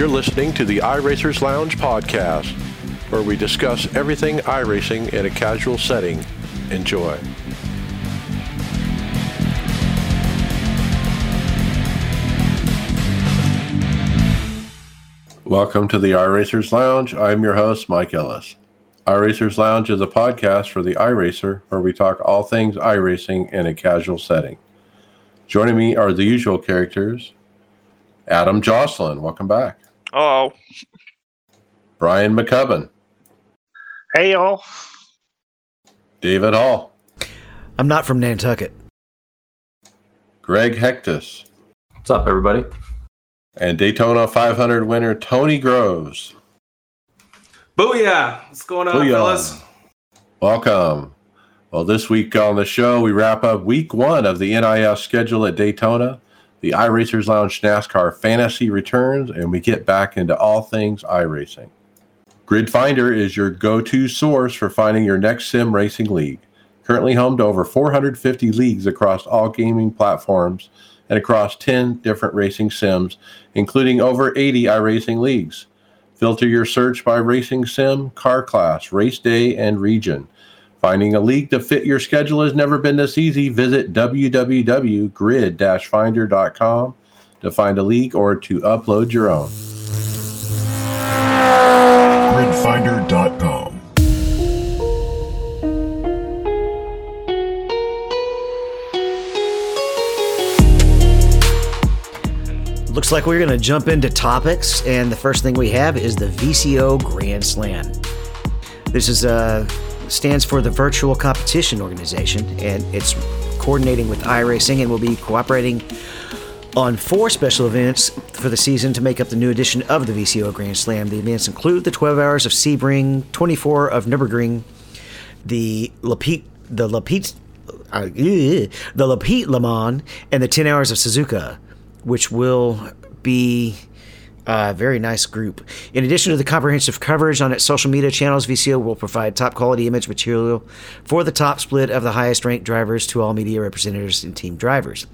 You're listening to the iRacers Lounge podcast, where we discuss everything iRacing in a casual setting. Enjoy. Welcome to the iRacers Lounge. I'm your host, Mike Ellis. iRacers Lounge is a podcast for the iRacer where we talk all things iRacing in a casual setting. Joining me are the usual characters Adam Josselyn, welcome back. Oh. Brian Maccubbin. Hey, y'all. David Hall. I'm not from Nantucket. Greg Hecktus. What's up, everybody? And Daytona 500 winner Tony Groves. Booyah! What's going on, Booyah. fellas? Welcome. Well, this week on the show, we wrap up week one of the NIS schedule at Daytona. The iRacers Lounge NASCAR Fantasy returns, and we get back into all things iRacing. Grid Finder is your go to source for finding your next sim racing league. Currently home to over 450 leagues across all gaming platforms and across 10 different racing sims, including over 80 iRacing leagues. Filter your search by racing sim, car class, race day, and region. Finding a league to fit your schedule has never been this easy. Visit www.grid-finder.com to find a league or to upload your own. Gridfinder.com Looks like we're going to jump into topics, and the first thing we have is the VCO Grand Slam. This is a uh, stands for the Virtual Competition Organization, and it's coordinating with iRacing and will be cooperating on four special events for the season to make up the new edition of the VCO Grand Slam. The events include the 12 hours of Sebring, 24 of Nürburgring, the Lapite, the Lapite, uh, the Lapite Le Mans, and the 10 hours of Suzuka, which will be uh, very nice group. In addition to the comprehensive coverage on its social media channels, VCO will provide top quality image material for the top split of the highest ranked drivers to all media representatives and team drivers.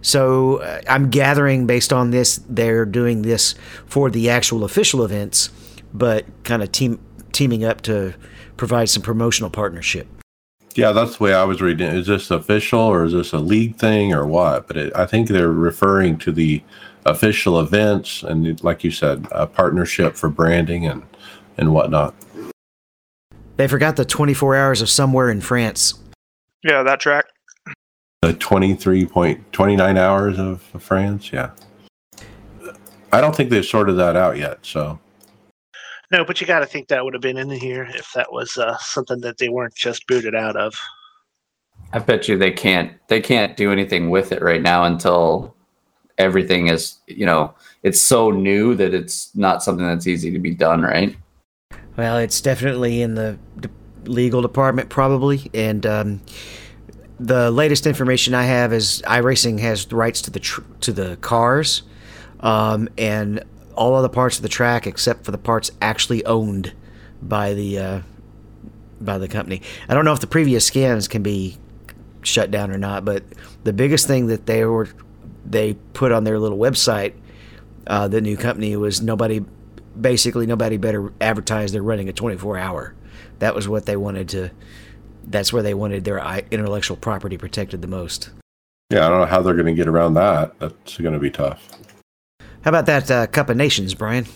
So uh, I'm gathering based on this, they're doing this for the actual official events, but kind of team teaming up to provide some promotional partnership. Yeah, that's the way I was reading it. Is this official or is this a league thing or what? But it, I think they're referring to the official events and, like you said, a partnership for branding and and whatnot. They forgot the 24 hours of somewhere in France. Yeah, that track. The 23.29 hours of France. Yeah. I don't think they've sorted that out yet. So. No, but you got to think that would have been in here if that was uh, something that they weren't just booted out of. I bet you they can't they can't do anything with it right now until everything is you know it's so new that it's not something that's easy to be done right? Well it's definitely in the legal department probably and um, the latest information i have is iRacing has rights to the tr- to the cars um, and all other parts of the track except for the parts actually owned by the uh, by the company. I don't know if the previous scans can be shut down or not but the biggest thing that they were they put on their little website, uh, the new company was nobody, basically nobody better advertise they're running a 24 hour. That was what they wanted to. That's where they wanted their intellectual property protected the most. Yeah, I don't know how they're going to get around that. That's going to be tough. How about that uh, Cup of Nations, Brian?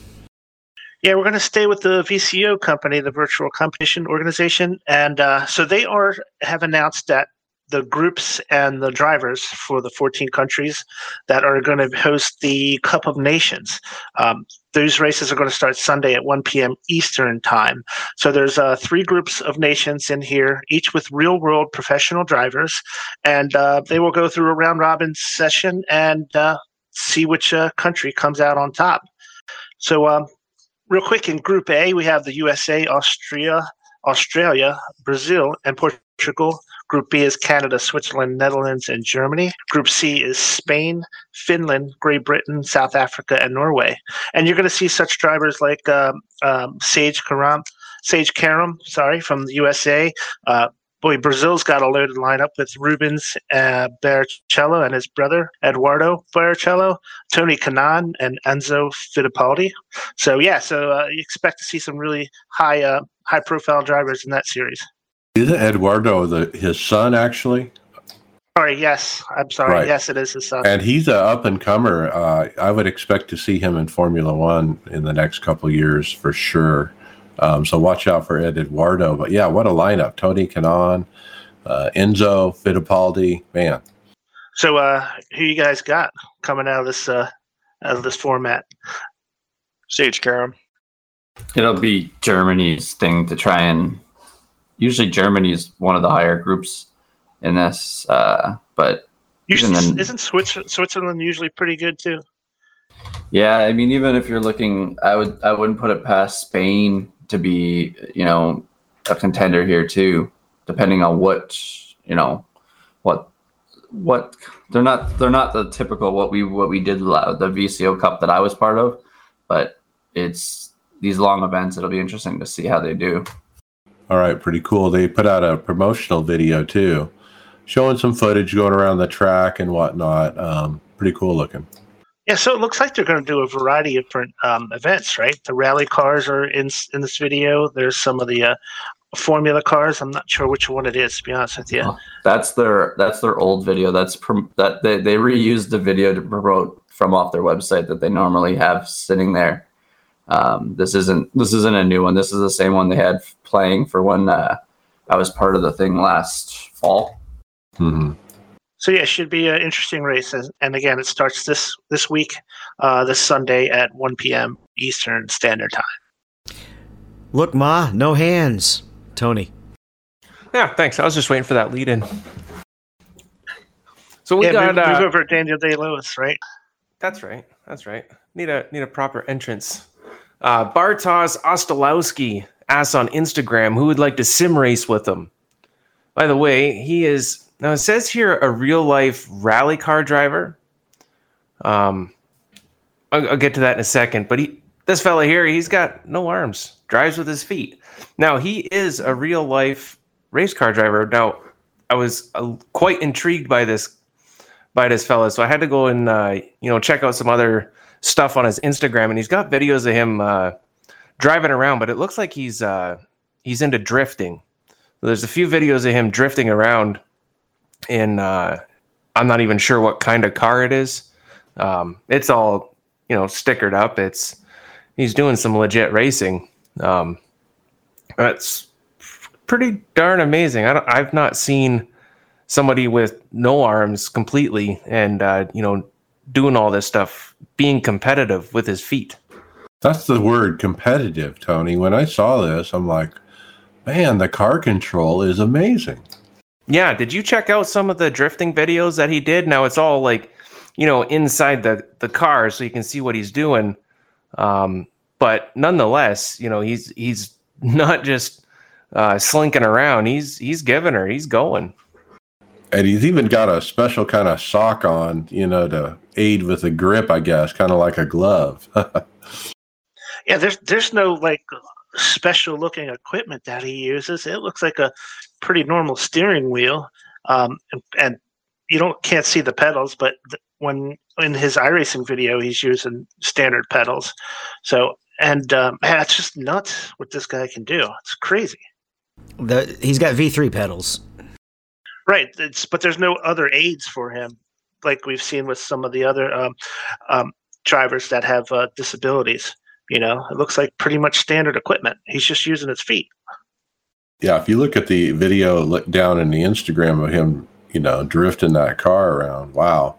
Yeah, we're going to stay with the VCO company, the Virtual Competition Organization, and uh, so they are have announced that the groups and the drivers for the 14 countries that are going to host the Cup of Nations. Um, those races are going to start Sunday at 1 p.m. Eastern time. So there's uh, three groups of nations in here, each with real world professional drivers, and uh, they will go through a round robin session and uh, see which uh, country comes out on top. So, um, real quick, in Group A, we have the USA, Austria, Australia, Brazil, and Portugal Group B is Canada, Switzerland, Netherlands, and Germany. Group C is Spain, Finland, Great Britain, South Africa, and Norway. And you're going to see such drivers like um, um, Sage Karam, Sage Karam, sorry, from the USA, uh, boy, Brazil's got a loaded lineup with Rubens uh, Barrichello and his brother Eduardo Barrichello, Tony Kanaan, and Enzo Fittipaldi. So yeah, so uh, you expect to see some really high uh, high profile drivers in that series. Isn't Eduardo the his son actually? Sorry, yes, I'm sorry. Right. Yes, it is his son. And he's a up and comer. Uh, I would expect to see him in Formula One in the next couple years for sure. Um, so watch out for Ed Eduardo. But yeah, what a lineup! Tony Kanaan, uh, Enzo Fittipaldi, man. So, uh, who you guys got coming out of this uh, out of this format? Sage Karam. It'll be Germany's thing to try and. Usually, Germany is one of the higher groups in this, uh, but Usually, then- isn't Switzer- Switzerland usually pretty good too? Yeah, I mean, even if you're looking, I would I wouldn't put it past Spain to be, you know, a contender here too, depending on what you know, what what they're not they're not the typical what we what we did the VCO Cup that I was part of, but it's these long events. It'll be interesting to see how they do. All right, pretty cool. They put out a promotional video too, showing some footage going around the track and whatnot. Um, pretty cool looking. Yeah, so it looks like they're going to do a variety of different um, events, right? The rally cars are in in this video. There's some of the uh, Formula cars. I'm not sure which one it is, to be honest with you. Oh. That's their that's their old video. That's prom- that they they reused the video to promote from off their website that they normally have sitting there. Um, this isn't this isn't a new one. This is the same one they had playing for when uh, I was part of the thing last fall. hmm So yeah, it should be an interesting race. And- And again, it starts this this week, uh, this Sunday at 1 p.m. Eastern Standard Time. Look, Ma, no hands. Tony. Yeah, thanks. I was just waiting for that lead in. So we yeah, got move, move uh, over Daniel Day Lewis, right? That's right. That's right. Need a need a proper entrance. Uh, Bartosz Ostolowski asks on Instagram who would like to sim race with him. By the way, he is now it says here a real life rally car driver. Um, I'll, I'll get to that in a second. But he, this fella here, he's got no arms, drives with his feet. Now he is a real life race car driver. Now I was uh, quite intrigued by this by this fella. So I had to go and uh, you know check out some other stuff on his Instagram, and he's got videos of him uh, driving around. But it looks like he's uh, he's into drifting. There's a few videos of him drifting around, in uh, I'm not even sure what kind of car it is. Um, it's all you know stickered up. It's he's doing some legit racing. Um, that's pretty darn amazing. I I've not seen somebody with no arms completely and uh, you know doing all this stuff being competitive with his feet. That's the word competitive, Tony. When I saw this, I'm like, man, the car control is amazing. yeah did you check out some of the drifting videos that he did? Now it's all like you know inside the the car so you can see what he's doing. Um, but nonetheless you know he's he's not just uh, slinking around. He's he's giving her. He's going And he's even got a special kind of sock on, you know, to aid with the grip, I guess, kind of like a glove. Yeah, there's there's no like special looking equipment that he uses. It looks like a pretty normal steering wheel, um, and, and you don't can't see the pedals, but th- when in his iRacing video, he's using standard pedals. So and um, man, it's just nuts what this guy can do. It's crazy, The, he's got V3 pedals. Right? It's but there's no other aids for him, like we've seen with some of the other um, um, drivers that have uh, disabilities. You know, it looks like pretty much standard equipment. He's just using his feet. yeah, if you look at the video look down in the Instagram of him, you know, drifting that car around, wow.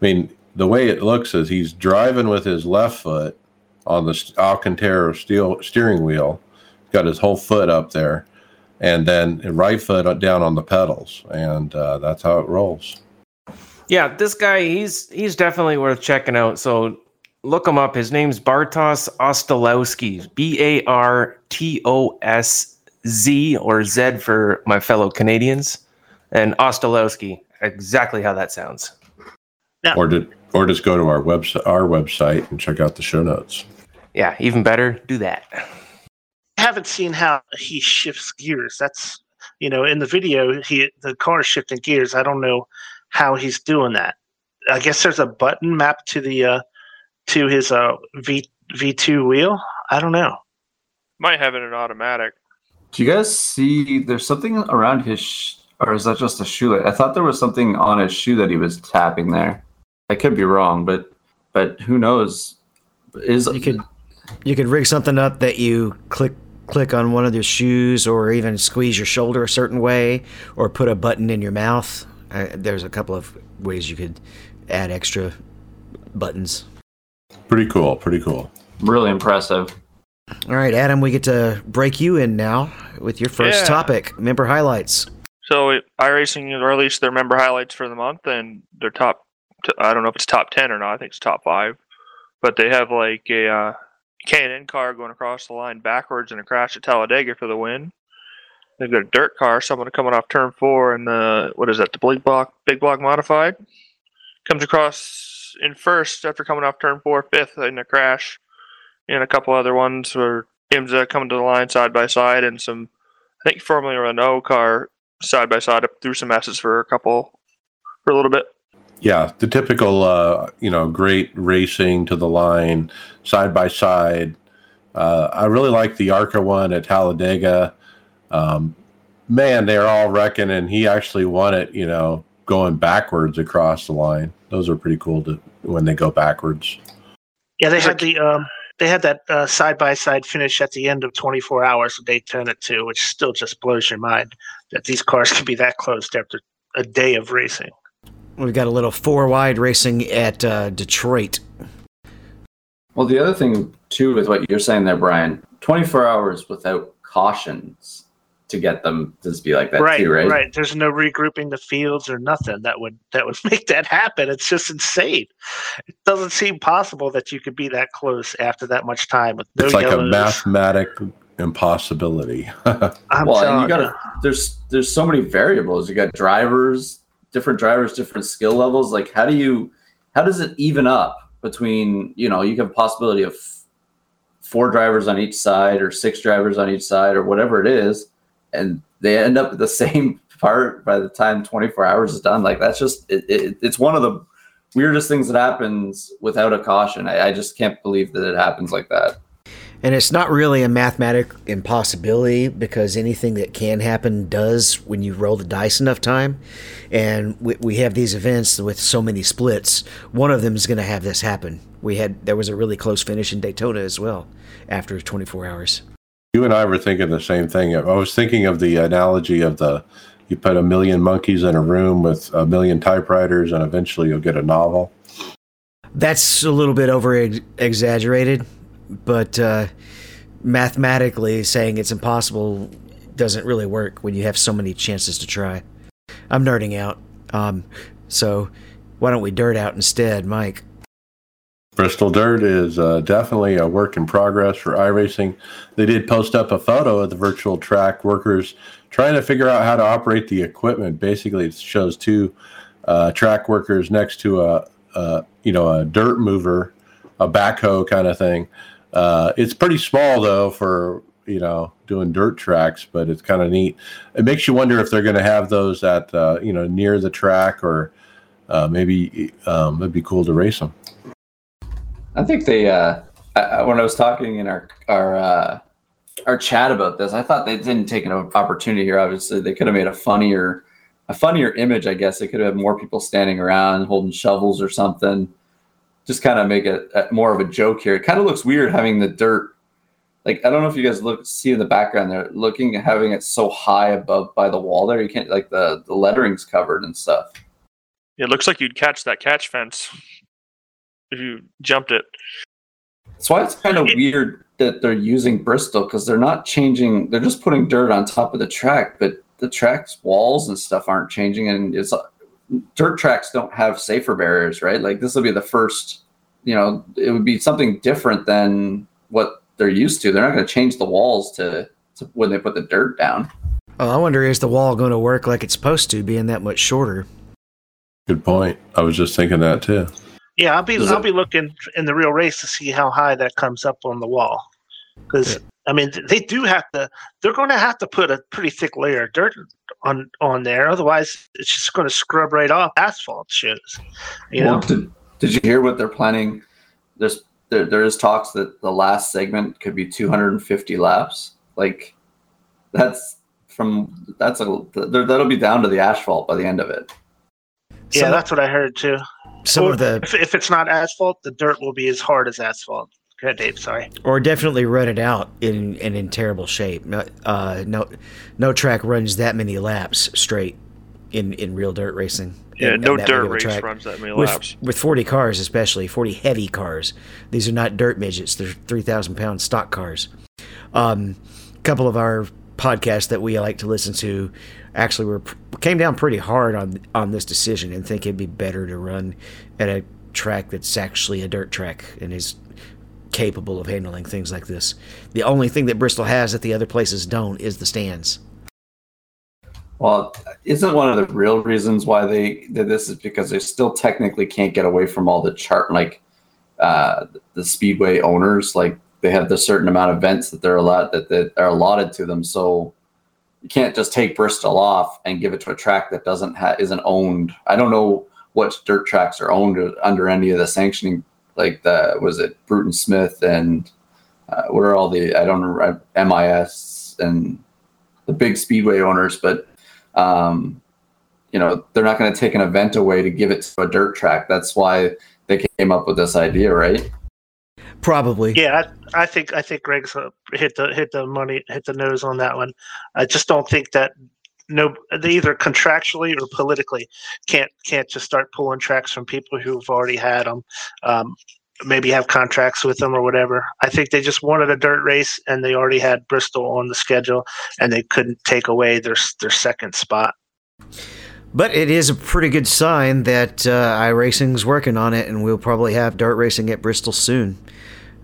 I mean, the way it looks is he's driving with his left foot on the Alcantara steel steering wheel, got his whole foot up there, and then right foot down on the pedals, and uh, that's how it rolls. Yeah, this guy, he's he's definitely worth checking out. So look him up. His name's Bartosz Ostolowski. B A R T O S Z or Z for my fellow Canadians. And Ostolowski, exactly how that sounds. Or did or just go to our website our website and check out the show notes. Yeah, even better, do that. I haven't seen how he shifts gears. That's you know, in the video, he the car is shifting gears. I don't know how he's doing that. I guess there's a button mapped to the uh, to his uh, V V two wheel. I don't know. Might have it in automatic. Do you guys see? There's something around his, sh- or is that just a shoe? I thought there was something on his shoe that he was tapping there. I could be wrong, but but who knows? Is You could you could rig something up that you click click on one of your shoes, or even squeeze your shoulder a certain way, or put a button in your mouth. Uh, there's a couple of ways you could add extra buttons. Pretty cool. Pretty cool. really impressive. All right, Adam, we get to break you in now with your first Yeah. topic, member highlights. So it- iRacing has released their member highlights for the month, and their top. I don't know if it's top ten or not. I think it's top five, but they have like a uh, K&N car going across the line backwards in a crash at Talladega for the win. They've got a dirt car, someone coming off turn four, and the what is that? The big block, big block modified comes across in first after coming off turn four, fifth in a crash, and a couple other ones where IMSA coming to the line side by side, and some I think Formula Renault car side by side up through some S's for a couple for a little bit. Yeah, the typical, uh, you know, great racing to the line, side by side. Uh, I really like the Arca one at Talladega. Um, man, they're all wrecking, and he actually won it. You know, going backwards across the line. Those are pretty cool to when they go backwards. Yeah, they had the um, they had that side by side finish at the end of 24 hours of Daytona too, which still just blows your mind that these cars can be that close after a day of racing. We've got a little four wide racing at uh, Detroit. Well, the other thing too with what you're saying there, Brian, 24 hours without cautions to get them to be like that right, too, right? right. There's no regrouping the fields or nothing that would that would make that happen. It's just insane. It doesn't seem possible that you could be that close after that much time with no it's like a yellows. mathematic impossibility. I'm well, and you got there's there's so many variables. You got drivers, different drivers, different skill levels. Like, how do you how does it even up between you know you have a possibility of four drivers on each side or six drivers on each side or whatever it is, and they end up at the same part by the time 24 hours is done. Like that's just it, it, it's one of the weirdest things that happens without a caution. I, I just can't believe that it happens like that. And it's not really a mathematic impossibility because anything that can happen does when you roll the dice enough time. And we, we have these events with so many splits. One of them is going to have this happen. We had there was a really close finish in Daytona as well after 24 hours. You and I were thinking the same thing. I was thinking of the analogy of the you put a million monkeys in a room with a million typewriters, and eventually you'll get a novel. That's a little bit over exaggerated, but uh, mathematically saying it's impossible doesn't really work when you have so many chances to try. I'm nerding out. Um, so why don't we dirt out instead, Mike? Bristol Dirt is uh, definitely a work in progress for iRacing. They did post up a photo of the virtual track workers trying to figure out how to operate the equipment. Basically, it shows two uh, track workers next to a, a you know a dirt mover, a backhoe kind of thing. Uh, it's pretty small though for you know doing dirt tracks, but it's kind of neat. It makes you wonder if they're going to have those at uh, you know near the track or uh, maybe um, it'd be cool to race them. I think they uh I, when I was talking in our our uh our chat about this, I thought they didn't take an opportunity here. Obviously, they could have made a funnier a funnier image, I guess. They could have had more people standing around holding shovels or something. Just kind of make it more of a joke here. It kind of looks weird having the dirt. Like I don't know if you guys look see in the background there, looking at having it so high above by the wall there. You can't like the the lettering's covered and stuff. It looks like you'd catch that catch fence if you jumped it. That's why it's kind of weird that they're using Bristol because they're not changing. They're just putting dirt on top of the track, but the track's walls and stuff aren't changing. And it's dirt tracks don't have safer barriers, right? Like this will be the first. You know, it would be something different than what they're used to. They're not going to change the walls to, to when they put the dirt down. Oh, I wonder is the wall going to work like it's supposed to, being that much shorter? Good point. I was just thinking that too. Yeah, I'll be Is I'll it- be looking in the real race to see how high that comes up on the wall, because I mean, they do have to. They're going to have to put a pretty thick layer of dirt on on there, otherwise it's just going to scrub right off asphalt shoes. You Well, know, did, did you hear what they're planning? There's there, there is talks that the last segment could be 250 laps. Like that's from that's a there- that'll be down to the asphalt by the end of it. yeah, Some- that's what I heard too. Some Or of the if, if it's not asphalt, the dirt will be as hard as asphalt. Go ahead, Dave. Sorry. or definitely run it out in and in terrible shape. No, uh, no, no track runs that many laps straight in in real dirt racing. Yeah, And- no and dirt race track. runs that many with, laps. with 40 cars especially 40 heavy cars these are not dirt midgets they're 3000 pound stock cars um, a couple of our podcasts that we like to listen to actually were came down pretty hard on on this decision and think it'd be better to run at a track that's actually a dirt track and is capable of handling things like this. The only thing that bristol has that the other places don't is the stands. Well, isn't one of the real reasons why they did this is because they still technically can't get away from all the chart like uh, the speedway owners like they have the certain amount of events that they're allowed that, that are allotted to them. So you can't just take Bristol off and give it to a track that doesn't ha- isn't owned. I don't know what dirt tracks are owned under any of the sanctioning like the was it Bruton Smith and uh, what are all the I don't know MIS and the big speedway owners, but um, you know they're not going to take an event away to give it to a dirt track. That's why they came up with this idea, right? probably Yeah, I, I think I think Greg's uh, hit the hit the money hit the nose on that one. I just don't think that no they either contractually or politically can't can't just start pulling tracks from people who've already had them. Um, maybe have contracts with them or whatever. I think they just wanted a dirt race and they already had Bristol on the schedule and they couldn't take away their their second spot. But it is a pretty good sign that uh, iRacing's working on it, and we'll probably have dirt racing at Bristol soon.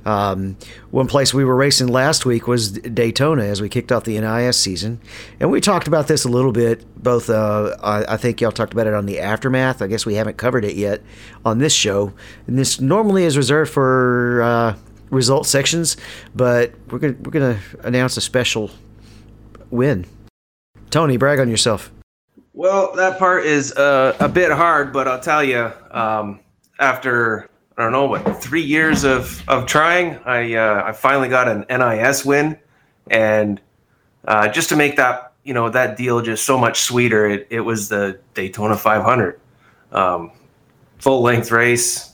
Um, one place we were racing last week was Daytona as we kicked off the NIS season, and we talked about this a little bit. Both, uh, I, I think y'all talked about it on the aftermath. I guess we haven't covered it yet on this show, and this normally is reserved for uh, result sections, but we're gonna we're gonna announce a special win. Tony, brag on yourself. Well, that part is uh, a bit hard, but I'll tell you, um, after I don't know what three years of of trying, I uh, I finally got an NIS win, and uh, just to make that you know that deal just so much sweeter, it, it was the Daytona 500, um, full length race.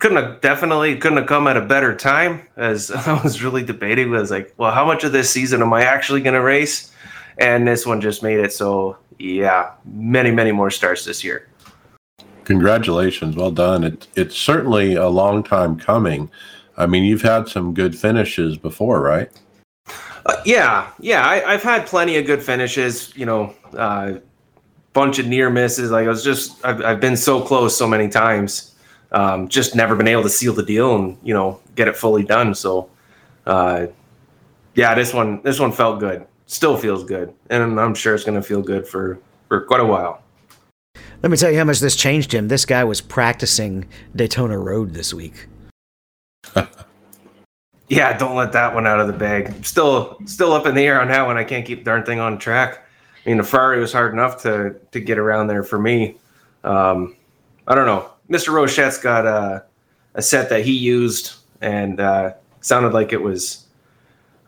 Couldn't have definitely couldn't have come at a better time. As I was really debating, was like, well, how much of this season am I actually going to race? and this one just made it so yeah many many more starts this year Congratulations, well done. It, it's certainly a long time coming. I mean, you've had some good finishes before, right? uh, yeah yeah I, i've had plenty of good finishes you know uh, bunch of near misses like i was just i've, I've been so close so many times um, just never been able to seal the deal and you know get it fully done so uh, yeah this one this one felt good still feels good and i'm sure it's going to feel good for for quite a while Let me tell you how much this changed him. This guy was practicing Daytona Road this week. Yeah, don't let that one out of the bag. Still, still up in the air on that one. I can't keep darn thing on track. I mean, the Ferrari was hard enough to to get around there for me. Um, I don't know. Mr. Rochette's got a, a set that he used, and uh, sounded like it was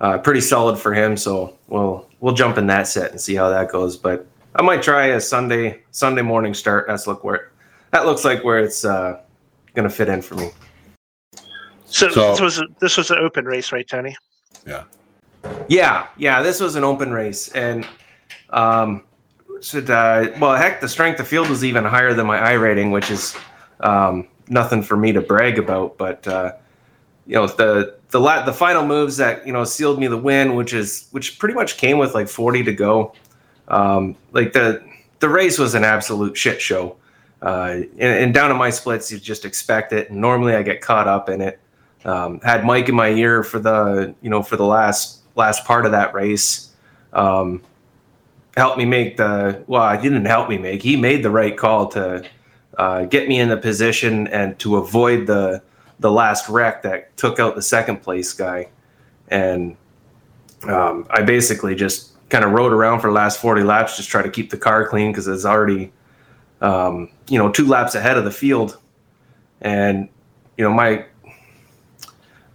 uh, pretty solid for him. So we'll we'll jump in that set and see how that goes. But I might try a Sunday Sunday morning start. That's look where that looks like where it's uh, going to fit in for me. So, So- this was this was an open race, right, Tony? Yeah, yeah, yeah. this was an open race, and um, so the, well, heck, the strength of field was even higher than my I rating, which is um, nothing for me to brag about. But uh, you know, the the la- the final moves that you know sealed me the win, which is which pretty much came with like forty to go. Um, like the the race was an absolute shit show, uh, and, and down to my splits, you just expect it. And normally, I get caught up in it. Um, had Mike in my ear for the you know for the last last part of that race. Um, helped me make the well, I didn't help me make. He made the right call to uh, get me in the position and to avoid the the last wreck that took out the second place guy. and um, I basically just kind of rode around for the last 40 laps, just try to keep the car clean because it's already, um, you know, two laps ahead of the field. And, you know, my,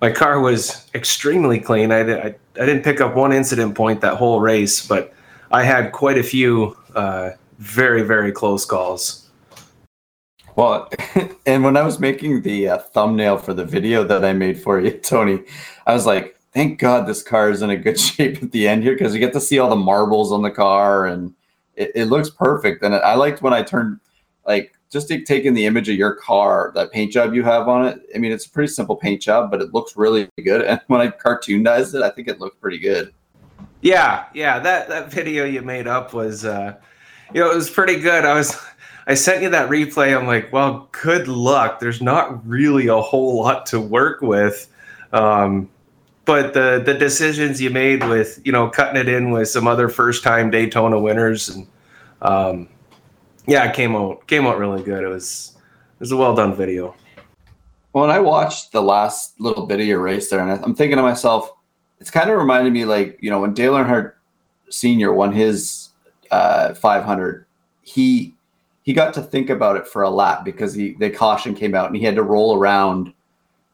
my car was extremely clean. I, I, I didn't pick up one incident point that whole race, but I had quite a few uh, very, very close calls. Well, and when I was making the uh, thumbnail for the video that I made for you, Tony, I was like, thank God this car is in a good shape at the end here because you get to see all the marbles on the car and it, it looks perfect. And I liked when I turned, like, just taking the image of your car, that paint job you have on it. I mean, it's a pretty simple paint job, but it looks really good. And when I cartoonized it, I think it looked pretty good. Yeah, yeah, that that video you made up was, uh, you know, it was pretty good. I was I sent you that replay. I'm like, well, good luck. There's not really a whole lot to work with. Um, but the the decisions you made with you know cutting it in with some other first time Daytona winners and um, yeah, it came out came out really good. It was it was a well done video. When I watched the last little bit of your race there, and I'm thinking to myself, it's kind of reminded me like you know when Dale Earnhardt Senior won his uh, 500, he he got to think about it for a lap because he the caution came out and he had to roll around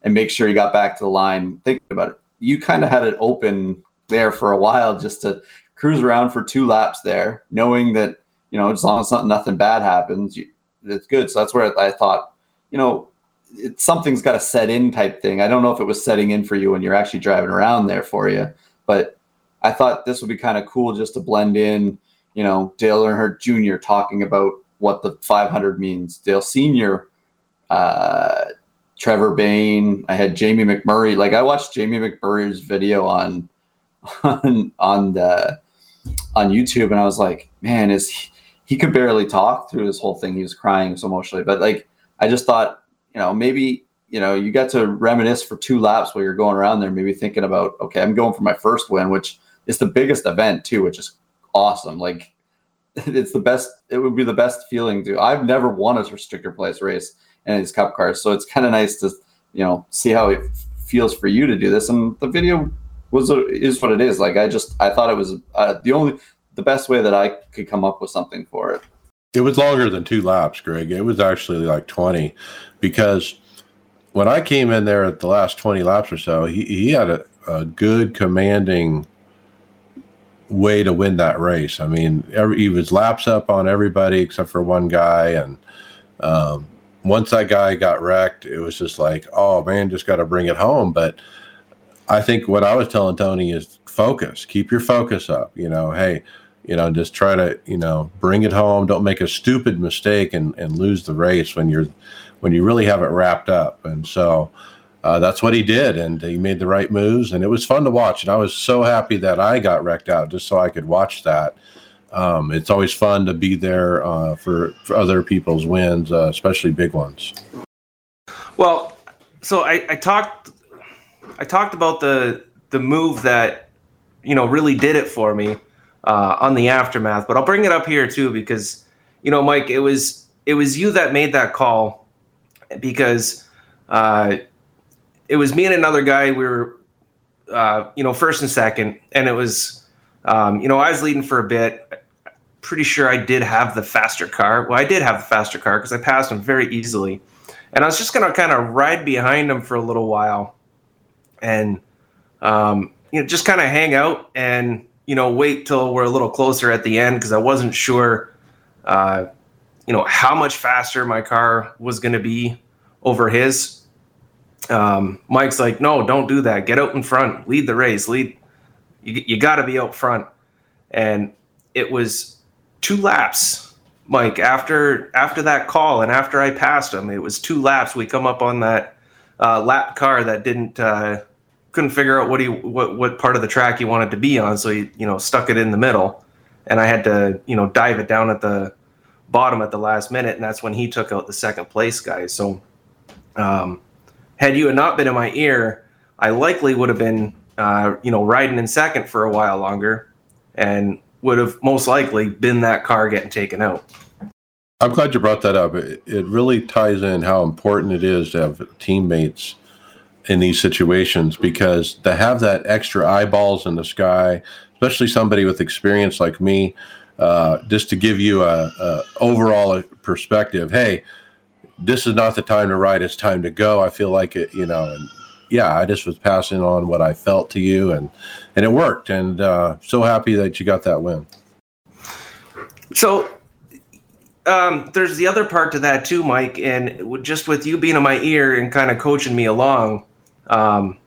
and make sure he got back to the line thinking about it. You kind of had it open there for a while just to cruise around for two laps there, knowing that you know as long as not, nothing bad happens, you, it's good. So that's where I thought, you know, it, something's got a set in type thing. I don't know if it was setting in for you when you're actually driving around there for you, but I thought this would be kind of cool just to blend in. You know, Dale Earnhardt Jr. talking about what the 500 means. Dale Senior, uh, Trevor Bayne. I had Jamie McMurray. Like I watched Jamie McMurray's video on on on the on YouTube, and I was like, man, is he, he could barely talk through this whole thing. He was crying so emotionally. But like, I just thought, you know, maybe you know, you got to reminisce for two laps while you're going around there, maybe thinking about, okay, I'm going for my first win, which is the biggest event too, which is awesome. Like it's the best. It would be the best feeling to. I've never won a restrictor plate race in these cup cars, so it's kind of nice to you know see how it feels for you to do this. And the video was is what it is. Like I just I thought it was uh, the only the best way that I could come up with something for it. It was longer than two laps, Greg. It was actually like twenty, because when I came in there at the last twenty laps or so, he he had a, a good commanding way to win that race. I mean, every, he was laps up on everybody except for one guy, and um, once that guy got wrecked, it was just like, oh man, just got to bring it home. But I think what I was telling Tony is focus, keep your focus up. You know, hey, you know, just try to you know bring it home. Don't make a stupid mistake and and lose the race when you're when you really have it wrapped up. And so uh, that's what he did, and he made the right moves, and it was fun to watch. And I was so happy that I got wrecked out just so I could watch that. Um, it's always fun to be there uh, for, for other people's wins, uh, especially big ones. Well, so I, I talked, I talked about the the move that you know really did it for me uh, on the aftermath, but I'll bring it up here too because you know, Mike, it was it was you that made that call because uh, it was me and another guy. We were, uh, you know, first and second, and it was, um, you know, I was leading for a bit. Pretty sure I did have the faster car. Well, I did have the faster car because I passed him very easily, and I was just gonna kind of ride behind him for a little while, and um, you know, just kind of hang out and you know wait till we're a little closer at the end because I wasn't sure, uh, you know, how much faster my car was gonna be over his um, Mike's like, no, don't do that. Get out in front, lead the race, lead. You, you got to be out front. And it was two laps, Mike. After after that call and after I passed him, it was two laps. We come up on that uh, lap car that didn't uh, couldn't figure out what he what what part of the track he wanted to be on, so he you know stuck it in the middle, and I had to you know dive it down at the bottom at the last minute, and that's when he took out the second place guy. So. Um, had you not been in my ear, I likely would have been, uh, you know, riding in second for a while longer, and would have most likely been that car getting taken out. I'm glad you brought that up. It, it really ties in how important it is to have teammates in these situations because to have that extra eyeballs in the sky, especially somebody with experience like me, uh, just to give you a, a overall perspective. Hey, this is not the time to ride; it's time to go. I feel like it, you know. And yeah, I just was passing on what I felt to you, and and it worked. And uh, so happy that you got that win. So um, there's the other part to that too, Mike, and just with you being in my ear and kind of coaching me along, um,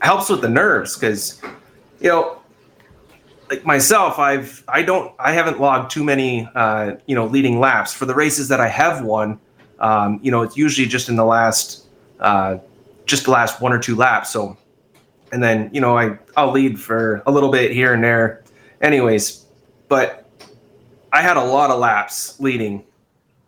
helps with the nerves because you know like myself i've i don't i haven't logged too many uh you know leading laps for the races that i have won um you know it's usually just in the last uh just the last one or two laps so and then you know i i'll lead for a little bit here and there anyways but i had a lot of laps leading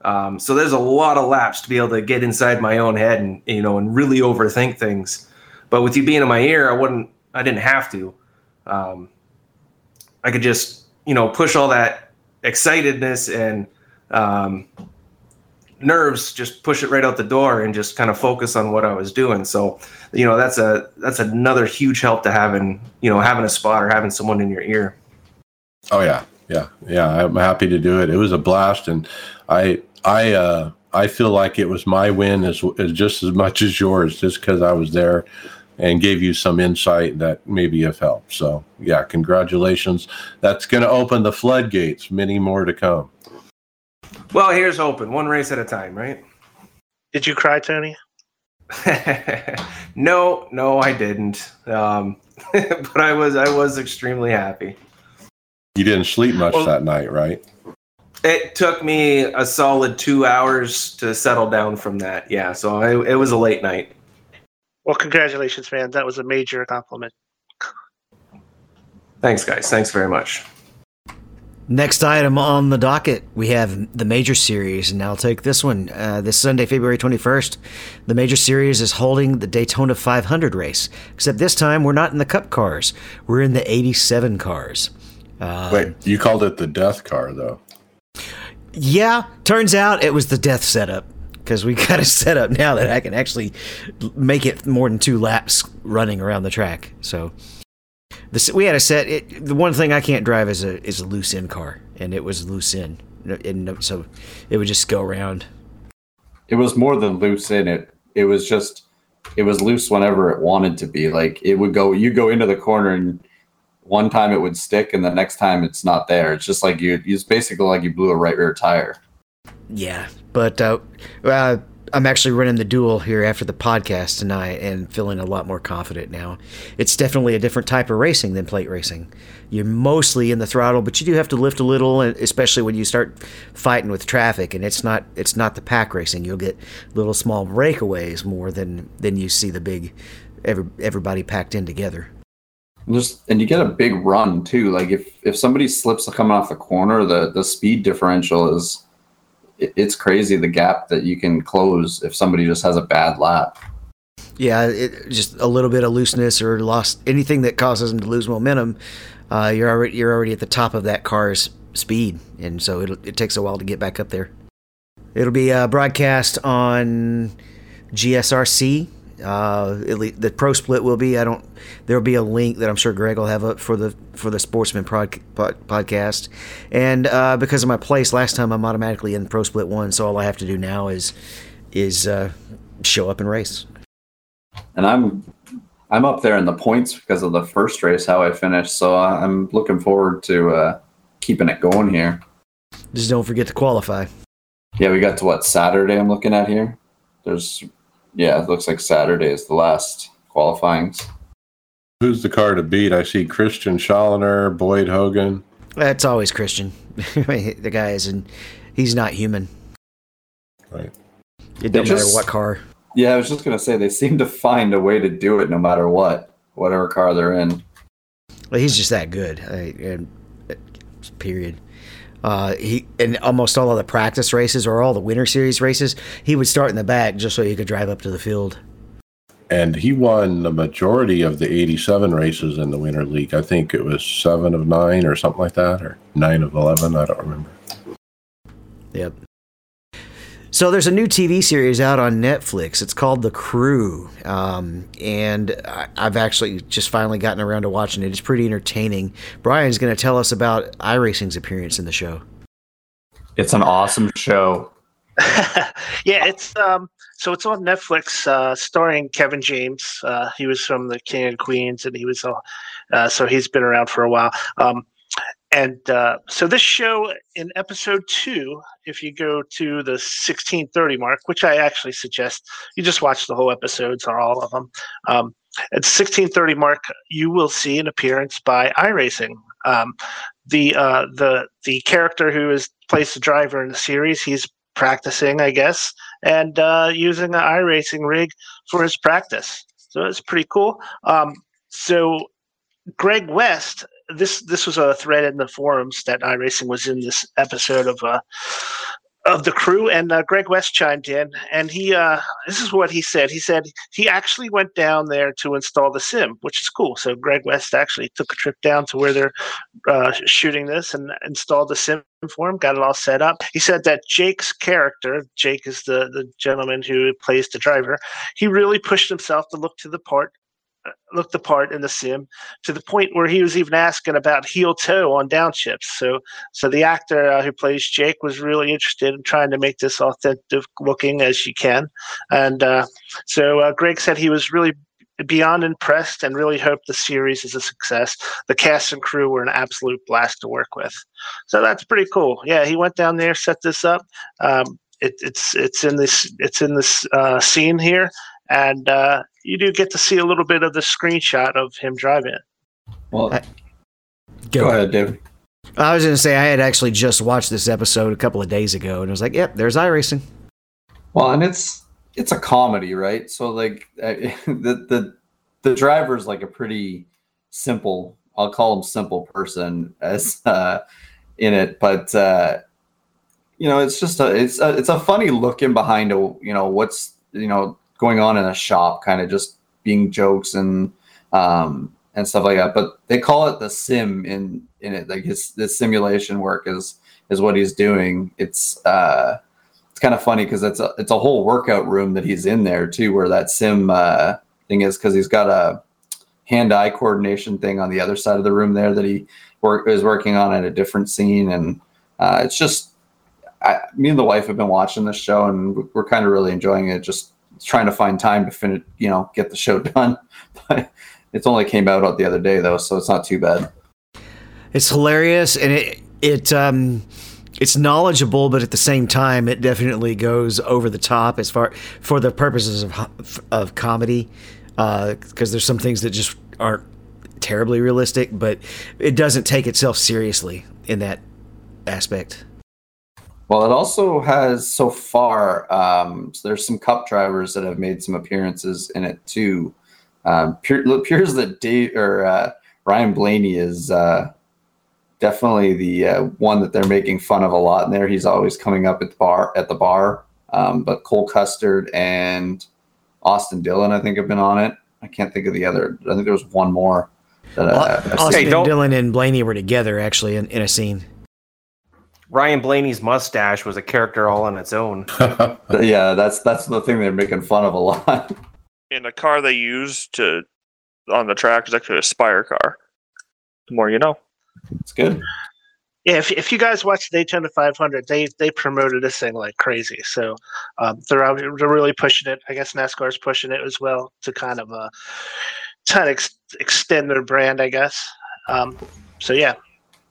um, so there's a lot of laps to be able to get inside my own head and you know and really overthink things. But with you being in my ear, I wouldn't. I didn't have to. Um, I could just you know push all that excitedness and um, nerves, just push it right out the door and just kind of focus on what I was doing. So you know that's a that's another huge help to having you know having a spot or having someone in your ear. Oh yeah, yeah, yeah. I'm happy to do it. It was a blast, and I I uh, I feel like it was my win as, as just as much as yours, just because I was there and gave you some insight that maybe have helped. So yeah, congratulations. That's going to open the floodgates. Many more to come. Well, here's hoping. One race at a time, right? Did you cry, Tony? no, no, I didn't. Um, but I was I was extremely happy. You didn't sleep much well, that night, right? It took me a solid two hours to settle down from that. Yeah, so I, it was a late night. Well, congratulations, man. That was a major compliment. Thanks, guys. Thanks very much. Next item on the docket, we have the Major Series, and I'll take this one. Uh, this Sunday, February 21st, the Major Series is holding the Daytona 500 race, except this time we're not in the Cup cars. We're in the 87 cars. Uh, Wait, you called it the Death Car, though. Yeah, turns out it was the death setup because we got a setup now that I can actually make it more than two laps running around the track. So this, we had a set. It, the one thing I can't drive is a is a loose in car, and it was loose in, and so it would just go around. It was more than loose in it. It was just it was loose whenever it wanted to be. Like it would go. You go into the corner and one time it would stick and the next time it's not there. It's just like you, it's basically like you blew a right rear tire. Yeah, but uh, uh, I'm actually running the duel here after the podcast tonight and feeling a lot more confident now. It's definitely a different type of racing than plate racing. You're mostly in the throttle, but you do have to lift a little, especially when you start fighting with traffic. And it's not it's not the pack racing. You'll get little small breakaways more than than you see the big every, everybody packed in together. Just and you get a big run too. Like if if somebody slips coming off the corner, the the speed differential is it's crazy. The gap that you can close if somebody just has a bad lap. Yeah, it, just a little bit of looseness or lost anything that causes them to lose momentum. Uh, you're already you're already at the top of that car's speed, and so it it takes a while to get back up there. It'll be uh, broadcast on GSRC uh, at least the pro split will be. I don't. There'll be a link that I'm sure Greg will have up for the for the Sportsman pod, pod, podcast. And uh, because of my place last time, I'm automatically in pro split one. So all I have to do now is is uh, show up and race. And I'm I'm up there in the points because of the first race how I finished. So I'm looking forward to uh, keeping it going here. Just don't forget to qualify. Yeah, we got to what Saturday. I'm looking at here. There's yeah, it looks like Saturday is the last qualifyings. Who's the car to beat? I see Christian Challoner, Boyd Hogan. That's always Christian. the guy is, and he's not human. Right. It doesn't matter what car. Yeah, I was just gonna say they seem to find a way to do it no matter what, whatever car they're in. Well, he's just that good. I, I, uh, period. Uh, he in almost all of the practice races or all the winter series races, he would start in the back just so he could drive up to the field. And he won the majority of the 87 races in the Winter League. I think it was seven of nine or something like that, or nine of 11. I don't remember. Yep. So there's a new TV series out on Netflix. It's called The Crew, um, and I, I've actually just finally gotten around to watching it. It's pretty entertaining. Brian's going to tell us about iRacing's appearance in the show. It's an awesome show. yeah, it's um, so it's on Netflix, uh, starring Kevin James. Uh, he was from the King and Queens, and he was uh, uh, so he's been around for a while. Um, and uh, so this show in episode two, if you go to the 1630 mark, which I actually suggest you just watch the whole episodes or all of them. Um, at 1630 mark, you will see an appearance by iRacing. Um, the uh, the the character who is plays the driver in the series, he's practicing, I guess, and uh, using an iRacing rig for his practice. So it's pretty cool. Um, so Greg West this this was a thread in the forums that iRacing was in this episode of uh, of the crew, and uh, Greg West chimed in, and he uh, this is what he said. He said he actually went down there to install the sim, which is cool. So Greg West actually took a trip down to where they're uh, shooting this and installed the sim for him, got it all set up. He said that Jake's character, Jake is the the gentleman who plays the driver, he really pushed himself to look to the part looked the part in the sim to the point where he was even asking about heel toe on downshifts. So, so the actor uh, who plays Jake was really interested in trying to make this authentic looking as she can. And uh, so uh, Greg said he was really beyond impressed and really hoped the series is a success. The cast and crew were an absolute blast to work with. So that's pretty cool. Yeah, he went down there, set this up. Um, it, it's it's in this it's in this uh, scene here, and uh, you do get to see a little bit of the screenshot of him driving it. Well, Uh, go ahead, David. I was going to say I had actually just watched this episode a couple of days ago, and I was like, "Yep, there's iRacing." Well, and it's it's a comedy, right? So like uh, the the the driver's like a pretty simple. I'll call him simple person as uh, in it, but uh, you know, it's just a it's a, it's a funny looking behind a you know what's you know going on in a shop, kind of just being jokes and um, and stuff like that. But they call it the sim in in it. Like his the simulation work is is what he's doing. It's uh, it's kind of funny because it's a it's a whole workout room that he's in there too, where that sim uh, thing is because he's got a hand eye coordination thing on the other side of the room there that he work is working on at a different scene, and uh, it's just. I, me and the wife have been watching this show and we're kind of really enjoying it. Just trying to find time to finish, you know, get the show done. But it's only came out the other day though, so it's not too bad. It's hilarious, and it it um it's knowledgeable, but at the same time, it definitely goes over the top as far for the purposes of of comedy, because there's some things that just aren't terribly realistic, but it doesn't take itself seriously in that aspect. Well, it also has so far. Um, so there's some cup drivers that have made some appearances in it too. Um, it appears that Dave or uh, Ryan Blaney is uh, definitely the uh, one that they're making fun of a lot. And there, he's always coming up at the bar. At the bar, um, but Cole Custer and Austin Dillon, I think, have been on it. I can't think of the other. I think there was one more. That, uh, Austin Hey, Dillon and Blaney were together actually in, in a scene. Ryan Blaney's mustache was a character all on its own. yeah, that's that's the thing they're making fun of a lot. And the car they used to on the track is actually a Spire car. The more you know. it's good. Yeah, if, if you guys watch Daytona 500, they they promoted this thing like crazy. So um, they're out- they're really pushing it. I guess NASCAR's pushing it as well to kind of uh, try to ex- extend their brand. I guess. Um, so yeah,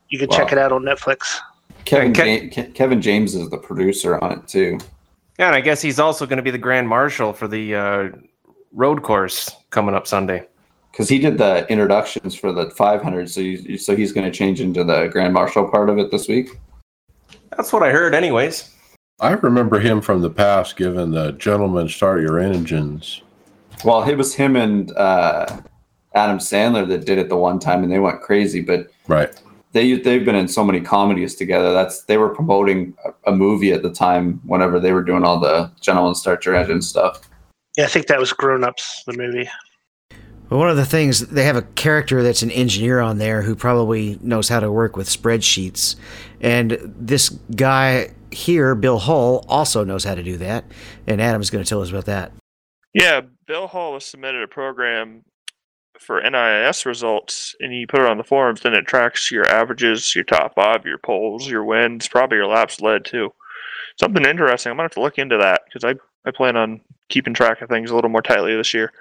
you can check it out on Netflix. Kevin Ke- Ja- Ke- Kevin James is the producer on it too. Yeah, and I guess he's also going to be the grand marshal for the uh, road course coming up Sunday. because he did the introductions for the 500 so you, so he's going to change into the grand marshal part of it this week That's what I heard, anyways. I remember him from the past giving the gentleman start your engines. well it was him and uh, adam sandler that did it the one time and they went crazy but Right. They they've been in so many comedies together that's they were promoting a, a movie at the time whenever they were doing all the gentlemen start your engine stuff Yeah, I think that was Grown Ups, the movie. Well, one of the things they have a character that's an engineer on there who probably knows how to work with spreadsheets, and this guy here, Bill Hull also knows how to do that, and Adam's going to tell us about that. Yeah, Bill Hall has submitted a program for NIS results, and you put it on the forums. Then it tracks your averages, your top five, your poles, your wins, probably your laps led too. Something interesting. I'm gonna have to look into that because I I plan on keeping track of things a little more tightly this year.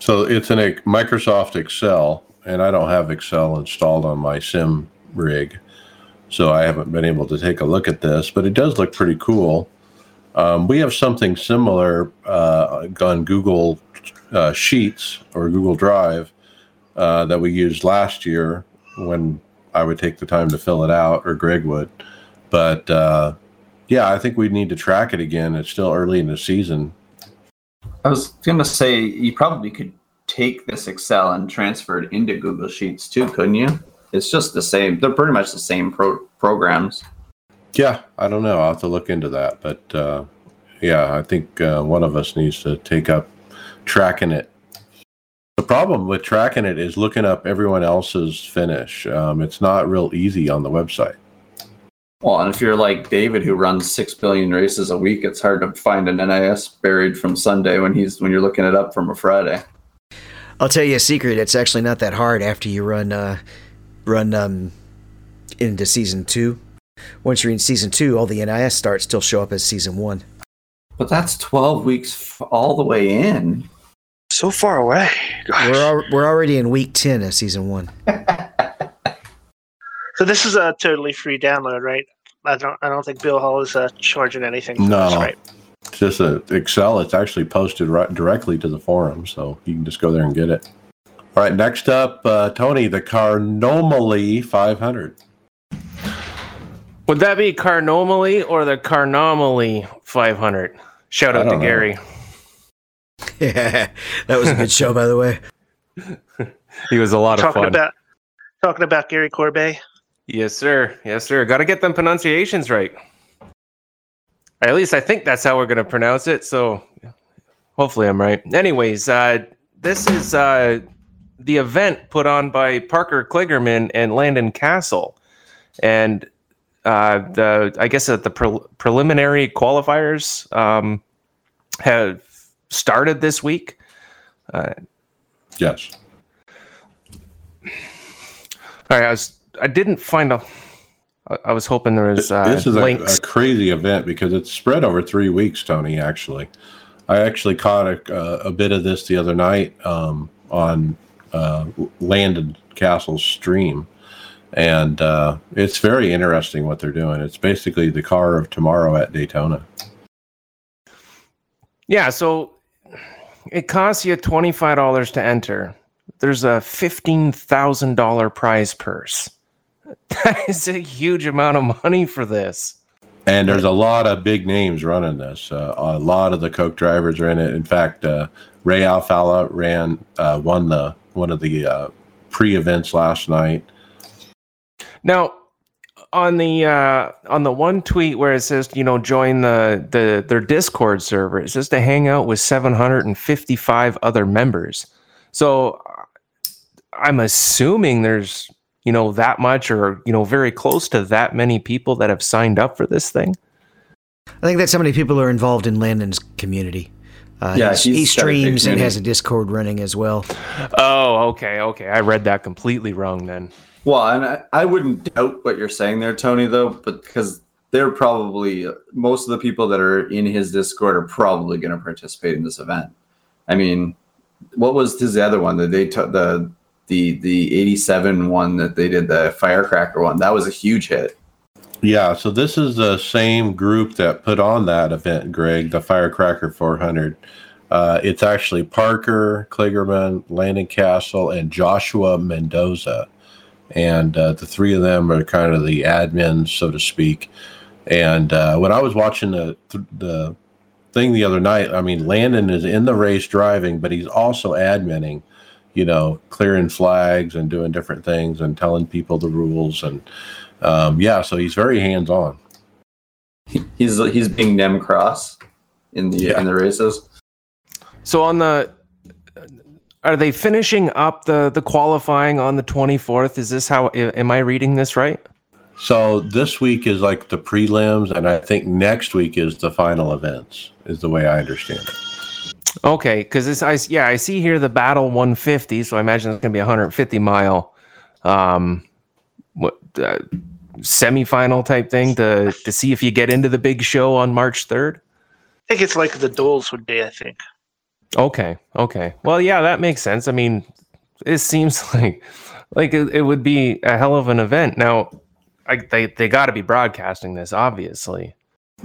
So it's in a Microsoft Excel, and I don't have Excel installed on my sim rig, so I haven't been able to take a look at this. But it does look pretty cool. Um, we have something similar uh, on Google uh, Sheets or Google Drive uh, that we used last year when I would take the time to fill it out, or Greg would. But uh, yeah, I think we need to track it again. It's still early in the season. I was gonna say you probably could take this Excel and transfer it into Google Sheets too, couldn't you? It's just the same. They're pretty much the same pro- programs. Yeah, I don't know. I'll have to look into that. But uh, yeah, I think uh, one of us needs to take up tracking it. The problem with tracking it is looking up everyone else's finish. Um, it's not real easy on the website. Well, and if you're like David, who runs six billion races a week, it's hard to find an NIS buried from Sunday when he's when you're looking it up from a Friday. I'll tell you a secret. It's actually not that hard after you run uh, run um, into season two. Once you're in season two, all the NIS starts still show up as season one. But that's 12 weeks all the way in. So far away. Gosh. We're al- we're already in week ten of season one. So this is a totally free download, right? I don't. I don't think Bill Hall is uh, charging anything. No. this, right? It's just a Excel. It's actually posted right directly to the forum, so you can just go there and get it. All right, next up, uh, Tony, the Carnomaly 500. Would that be Carnomaly or the Carnomaly 500? Shout out to know. Gary. Yeah, that was a good show, by the way. He was a lot of Talking fun. about talking about Gary Corbet. yes, sir. Yes, sir. Got to get them pronunciations right. At least I think that's how we're going to pronounce it. So hopefully I'm right. Anyways, uh, this is uh, the event put on by Parker Kligerman and Landon Cassill. And uh, the I guess that the pre- preliminary qualifiers um, have started this week. Uh, Yes. All right, I was I didn't find a. I was hoping there was uh, this is a, a crazy event because it's spread over three weeks, Tony. Actually, I actually caught a, a, a bit of this the other night um, on uh, Landon Cassill's stream, and uh, it's very interesting what they're doing. It's basically the car of tomorrow at Daytona. yeah, so it costs you twenty five dollars to enter. There's a fifteen thousand dollar prize purse. That is a huge amount of money for this. And there's a lot of big names running this. Uh, a lot of the Coke drivers are in it. In fact, uh, Ray Alfalla ran uh, won the one of the uh, pre-events last night. Now, on the uh, on the one tweet where it says you know join the the their Discord server, it says to hang out with 755 other members. So uh, I'm assuming there's you know that much or you know very close to that many people that have signed up for this thing. I think that's how many people are involved in Landon's community. Uh, Yeah, he's- he's he got a big streams and has a Discord running as well. Oh, okay, okay. I read that completely wrong then. Well, and I, I wouldn't doubt what you're saying there, Tony, though, but because they're probably most of the people that are in his Discord are probably going to participate in this event. I mean, what was his other one that they took the the the 87 one that they did the firecracker one that was a huge hit Yeah, so this is the same group that put on that event, Greg, the Firecracker 400. Uh, it's actually Parker, Kligerman, Landon Cassill, and Joshua Mendoza. And uh, the three of them are kind of the admins, so to speak. And uh, when I was watching the, the thing the other night, I mean, Landon is in the race driving, but he's also adminning, you know, clearing flags and doing different things and telling people the rules. And um, yeah, so he's very hands on. he's he's being nem cross in the Yeah. in the races So on the are they finishing up the the qualifying on the 24th? Is this how am I reading this right? So this week is like the prelims, and I think next week is the final events. Is the way I understand it. Okay, because this, I yeah, I see here the battle 150, so I imagine it's going to be a 150 mile, um, what uh, semifinal type thing to to see if you get into the big show on March 3rd. I think it's like the duels would be. I think. Okay, okay. Well, yeah, that makes sense. I mean, it seems like like it, it would be a hell of an event. Now, I, they they got to be broadcasting this, obviously.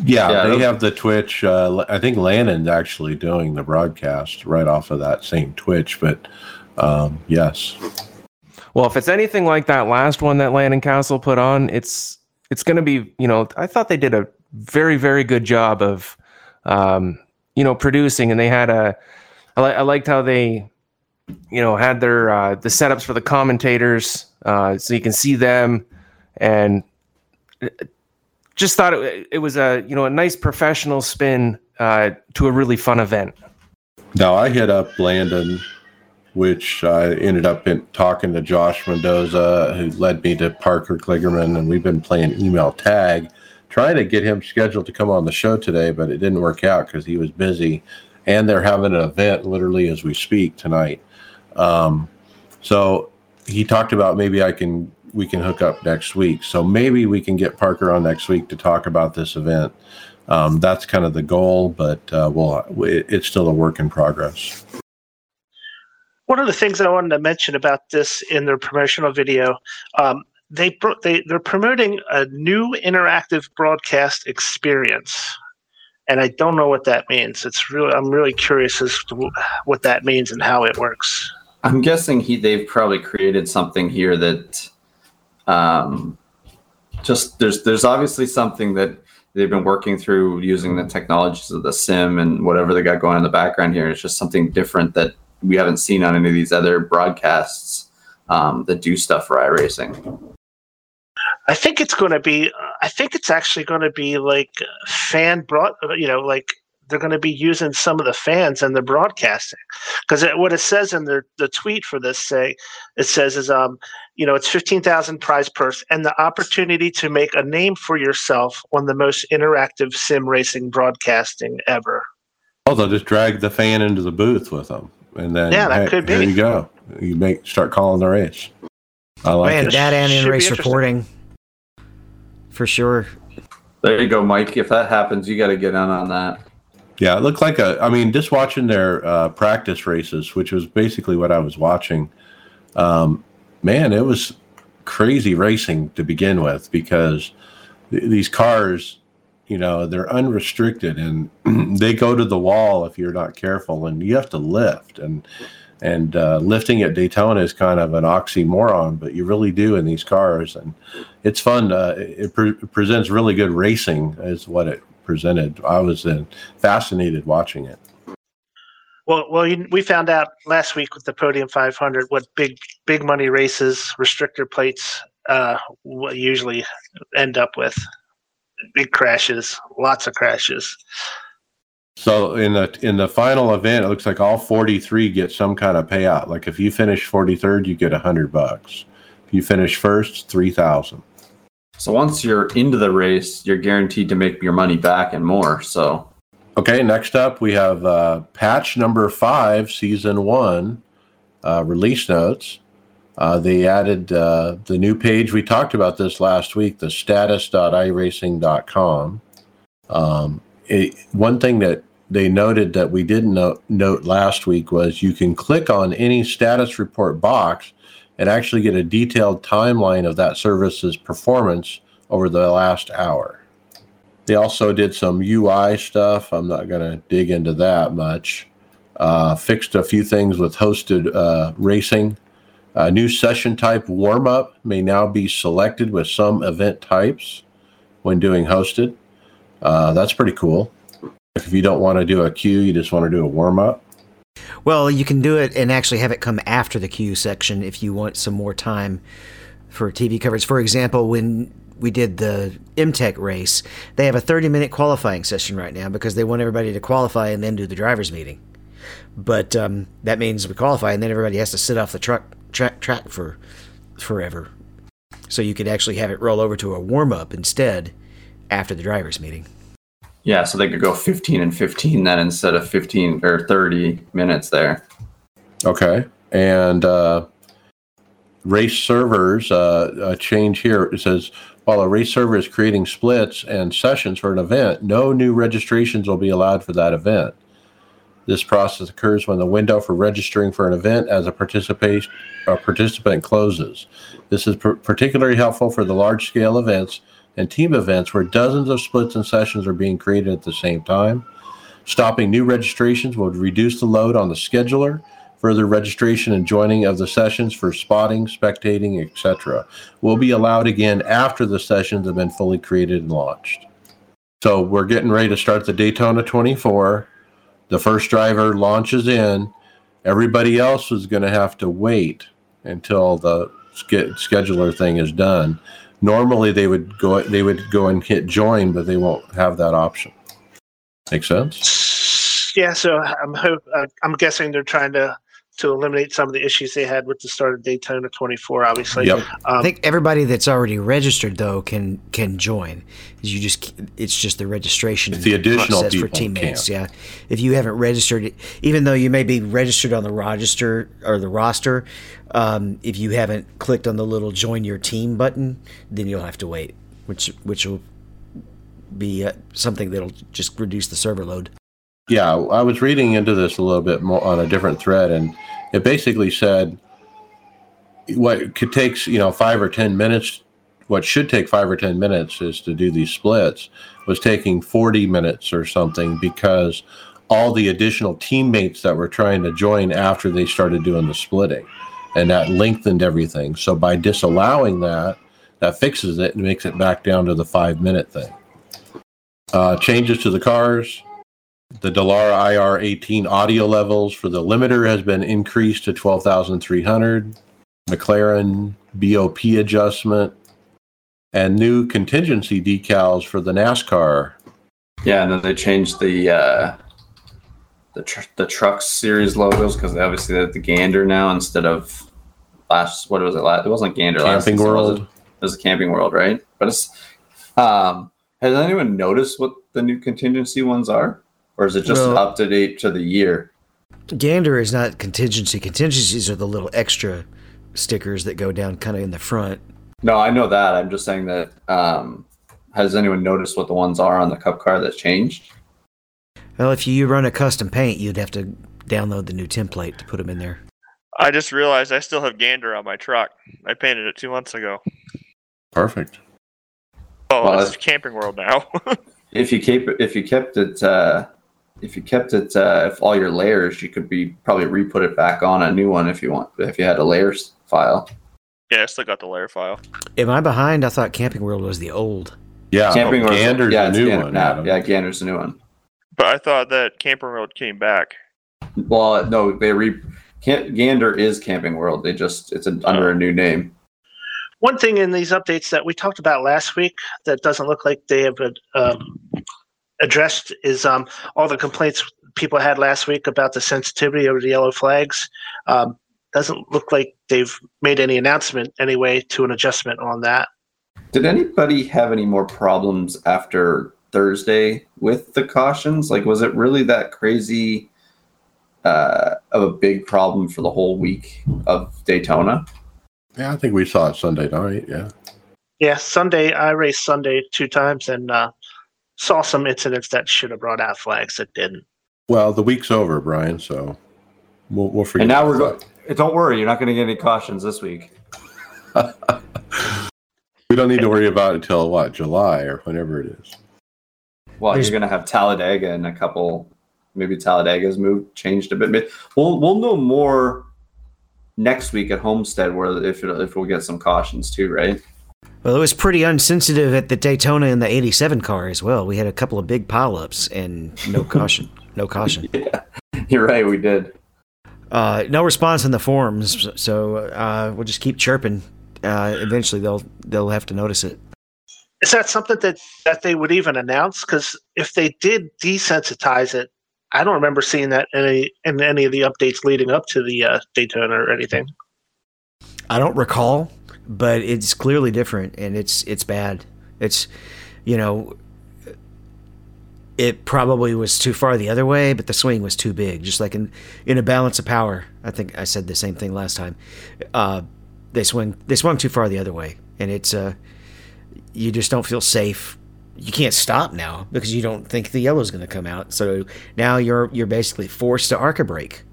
Yeah, Yeah, they have the Twitch. Uh, I think Lannon's actually doing the broadcast right off of that same Twitch. But um, yes, Well, if it's anything like that last one that Landon Cassill put on, it's it's going to be. You know, I thought they did a very very good job of, um, you know, producing, and they had a. I, li- I liked how they, you know, had their uh, the setups for the commentators, uh, so you can see them, and uh, just thought it, it was a you know a nice professional spin uh, to a really fun event. now I hit up Landon, which I ended up in, talking to Josh Mendoza, who led me to Parker Kligerman, and we've been playing email tag, trying to get him scheduled to come on the show today, but it didn't work out because he was busy, and they're having an event literally as we speak tonight. Um, so he talked about maybe I can we can hook up next week. So maybe we can get Parker on next week to talk about this event. Um, that's kind of the goal, but uh, well, it, it's still a work in progress. One of the things I wanted to mention about this in their promotional video, um, they they they're promoting a new interactive broadcast experience, and I don't know what that means. It's really I'm really curious as to what that means and how it works. I'm guessing he they've probably created something here that um just there's there's obviously something that they've been working through using the technologies of the sim and whatever they got going in the background here. It's just something different that we haven't seen on any of these other broadcasts um, that do stuff for iRacing. I think it's going to be. I think it's actually going to be like fan broad. You know, like they're going to be using some of the fans and the broadcasting because what it says in the the tweet for this say it says is um you know it's fifteen thousand prize purse and the opportunity to make a name for yourself on the most interactive sim racing broadcasting ever. Oh, they'll just drag the fan into the booth with them, and then Yeah, that hey, could There you go. You make start calling the race. I like and it. data and in race reporting, for sure. There you go, Mike. If that happens, you got to get in on that. Yeah, it looked like a. I mean, just watching their uh, practice races, which was basically what I was watching. Um, man, it was crazy racing to begin with because th- these cars, you know, they're unrestricted and they go to the wall if you're not careful, and you have to lift and and uh, lifting at Daytona is kind of an oxymoron, but you really do in these cars, and it's fun. Uh, it, pre- presents really good racing, is what it presented. I was uh, fascinated watching it. Well, well, we found out last week with the Podium 500 what big big money races, restrictor plates, uh, usually end up with big crashes, lots of crashes. So in the in the final event, it looks like all 43 get some kind of payout. Like if you finish 43rd, you get hundred bucks. If you finish first, three thousand. So once you're into the race, you're guaranteed to make your money back and more. So Okay, next up we have uh, patch number five, season one, uh, release notes. Uh, they added uh, the new page. We talked about this last week, the status.iracing.com. Um, it, one thing that they noted that we didn't note, note last week was you can click on any status report box and actually get a detailed timeline of that service's performance over the last hour. They also did some UI stuff. I'm not going to dig into that much. Uh, fixed a few things with hosted uh, racing. A new session type warm up may now be selected with some event types when doing hosted. Uh, that's pretty cool. If you don't want to do a queue, you just want to do a warm up. Well, you can do it and actually have it come after the queue section if you want some more time for TV coverage. For example, when we did the MTech race, they have a 30 minute qualifying session right now because they want everybody to qualify and then do the driver's meeting. But um, that means we qualify and then everybody has to sit off the truck track track for forever. So you could actually have it roll over to a warm up instead after the drivers' meeting. Yeah, so they could go 15 and 15 then instead of 15 or 30 minutes there. Okay. And uh, race servers, uh, a change here. It says while a race server is creating splits and sessions for an event, no new registrations will be allowed for that event. This process occurs when the window for registering for an event as a participate a participant closes. This is per- particularly helpful for the large scale events and team events where dozens of splits and sessions are being created at the same time. Stopping new registrations will reduce the load on the scheduler. Further registration and joining of the sessions for spotting, spectating, etc. will be allowed again after the sessions have been fully created and launched. So we're getting ready to start the Daytona 24. The first driver launches in. Everybody else is going to have to wait until the sch- scheduler thing is done. Normally they would go they would go and hit join, but they won't have that option. Make sense? Yeah, so I'm hope uh, I'm guessing they're trying to to eliminate some of the issues they had with the start of Daytona 24. Obviously, Yep. I um, think everybody that's already registered though can can join. You just it's just the registration. It's the additional process for people teammates. Yeah, if you haven't registered, even though you may be registered on the register or the roster, um, if you haven't clicked on the little join your team button, then you'll have to wait, which which will be uh, something that'll just reduce the server load. Yeah, I was reading into this a little bit more on a different thread, and it basically said what could takes you know five or ten minutes. What should take five or ten minutes is to do these splits was taking forty minutes or something because all the additional teammates that were trying to join after they started doing the splitting, and that lengthened everything. So by disallowing that, that fixes it and makes it back down to the five minute thing. Uh, changes to the cars. The Dallara IR 18 audio levels for the limiter has been increased to 12,300. McLaren BOP adjustment and new contingency decals for the NASCAR. Yeah, and then they changed the uh, the tr- the trucks series logos because obviously they have the Gander now instead of last. What was it? Last, it wasn't Gander. last Camping was World. It? it was a Camping World, right? But it's. Um, has anyone noticed what the new contingency ones are, or is it just Well- up to date to the year? Gander is not contingency. Contingencies are the little extra stickers that go down kind of in the front. No, I know that. I'm just saying that. Um, has anyone noticed what the ones are on the Cup car that's changed? Well, if you run a custom paint, you'd have to download the new template to put them in there. I just realized I still have Gander on my truck. I painted it two months ago. Perfect. Oh, Well, it's Camping World now. If you keep if you kept it uh, if you kept it uh, if all your layers, you could be probably re-put it back on a new one if you want. If you had a layers file, yeah, I still got the layer file. Am I behind? I thought Camping World was the old. Yeah, Camping World- Gander's yeah, the new Gander one. now. Yeah, Gander's the new one. But I thought that Camping World came back. Well, no, they re Camp, Gander is Camping World. They just it's a, under a new name. one thing in these updates that we talked about last week that doesn't look like they have um, addressed is um, all the complaints people had last week about the sensitivity of the yellow flags. Um, doesn't look like they've made any announcement anyway to an adjustment on that. Did anybody have any more problems after Thursday with the cautions? Like, was it really that crazy uh, of a big problem for the whole week of Daytona? Yeah, I think we saw it Sunday night. Yeah. Yeah, Sunday I raced Sunday two times and uh, saw some incidents that should have brought out flags that didn't. Well, the week's over, Brian. So we'll, we'll forget. And now we're about going. Don't worry, you're not going to get any cautions this week. We don't need to worry about it until what July or whenever it is. Well, There's- you're going to have Talladega and a couple. Maybe Talladega's moved, changed a bit. We'll we'll know more next week at Homestead, where if it, if we'll get some cautions too, right? Well, it was pretty unsensitive at the Daytona and the 87 car as well. We had a couple of big pileups and no caution. No caution. Yeah, You're right, we did. Uh, no response in the forums, so uh, we'll just keep chirping. Uh, eventually, they'll they'll have to notice it. Is that something that, that they would even announce? Because if they did desensitize it, I don't remember seeing that in any in any of the updates leading up to the uh, Daytona or anything. I don't recall but it's clearly different, and it's it's bad. It's you know it probably was too far the other way, but the swing was too big. Just like in in a balance of power, I think I said the same thing last time. Uh, they swing they swung too far the other way, and it's uh, you just don't feel safe. You can't stop now because you don't think the yellow's going to come out. So now you're you're basically forced to arc a brake.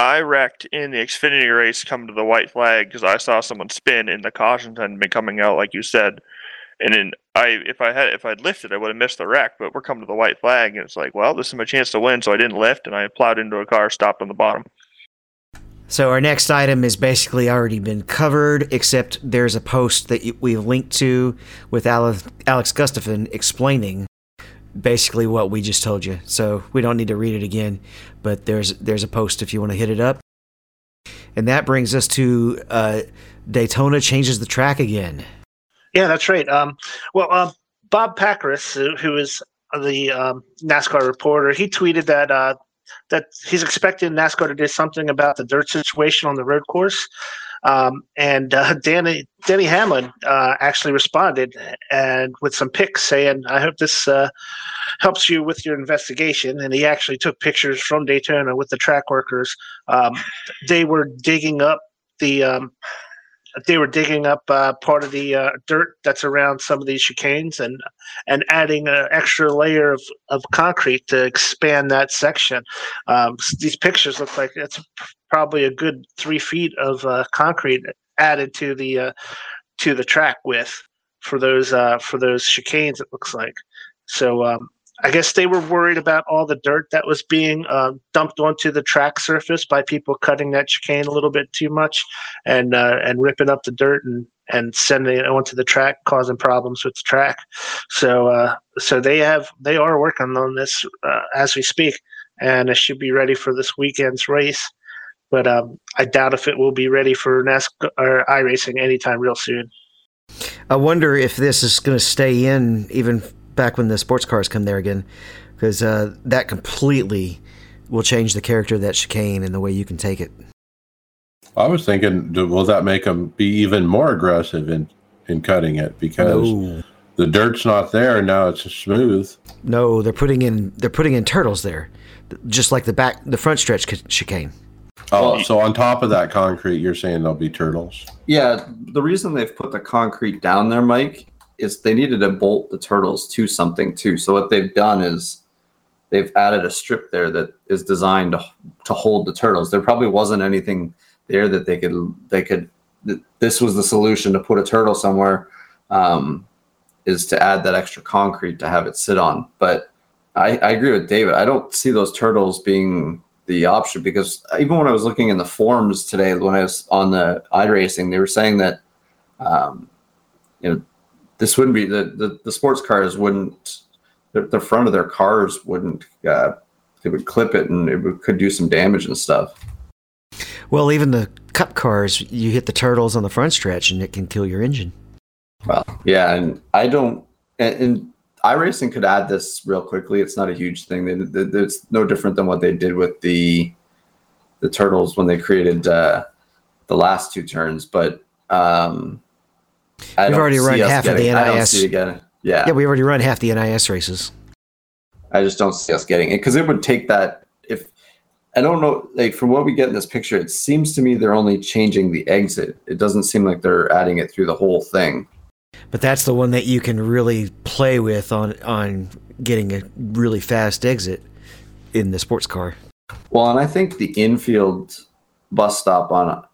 I wrecked in the Xfinity race coming to the white flag because I saw someone spin and the cautions hadn't been coming out like you said. And then I, if I had, if I'd lifted, I would have missed the wreck. But we're coming to the white flag, and it's like, well, this is my chance to win. So I didn't lift, and I plowed into a car, stopped on the bottom. So our next item has basically already been covered, except there's a post that we've linked to with Alex Gustafson explaining basically what we just told you. So we don't need to read it again, but there's there's a post if you want to hit it up. And that brings us to uh, Daytona changes the track again. Yeah, that's right. Um, well, uh, Bob Pockrass, who is the um, NASCAR reporter, he tweeted that uh, that he's expecting NASCAR to do something about the dirt situation on the road course. Um, and uh, Danny Denny Hamlin uh, actually responded and with some pics saying, "I hope this uh, helps you with your investigation." And he actually took pictures from Daytona with the track workers. Um, they were digging up the um, they were digging up uh, part of the uh, dirt that's around some of these chicanes and and adding an extra layer of, of concrete to expand that section. Um, these pictures look like it's probably a good three feet of uh, concrete added to the uh, to the track width for those uh, for those chicanes. It looks like so. Um, I guess they were worried about all the dirt that was being uh, dumped onto the track surface by people cutting that chicane a little bit too much and uh, and ripping up the dirt and and sending it onto the track, causing problems with the track. So uh, so they have they are working on this uh, as we speak, and it should be ready for this weekend's race. But um, I doubt if it will be ready for NASCAR or iRacing anytime real soon. I wonder if this is going to stay in even back when the sports cars come there again, because uh, that completely will change the character of that chicane and the way you can take it. I was thinking, will that make them be even more aggressive in in cutting it because no. the dirt's not there and now it's smooth. No, they're putting in they're putting in turtles there, just like the back the front stretch chicane. Oh, so on top of that concrete, you're saying there'll be turtles? Yeah, the reason they've put the concrete down there, Mike, is they needed to bolt the turtles to something too. So what they've done is they've added a strip there that is designed to, to hold the turtles. There probably wasn't anything there that they could they could. This was the solution to put a turtle somewhere. Um, is to add that extra concrete to have it sit on. But I, I agree with David. I don't see those turtles being the option because even when I was looking in the forums today, when I was on the iRacing, they were saying that um, you know this wouldn't be the the, the sports cars wouldn't the, the front of their cars wouldn't uh, they would clip it and it would, could do some damage and stuff. Well, even the cup cars, you hit the turtles on the front stretch and it can kill your engine. Well, yeah, and I don't. And, and iRacing could add this real quickly. It's not a huge thing. It's no different than what they did with the the turtles when they created uh, the last two turns. But um, I we've already run half getting, of the NIS. Yeah, yeah, we've already run half the NIS races. I just don't see us getting it because it would take that. If I don't know, like from what we get in this picture, it seems to me they're only changing the exit. It doesn't seem like they're adding it through the whole thing. But that's the one that you can really play with on on getting a really fast exit in the sports car. Well, and I think the infield bus stop on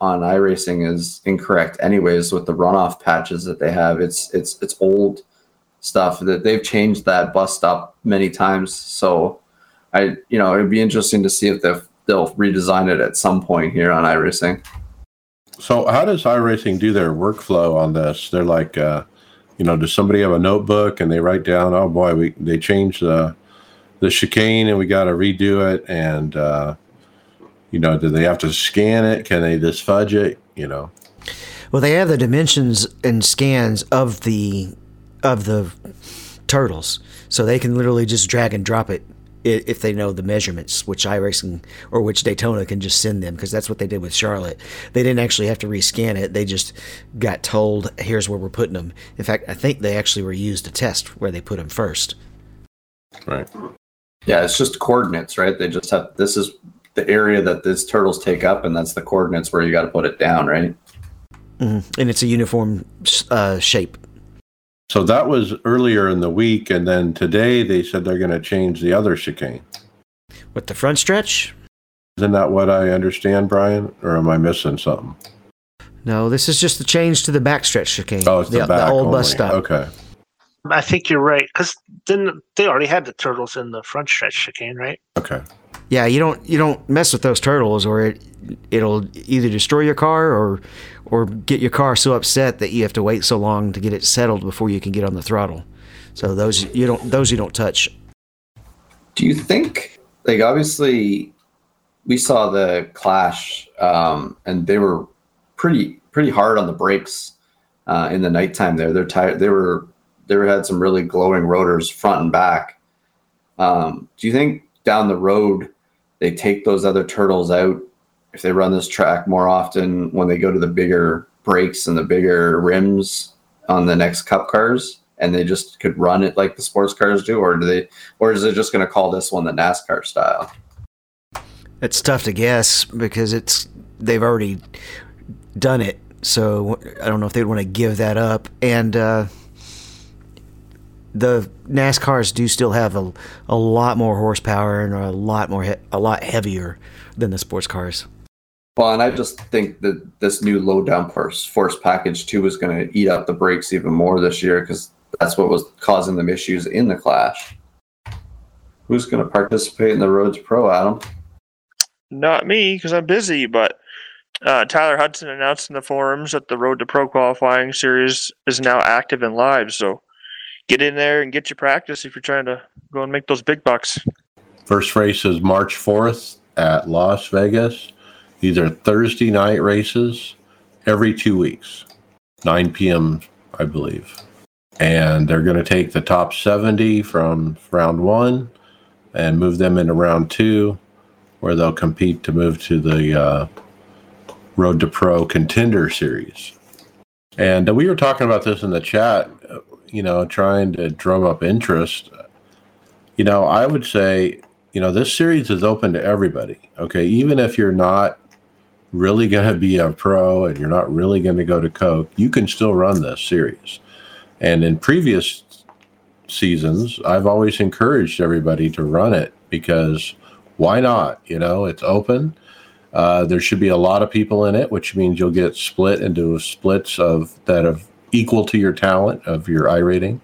on iRacing is incorrect anyways with the runoff patches that they have. It's it's it's old stuff that they've changed that bus stop many times. So I you know it'd be interesting to see if they'll they'll redesign it at some point here on iRacing. So how does iRacing do their workflow on this? They're like uh, you know, does somebody have a notebook and they write down, oh boy, we they changed the the chicane and we got to redo it and uh, you know, do they have to scan it? Can they just fudge it? You know. Well, they have the dimensions and scans of the of the turtles, so they can literally just drag and drop it if they know the measurements, which iRacing or which Daytona can just send them because that's what they did with Charlotte. They didn't actually have to rescan it; they just got told, "Here's where we're putting them." In fact, I think they actually were used to test where they put them first. Right. Yeah, it's just coordinates, right? They just have this is the area that these turtles take up, and that's the coordinates where you got to put it down, right? hmm And it's a uniform uh, shape. So that was earlier in the week, and then today they said they're going to change the other chicane. With the front stretch, Isn't that what I understand, Brian? Or am I missing something? no, this is just the change to the backstretch chicane. Oh, it's the, back old bus stop. Okay. I think you're right because then they already had the turtles in the front stretch chicane, right? Okay. Yeah, you don't you don't mess with those turtles, or it it'll either destroy your car or or get your car so upset that you have to wait so long to get it settled before you can get on the throttle. So those you don't those you don't touch. Do you think, like, obviously, we saw the clash, um, and they were pretty pretty hard on the brakes uh, in the nighttime. There, they're tired. They were they had some really glowing rotors front and back. Um, do you think down the road they take those other turtles out if they run this track more often when they go to the bigger brakes and the bigger rims on the next cup cars and they just could run it like the sports cars do or do they or is it just going to call this one the NASCAR style? It's tough to guess because it's they've already done it. So I don't know if they'd want to give that up. And uh, the NASCARs do still have a, a lot more horsepower and are a lot more he- a lot heavier than the sports cars. Well, and I just think that this new low downforce force package too is going to eat up the brakes even more this year because that's what was causing them issues in the clash. Who's going to participate in the Road Pro, Adam? Not me, because I'm busy, but uh, Tyler Hudson announced in the forums that the Road to Pro qualifying series is now active and live. So get in there and get your practice if you're trying to go and make those big bucks. First race is March 4th at Las Vegas. These are Thursday night races every two weeks, 9 p.m., I believe. And they're going to take the top 70 from round one and move them into round two, where they'll compete to move to the uh, Road to Pro Contender Series. And we were talking about this in the chat, you know, trying to drum up interest. You know, I would say you know this series is open to everybody okay? Even if you're not really going to be a pro and you're not really going to go to coke you can still run this series. And in previous seasons i've always encouraged everybody to run it because why not you know? It's open. Uh, there should be a lot of people in it which means you'll get split into splits of that of equal to your talent of your i rating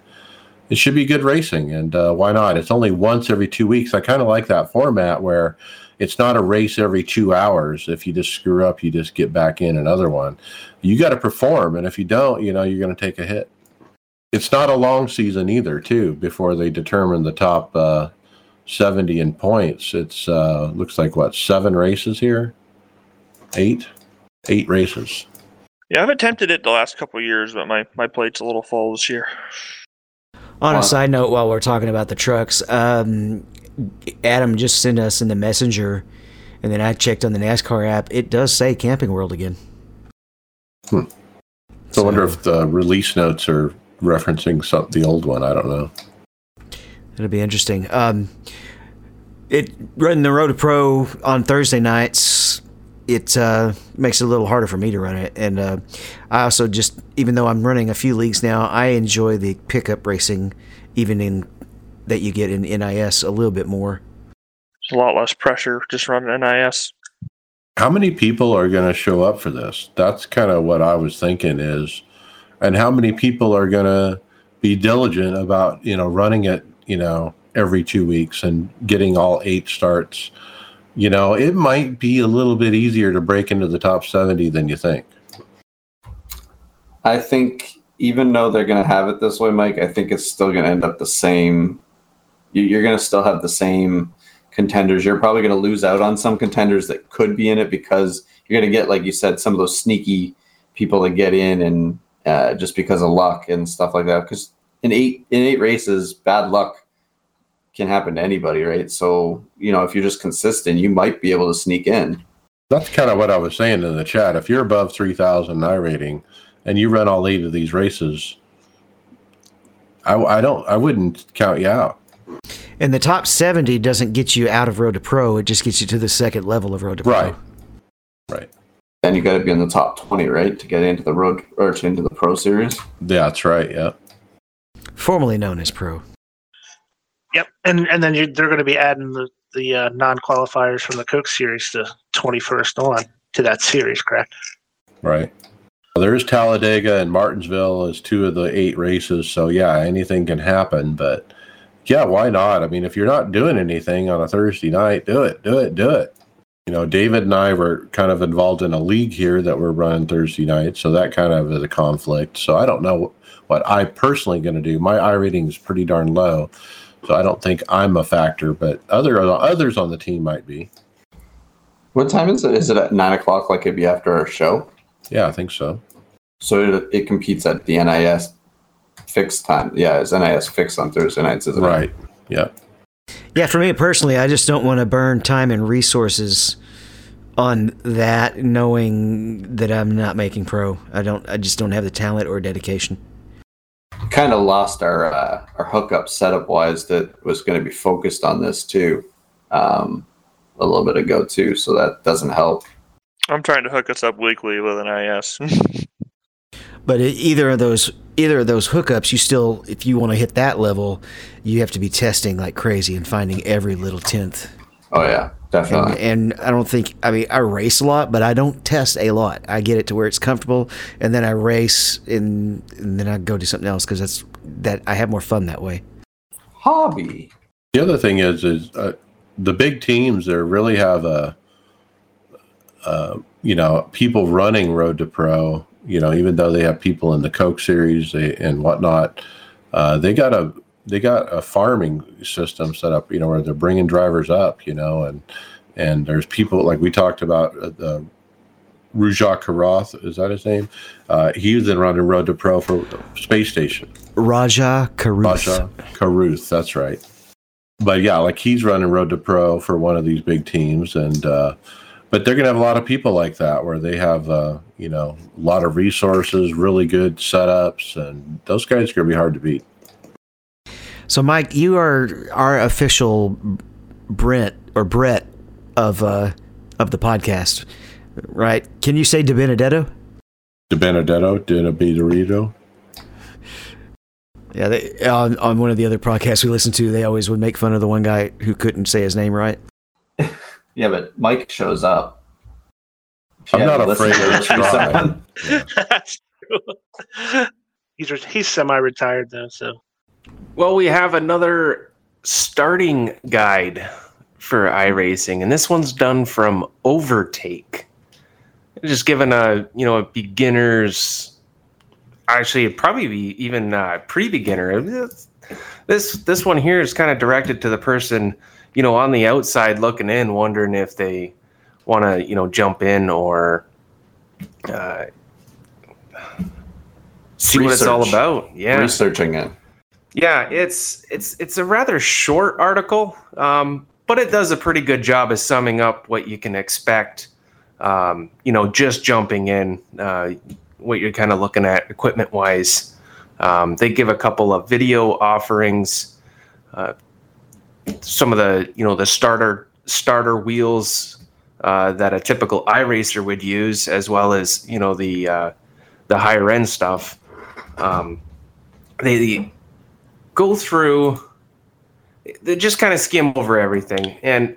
it should be good racing and uh, why not? It's only once every two weeks. I kind of like that format where it's not a race every two hours. If you just screw up you just get back in another one. You got to perform and if you don't you know you're going to take a hit. It's not a long season either too before they determine the top uh, 70 in points. It's uh, looks like what seven races here? Eight? Eight races Yeah, I've attempted it the last couple of years, but my, my plate's a little full this year. On Wow. a side note, while we're talking about the trucks, um, Adam just sent us in the messenger, and then I checked on the NASCAR app. It does say Camping World again. Hmm. so i wonder if the release notes are referencing some, the old one i don't know It'll be interesting. Um, it running the Road to Pro on Thursday nights. It uh, makes it a little harder for me to run it, and uh, I also just, even though I'm running a few leagues now, I enjoy the pickup racing, even in that you get in NIS a little bit more. It's a lot less pressure just running NIS. how many people are going to show up for this that's kind of what i was thinking is and how many people are going to be diligent about you know running it you know every two weeks and getting all eight starts you know it might be a little bit easier to break into the top 70 than you think I think even though they're going to have it this way, Mike, I think it's still going to end up the same. you- You're going to still have the same contenders. You're probably going to lose out on some contenders that could be in it because you're going to get, like you said, some of those sneaky people that get in and uh, just because of luck and stuff like that. Because in eight in eight races, bad luck can happen to anybody, right? So, you know, if you're just consistent, you might be able to sneak in. That's kind of what I was saying in the chat. If you're above 3,000 I rating and you run all eight of these races, I, I don't, I wouldn't count you out. And the top 70 doesn't get you out of Road to Pro. It just gets you to the second level of Road to Pro. Right. Right. Then you got to be in the top 20, right? To get into the road or to into the pro series. Yeah, that's right. Yeah. Formerly known as Pro. Yep, and and then you, they're going to be adding the the uh, non qualifiers from the Coke series to twenty first on to that series, correct? Right. Well, there's Talladega and Martinsville as two of the eight races. So yeah, anything can happen. But yeah, why not? I mean, if you're not doing anything on a Thursday night, do it, do it, do it. You know, David and I were kind of involved in a league here that we're running Thursday night, so that kind of is a conflict. So I don't know what I personally going to do. My I rating is pretty darn low. So I don't think I'm a factor, but other others on the team might be. What time is it? Is it at nine o'clock, like it'd be after our show? Yeah, I think so. So it, it competes at the NIS fixed time. Yeah, it's NIS fixed on Thursday nights, isn't right. it? Right. Yeah. Yeah, for me personally, I just don't want to burn time and resources on that, knowing that I'm not making pro. I don't. I just don't have the talent or dedication kind of lost our uh, our hookup setup wise that was going to be focused on this too um, a little bit ago too so that doesn't help. I'm trying to hook us up weekly with an is but either of those either of those hookups you still if you want to hit that level you have to be testing like crazy and finding every little tenth. Oh yeah Definitely. And, and, I don't think, I mean, I race a lot, but I don't test a lot. I get it to where it's comfortable, and then I race, and, and then I go do something else because that's that I have more fun that way. Hobby. The other thing is, is uh, the big teams there really have a, uh, you know, people running Road to Pro. You know, even though they have people in the Coke series and whatnot, uh, they got a they got a farming system set up, you know, where they're bringing drivers up, you know, and and there's people like we talked about uh, the Rujak Karoth, is that his name? Uh, he was in running Road to Pro for Space Station. Rajah Caruth. Rajah Caruth, that's right. But yeah, like he's running Road to Pro for one of these big teams, and uh, but they're gonna have a lot of people like that where they have uh, you know a lot of resources, really good setups, and those guys are gonna be hard to beat. So, Mike, you are our official Brent or Brett of uh, of the podcast, right? Can you say DiBenedetto? De Benedetto, DiBenedetto. Yeah, they, on on one of the other podcasts we listen to, they always would make fun of the one guy who couldn't say his name right. yeah, but Mike shows up. I'm not afraid to try. That's true. He's he's semi-retired though, so well, we have another starting guide for iRacing, and this one's done from Overtake. Just given a you know a beginner's, actually probably be even a pre-beginner. This this one here is kind of directed to the person you know on the outside looking in, wondering if they want to you know jump in or uh, see Research. what it's all about. Yeah, researching it. Yeah, it's it's it's a rather short article, um, but it does a pretty good job of summing up what you can expect. Um, you know, just jumping in, uh, what you're kind of looking at equipment wise. Um, they give a couple of video offerings, uh, some of the you know the starter starter wheels uh, that a typical iRacer would use, as well as you know the uh, the higher end stuff. Um, they go through they just kind of skim over everything. And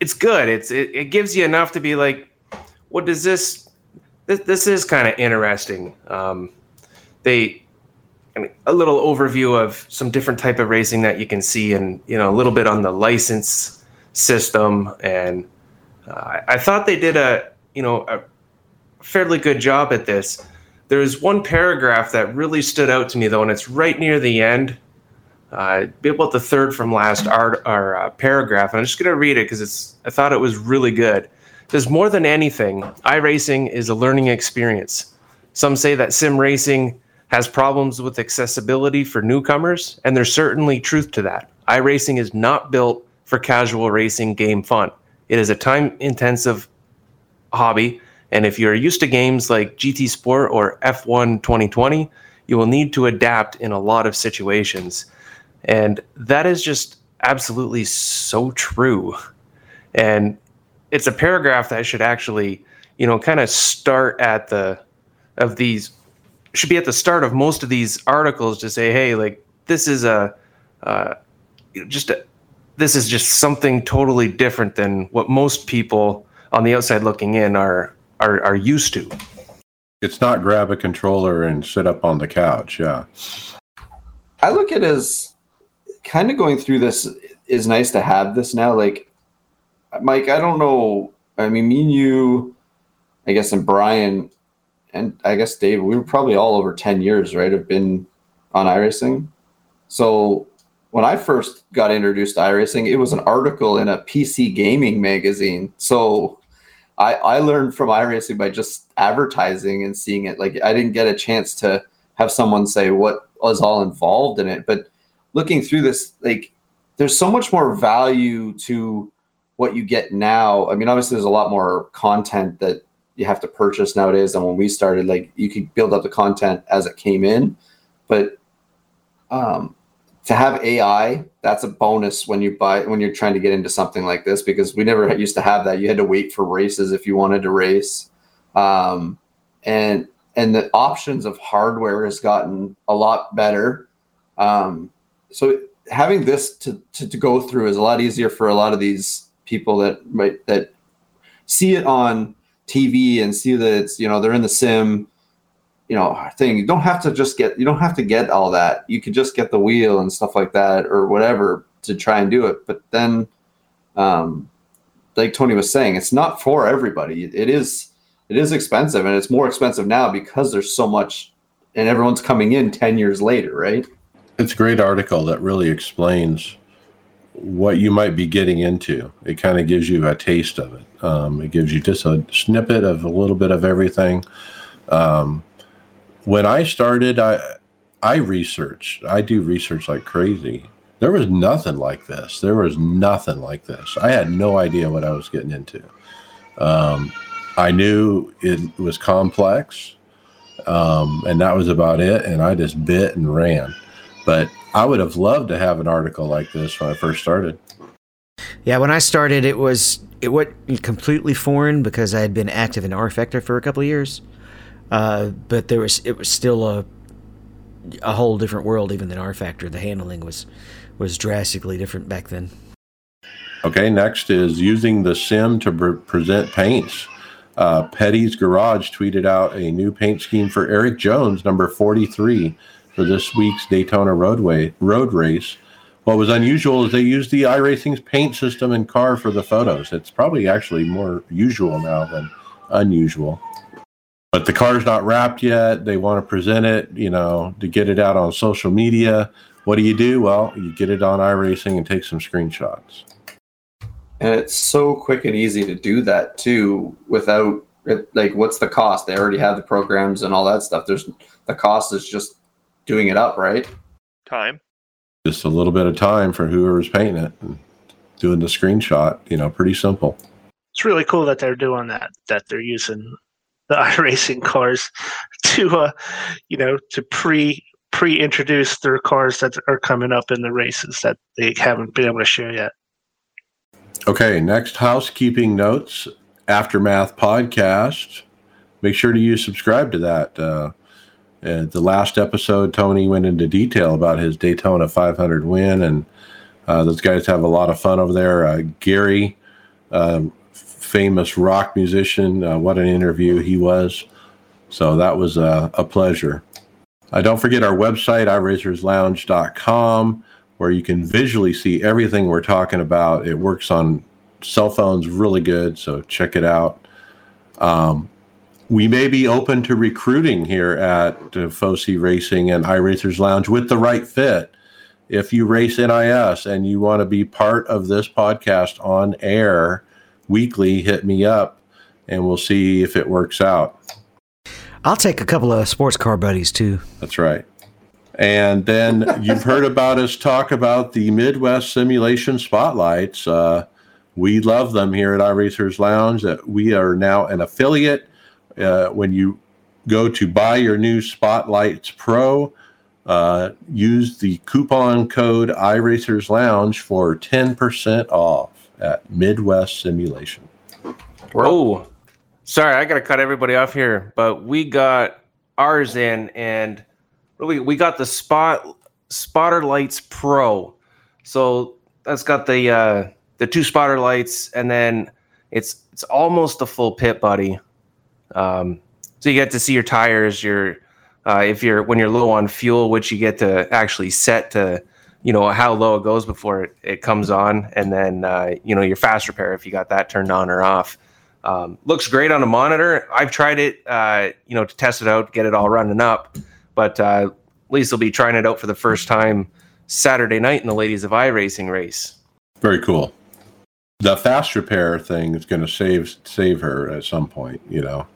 it's good. It's it, it gives you enough to be like what does this this, this is kind of interesting. Um, they a little overview of some different type of racing that you can see and you know a little bit on the license system. And uh, i thought they did a you know a fairly good job at this there's one paragraph that really stood out to me though, and it's right near the end. Uh, about the third from last art or uh, paragraph, and I'm just going to read it because it's. I thought it was really good. Says more than anything, iRacing is a learning experience. Some say that sim racing has problems with accessibility for newcomers, and there's certainly truth to that. iRacing is not built for casual racing game fun. It is a time intensive hobby, and if you're used to games like GT Sport or F1 2020, you will need to adapt in a lot of situations. And that is just absolutely so true. And it's a paragraph that should actually, you know, kind of start at the of these should be at the start of most of these articles to say, hey, like this is a uh, just a, this is just something totally different than what most people on the outside looking in are are are used to. It's not grab a controller and sit up on the couch. Yeah. I look at it as kind of going through this is nice to have this now. Like, Mike, I don't know. I mean, me and you, I guess, and Brian, and I guess Dave, we were probably all over 10 years, right? Have been on iRacing. So when I first got introduced to iRacing, it was an article in a PC gaming magazine. So I, I learned from iRacing by just advertising and seeing it. Like I didn't get a chance to have someone say what was all involved in it. But looking through this, like there's so much more value to what you get now. I mean, obviously there's a lot more content that you have to purchase nowadays than when we started. Like you could build up the content as it came in, but um, to have AI, that's a bonus when you buy when you're trying to get into something like this because we never used to have that. You had to wait for races if you wanted to race, um, and and the options of hardware has gotten a lot better. Um, so having this to, to, to go through is a lot easier for a lot of these people that might that see it on TV and see that it's you know they're in the sim you know thing. You don't have to just get you don't have to get all that. You could just get the wheel and stuff like that or whatever to try and do it. But then um like tony was saying it's not for everybody. It is it is expensive and it's more expensive now because there's so much and everyone's coming in 10 years later right? It's a great article that really explains what you might be getting into. It kind of gives you a taste of it. Um, it gives you just a snippet of a little bit of everything. Um, when I started, I I researched. I do research like crazy. There was nothing like this. There was nothing like this. I had no idea what I was getting into. Um, I knew it was complex, um, and that was about it. And I just bit and ran. But I would have loved to have an article like this when I first started. Yeah, when I started, it was it was completely foreign because I had been active in rFactor for a couple of years. Uh, but there was it was still a a whole different world even than R Factor. The handling was was drastically different back then. Okay, next is using the sim to pre- present paints. Uh, Petty's Garage tweeted out a new paint scheme for Erik Jones, number 43, for this week's Daytona Roadway road race. What was unusual is they used the iRacing's paint system and car for the photos. It's probably actually more usual now than unusual but the car's not wrapped yet. They want to present it, you know, to get it out on social media. What do you do? Well, you get it on iRacing and take some screenshots. And it's so quick and easy to do that too without like what's the cost? They already have the programs and all that stuff. There's the cost is just doing it up, right? Time. Just a little bit of time for whoever's painting it and doing the screenshot, you know, pretty simple. It's really cool that they're doing that, that they're using the iRacing cars to uh, you know to pre pre-introduce their cars that are coming up in the races that they haven't been able to share yet. Okay, next housekeeping notes aftermath podcast. Make sure to you subscribe to that. Uh, uh, the last episode, Tony went into detail about his Daytona 500 win, and uh, those guys have a lot of fun over there. Uh, Gary um, famous rock musician. Uh, what an interview he was. So that was a, a pleasure. Uh, don't forget our website, iRacersLounge.com, where you can visually see everything we're talking about. It works on cell phones really good, so check it out. Um, we may be open to recruiting here at uh, FOSI Racing and iRacers Lounge with the right fit. If you race NIS and you want to be part of this podcast on air, weekly, hit me up and we'll see if it works out. I'll take a couple of sports car buddies too. That's right. And then you've heard about us talk about the Midwest Simulation Spotlights. Uh, we love them here at iRacers Lounge. That we are now an affiliate. Uh, when you go to buy your new Spotlights Pro, uh, use the coupon code iRacers Lounge for 10% off at Midwest Simulation. Oh, sorry, I gotta cut everybody off here, but we got ours in, and we we got the spot spotter lights pro. So that's got the uh, the two spotter lights, and then it's it's almost a full pit buddy. Um, so you get to see your tires, your uh, if you're when you're low on fuel, which you get to actually set to you know how low it goes before it, it comes on, and then uh, you know your fast repair if you got that turned on or off. Um, looks great on a monitor. I've tried it, uh, you know, to test it out, get it all running up. But uh, Lisa will be trying it out for the first time Saturday night in the Ladies of iRacing race. Very cool. The fast repair thing is going to save save her at some point. You know,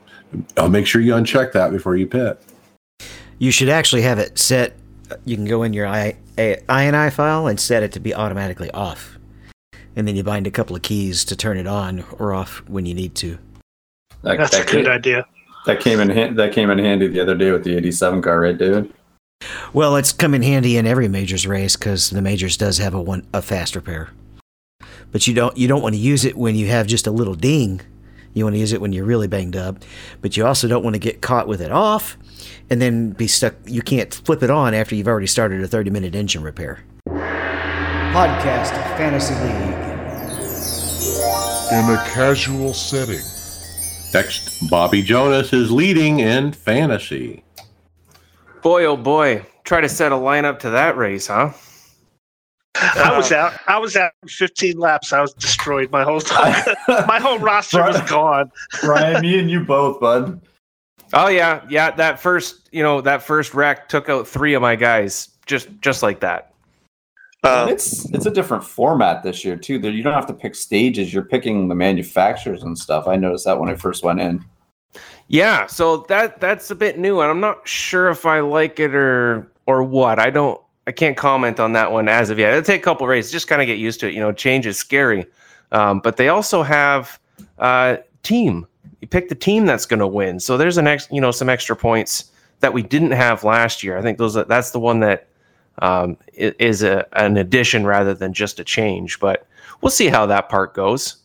I'll make sure you uncheck that before you pit. You should actually have it set. You can go in your I, a, INI file and set it to be automatically off, and then you bind a couple of keys to turn it on or off when you need to. That, That's a that good came, idea. That came in that came in handy the other day with the '87 car, right, David? Well, it's come in handy in every majors race because the majors does have a one a fast repair. But you don't you don't want to use it when you have just a little ding. You want to use it when you're really banged up, but you also don't want to get caught with it off, and then be stuck. You can't flip it on after you've already started a 30 minute engine repair. Podcast Fantasy League. in a casual setting. Next, Bobby Jonas is leading in fantasy. Boy, oh boy, try to set a lineup to that race, huh? I was out. I was out 15 laps. I was destroyed. My whole time. my whole roster was gone. Brian, me and you both, bud. Oh yeah, yeah. That first, you know, that first wreck took out three of my guys, just just like that. And Um, it's it's a different format this year too. There you don't have to pick stages. You're picking the manufacturers and stuff. I noticed that when I first went in. Yeah, so that that's a bit new, and I'm not sure if I like it or or what. I don't. I can't comment on that one as of yet. It'll take a couple races, just kind of get used to it. You know, change is scary, um, but they also have uh, team. You pick the team that's going to win. So there's an ex, you know, some extra points that we didn't have last year. I think those are, that's the one that um, is a, an addition rather than just a change. But we'll see how that part goes.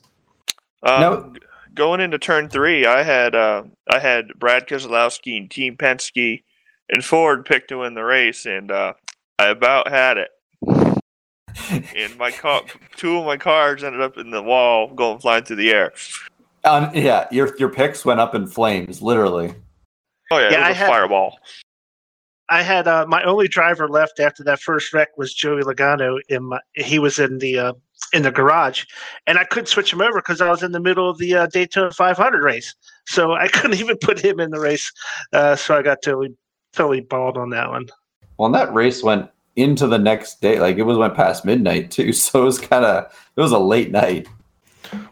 um, No. going into turn three, I had uh, I had Brad Keselowski and Team Penske and Ford picked to win the race, and uh, I about had it. and my car, two of my cars ended up in the wall, going flying through the air. Um, yeah, your your picks went up in flames, literally. Oh yeah, Yeah, it I was a had- fireball. I had uh, my only driver left after that first wreck was Joey Logano. In my, he was in the uh, in the garage, and I couldn't switch him over because I was in the middle of the uh, Daytona 500 race. So I couldn't even put him in the race. Uh, so I got totally totally balled on that one. Well, and that race went into the next day. Like it was went past midnight too. So it was kind of it was a late night.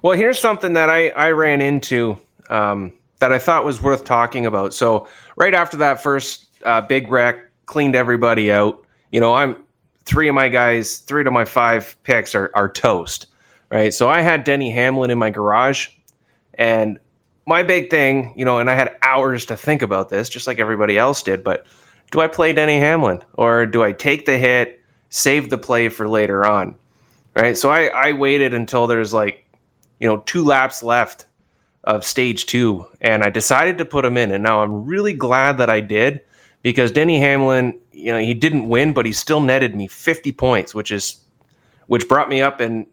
Well, here's something that I, I ran into um, that I thought was worth talking about. So, right after that first uh, big wreck, cleaned everybody out. You know, I'm three of my guys, three to my five picks are, are toast, right? So, I had Denny Hamlin in my garage. And my big thing, you know, and I had hours to think about this, just like everybody else did. But do I play Denny Hamlin or do I take the hit, save the play for later on? Right. So, I, I waited until there's like, you know, two laps left of stage two, and I decided to put him in. And now I'm really glad that I did because Denny Hamlin, you know, he didn't win, but he still netted me 50 points, which is which brought me up. And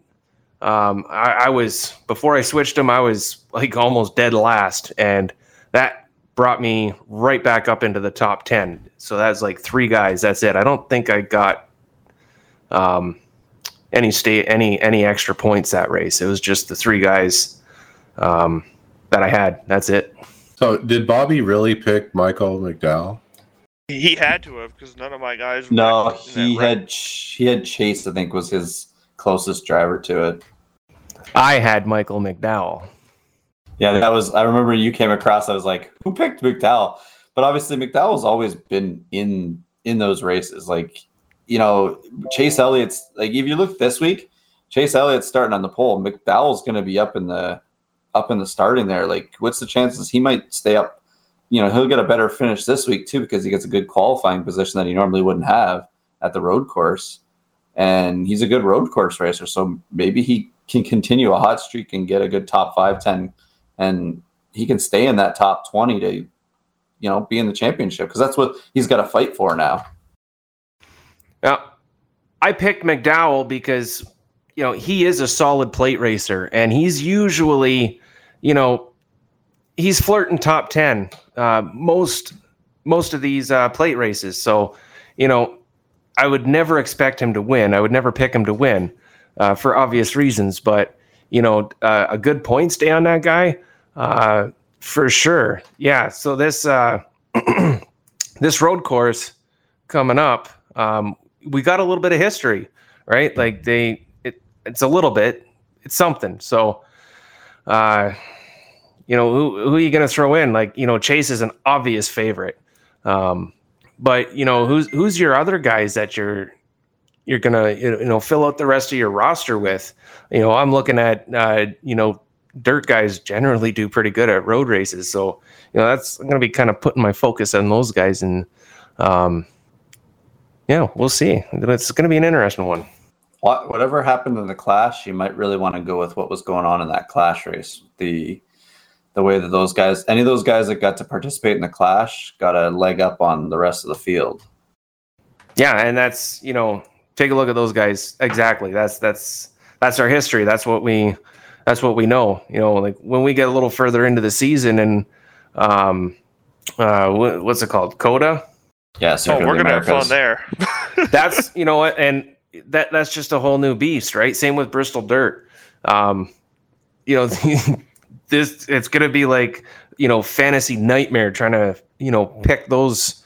um, I, I was before I switched him, I was like almost dead last, and that brought me right back up into the top 10. So that's like three guys. That's it. I don't think I got um, any state any any extra points that race. It was just the three guys um, that I had. That's it. So, did Bobby really pick Michael McDowell? He had to have because none of my guys. were No, he had he had Chase. I think was his closest driver to it. I had Michael McDowell. Yeah, that was. I remember you came across. I was like, "Who picked McDowell?" but obviously McDowell's always been in in those races. Like, you know, Chase Elliott's like if you look this week, Chase Elliott's starting on the pole. McDowell's going to be up in the up in the starting there. Like, what's the chances he might stay up? You know, he'll get a better finish this week too because he gets a good qualifying position that he normally wouldn't have at the road course. And he's a good road course racer, so maybe he can continue a hot streak and get a good top five, 10, and he can stay in that top 20 to, you know, be in the championship because that's what he's got to fight for. Now, I picked McDowell because you know he is a solid plate racer, and he's usually, you know, he's flirting top ten uh, most most of these uh, plate races. So, you know, I would never expect him to win. I would never pick him to win uh, for obvious reasons. But you know, uh, a good points day on that guy uh, for sure. Yeah. So this uh, this road course coming up, um, we got a little bit of history, right? Like they, it, it's a little bit, it's something. So, uh, you know, who, who are you going to throw in? Like, you know, Chase is an obvious favorite. Um, but you know, who's who's your other guys that you're you're gonna you know fill out the rest of your roster with? You know, I'm looking at uh, you know dirt guys generally do pretty good at road races, so you know that's gonna be kind of putting my focus on those guys, and um, yeah, we'll see. It's gonna be an interesting one. What, whatever happened in the clash, you might really want to go with what was going on in that clash race. The the way that those guys, any of those guys that got to participate in the clash, got a leg up on the rest of the field. Yeah, and that's you know, take a look at those guys. Exactly. That's that's that's our history. That's what we that's what we know. You know, like when we get a little further into the season and um, uh, what's it called, COTA? Yeah, Oh, we're gonna have fun there. that's you know what, and that that's just a whole new beast, right? Same with Bristol Dirt. Um, you know, this it's gonna be like you know fantasy nightmare trying to you know pick those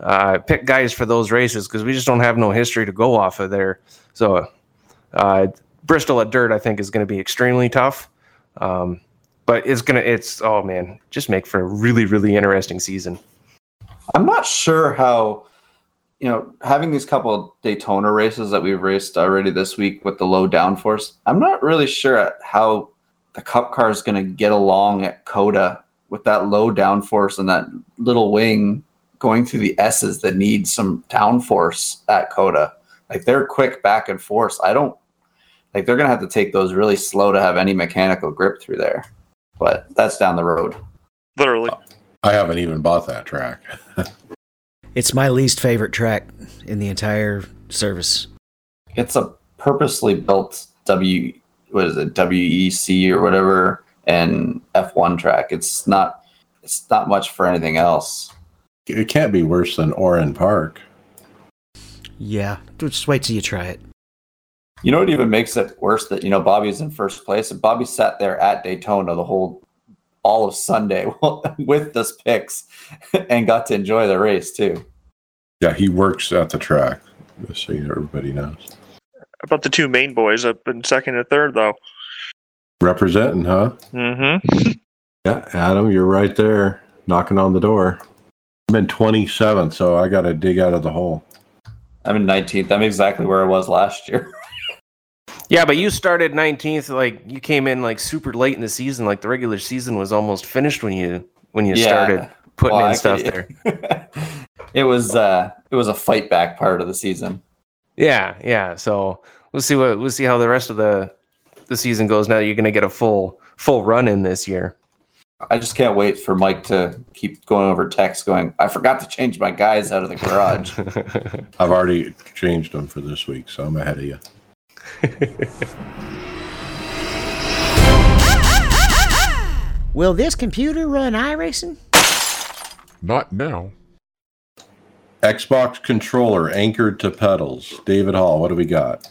uh, pick guys for those races because we just don't have no history to go off of there. So uh, Bristol at Dirt, I think, is going to be extremely tough. Um, but it's gonna it's oh man, just make for a really really interesting season. I'm not sure how, you know, having these couple Daytona races that we've raced already this week with the low downforce, I'm not really sure how the Cup car is going to get along at COTA with that low downforce and that little wing going through the S's that need some downforce at COTA. Like they're quick back and forth. I don't like they're going to have to take those really slow to have any mechanical grip through there. But that's down the road. Literally. I haven't even bought that track. It's my least favorite track in the entire service. it's a purposely built W what is it WEC or whatever and F1 track. It's not it's not much for anything else. It can't be worse than Oran Park. Yeah, just wait till you try it. You know what even makes it worse that you know Bobby's in first place and Bobby sat there at Daytona the whole all of Sunday with those picks and got to enjoy the race too. Yeah, he works at the track. Just so everybody knows. About the two main boys up in second and third, though. Representing, huh? Mm-hmm. Yeah, Adam, you're right there, knocking on the door. I'm in 27th, so I got to dig out of the hole. I'm in 19th. I'm exactly where I was last year. Yeah, but you started 19th. Like you came in like super late in the season. Like the regular season was almost finished when you when you Yeah. started putting Well, in I stuff could- there. it was uh it was a fight back part of the season. Yeah, yeah. So we'll see what we'll see how the rest of the the season goes. Now that you're going to get a full full run in this year. I just can't wait for Mike to keep going over text going, I forgot to change my guys out of the garage. I've already changed them for this week, so I'm ahead of you. Will this computer run iRacing? Not now. Xbox controller anchored to pedals. David Hall, what do we got?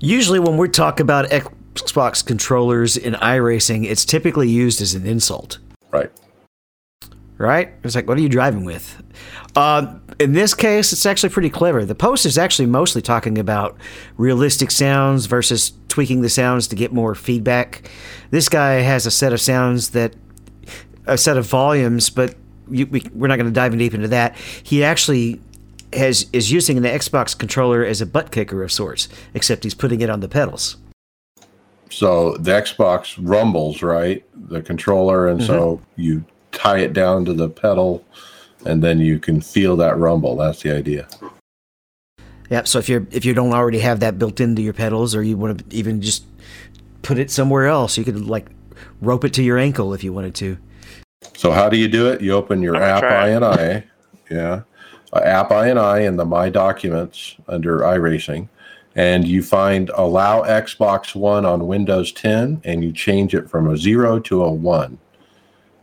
Usually, when we talk about Xbox controllers in iRacing, it's typically used as an insult, Right. right? It's like, what are you driving with? Uh, in this case, it's actually pretty clever. The post is actually mostly talking about realistic sounds versus tweaking the sounds to get more feedback. This guy has a set of sounds that, a set of volumes, but you, we, we're not going to dive deep into that. He actually has is using the Xbox controller as a butt kicker of sorts, except he's putting it on the pedals. So the Xbox rumbles, right? The controller, and so mm-hmm. you tie it down to the pedal, and then you can feel that rumble. That's the idea. Yep. So if you're if you don't already have that built into your pedals, or you want to even just put it somewhere else, you could like rope it to your ankle if you wanted to. So how do you do it? You open your I'm gonna app try it. INI, yeah, uh, app INI in the My Documents under iRacing, and you find Allow Xbox One on Windows 10, and you change it from a zero to a one,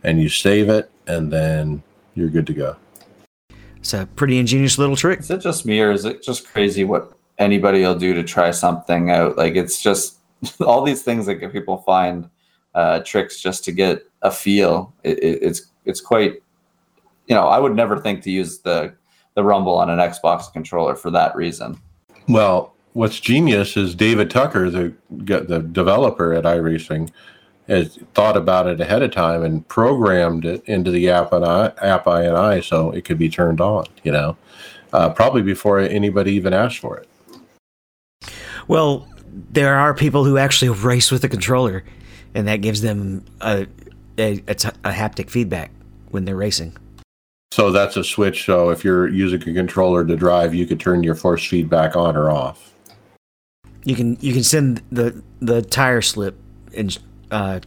and you save it, and then you're good to go. It's a pretty ingenious little trick. Is it just me or is it just crazy what anybody will do to try something out? Like it's just all these things that people find uh, tricks just to get a feel. It, it, it's it's quite, you know, I would never think to use the the rumble on an Xbox controller for that reason. Well, what's genius is David Tucker, the the developer at iRacing, has thought about it ahead of time and programmed it into the app and I, app INI so it could be turned on. You know, uh, probably before anybody even asked for it. Well, there are people who actually race with the controller, and that gives them a a, a, t- a haptic feedback when they're racing. So that's a switch. So if you're using a controller to drive, you could turn your force feedback on or off. You can you can send the the tire slip and uh,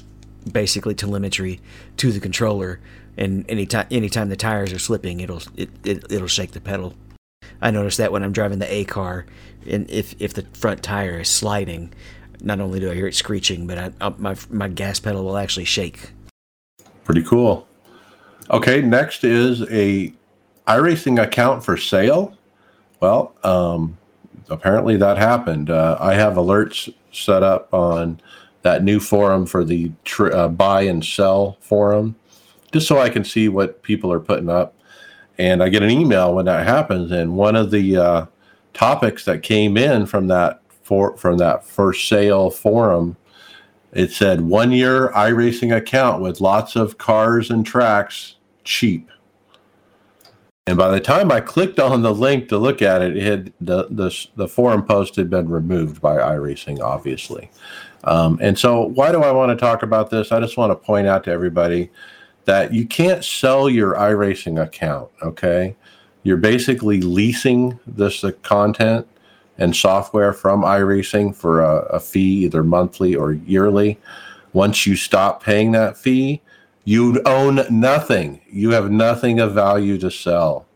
basically telemetry to the controller, and anytime anytime the tires are slipping, it'll it, it it'll shake the pedal. I notice that when I'm driving the A car, and if if the front tire is sliding, not only do I hear it screeching, but I, I, my my gas pedal will actually shake. Pretty cool. Okay, next is a iRacing account for sale. Well, um, apparently that happened. Uh, I have alerts set up on that new forum for the tr- uh, buy and sell forum, just so I can see what people are putting up. And I get an email when that happens. And one of the uh, topics that came in from that for from that first sale forum it said one year iRacing account with lots of cars and tracks, cheap. And by the time I clicked on the link to look at it, it had the the, the forum post had been removed by iRacing, obviously. Um, and so, why do I want to talk about this? I just want to point out to everybody that you can't sell your iRacing account. Okay, you're basically leasing this the content and software from iRacing for a, a fee, either monthly or yearly. Once you stop paying that fee, you own nothing. You have nothing of value to sell.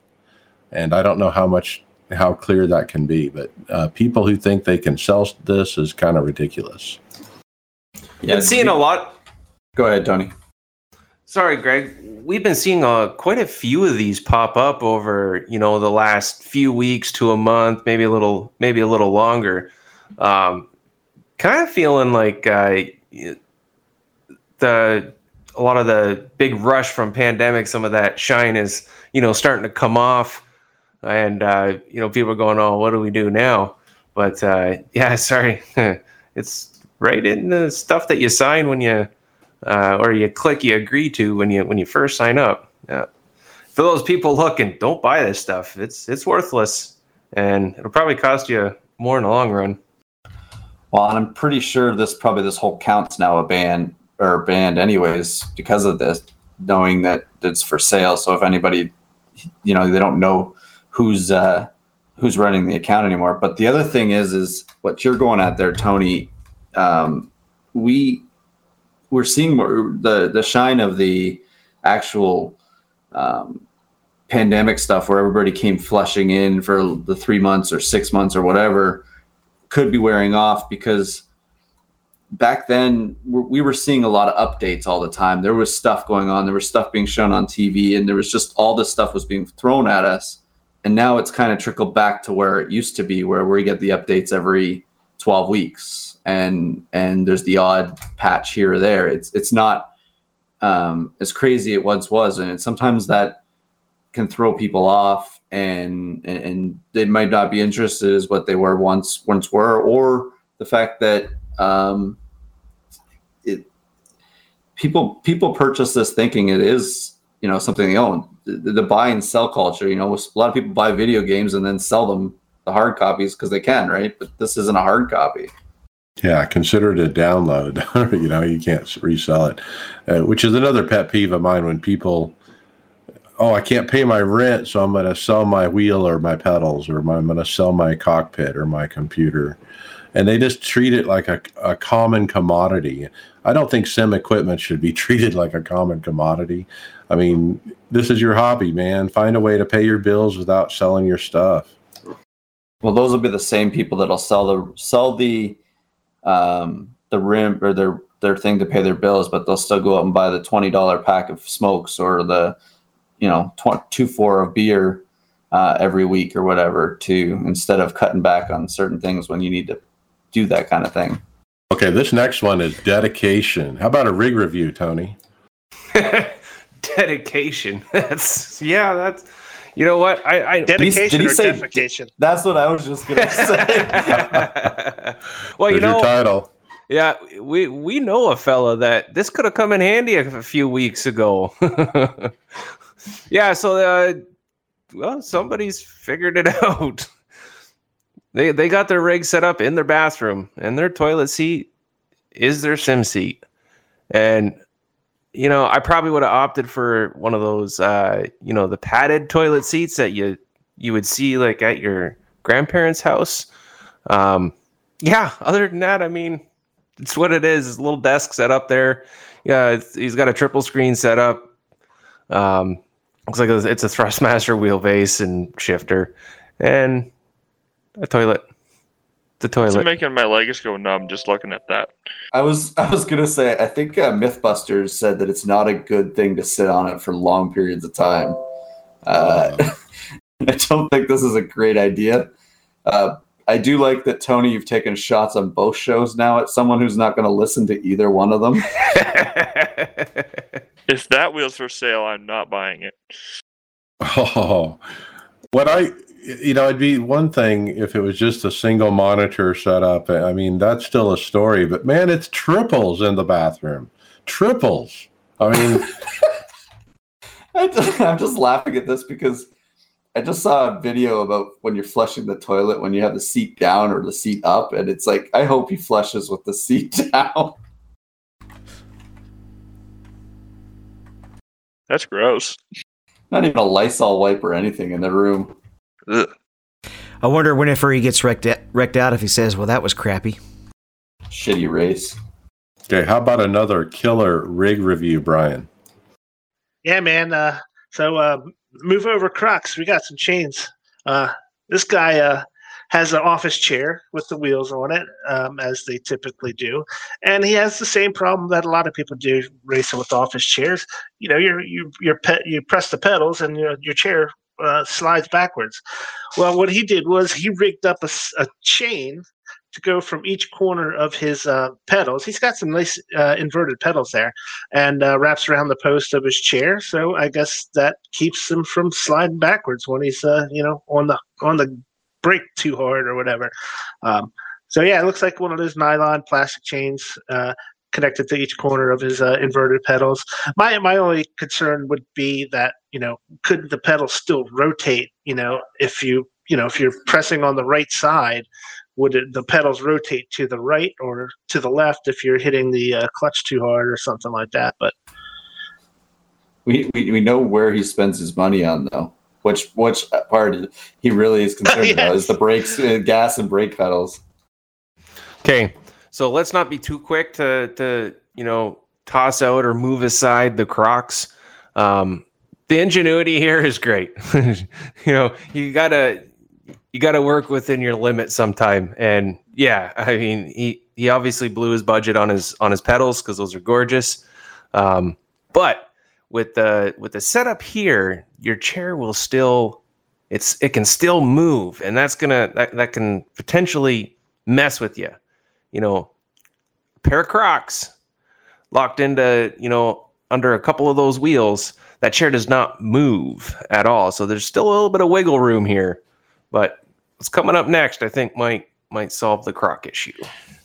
And I don't know how much how clear that can be, but uh, people who think they can sell this is kind of ridiculous. Yeah, Been seeing a lot. Go ahead, Tony. Sorry, Greg. We've been seeing uh, quite a few of these pop up over you know the last few weeks to a month, maybe a little, maybe a little longer. Um, kind of feeling like uh, the a lot of the big rush from pandemic, some of that shine is you know starting to come off, and uh, you know people are going, "Oh, what do we do now?" But uh, yeah, sorry, it's right in the stuff that you sign when you uh, or you click you agree to when you when you first sign up. Yeah. For those people looking, don't buy this stuff. It's it's worthless, and it'll probably cost you more in the long run. Well, and I'm pretty sure this probably this whole count's now a ban or banned anyways because of this, knowing that it's for sale. So if anybody, you know, they don't know who's uh, who's running the account anymore. But the other thing is, is what you're going at there, Tony. Um, we we're seeing more the the shine of the actual um, pandemic stuff where everybody came flushing in for the three months or six months or whatever could be wearing off because back then we were seeing a lot of updates all the time. There was stuff going on. There was stuff being shown on tv and there was just all this stuff was being thrown at us. And now it's kind of trickled back to where it used to be where we get the updates every 12 weeks and and there's the odd patch here or there it's it's not um, as crazy it once was and sometimes that can throw people off and, and they might not be interested as what they were once once were or the fact that um, it people people purchase this thinking it is you know something they own. The, the buy and sell culture, you know, a lot of people buy video games and then sell them the hard copies because they can, right? But this isn't a hard copy. Yeah, consider it a download. you know, you can't resell it, uh, which is another pet peeve of mine when people, oh, I can't pay my rent, so I'm going to sell my wheel or my pedals, or I'm going to sell my cockpit or my computer. And they just treat it like a, a common commodity. I don't think sim equipment should be treated like a common commodity. I mean, this is your hobby, man. Find a way to pay your bills without selling your stuff. Well, those will be the same people that'll sell the sell the um, the rim or their their thing to pay their bills, but they'll still go out and buy the twenty dollar pack of smokes or the you know tw- two four of beer uh, every week or whatever to instead of cutting back on certain things when you need to do that kind of thing. Okay, this next one is dedication. How about a rig review, Tony? dedication. That's yeah. That's you know what I, I dedication did he or say- defecation. That's what I was just gonna say. well, you There's your know, title. yeah, we we know a fella that this could have come in handy a, a few weeks ago. yeah, so uh, well, somebody's figured it out. They they got their rig set up in their bathroom, and their toilet seat is their sim seat. And you know, I probably would have opted for one of those, uh, you know, the padded toilet seats that you you would see like at your grandparents' house. Um, yeah. Other than that, I mean, it's what it is. It's a little desk set up there. Yeah, he's got a triple screen set up. Um, looks like it's a Thrustmaster wheelbase and shifter, and a toilet. The toilet. It's toilet. making my legs go numb just looking at that. I was I was gonna say I think uh, MythBusters said that it's not a good thing to sit on it for long periods of time. Uh, I don't think this is a great idea. Uh, I do like that Tony. You've taken shots on both shows now at someone who's not going to listen to either one of them. If that wheel's for sale, I'm not buying it. Oh, what I, you know, it'd be one thing if it was just a single monitor setup. I mean, that's still a story, but man, it's triples in the bathroom. Triples. I mean, I just, I'm just laughing at this because I just saw a video about when you're flushing the toilet when you have the seat down or the seat up, and it's like I hope he flushes with the seat down. That's gross. Not even a Lysol wipe or anything in the room. Ugh. I wonder whenever he gets wrecked, wrecked out if he says, well, that was crappy. Shitty race. okay, how about another killer rig review, Brian? Yeah, man. Uh, so uh, move over, Crocs. We got some chains. Uh, this guy uh, has an office chair with the wheels on it, um, as they typically do, and he has the same problem that a lot of people do racing with office chairs. You know, you're you you're pe- you press the pedals and your your chair uh, slides backwards. Well, what he did was he rigged up a chain to go from each corner of his uh, pedals. He's got some nice uh, inverted pedals there, and uh, wraps around the post of his chair. So I guess that keeps him from sliding backwards when he's uh, you know on the on the brake too hard or whatever. Um, so yeah, it looks like one of those nylon plastic chains. Uh, connected to each corner of his uh, inverted pedals. My my only concern would be that you know could the pedal still rotate? You know if you you know if you're pressing on the right side, would it, the pedals rotate to the right or to the left if you're hitting the uh, clutch too hard or something like that? But We, we we know where he spends his money on though. Which which part he really is concerned about is the brakes, uh, gas, and brake pedals. Okay, so let's not be too quick to to you know toss out or move aside the Crocs. Um, the ingenuity here is great. you know, you gotta you gotta work within your limit sometime. And yeah, I mean, he he obviously blew his budget on his on his pedals because those are gorgeous. Um, but with the with the setup here, your chair will still it's it can still move, and that's gonna that, that can potentially mess with you you know, pair of Crocs locked into, you know, under a couple of those wheels, that chair does not move at all. So there's still a little bit of wiggle room here. But what's coming up next, I think might might solve the Croc issue.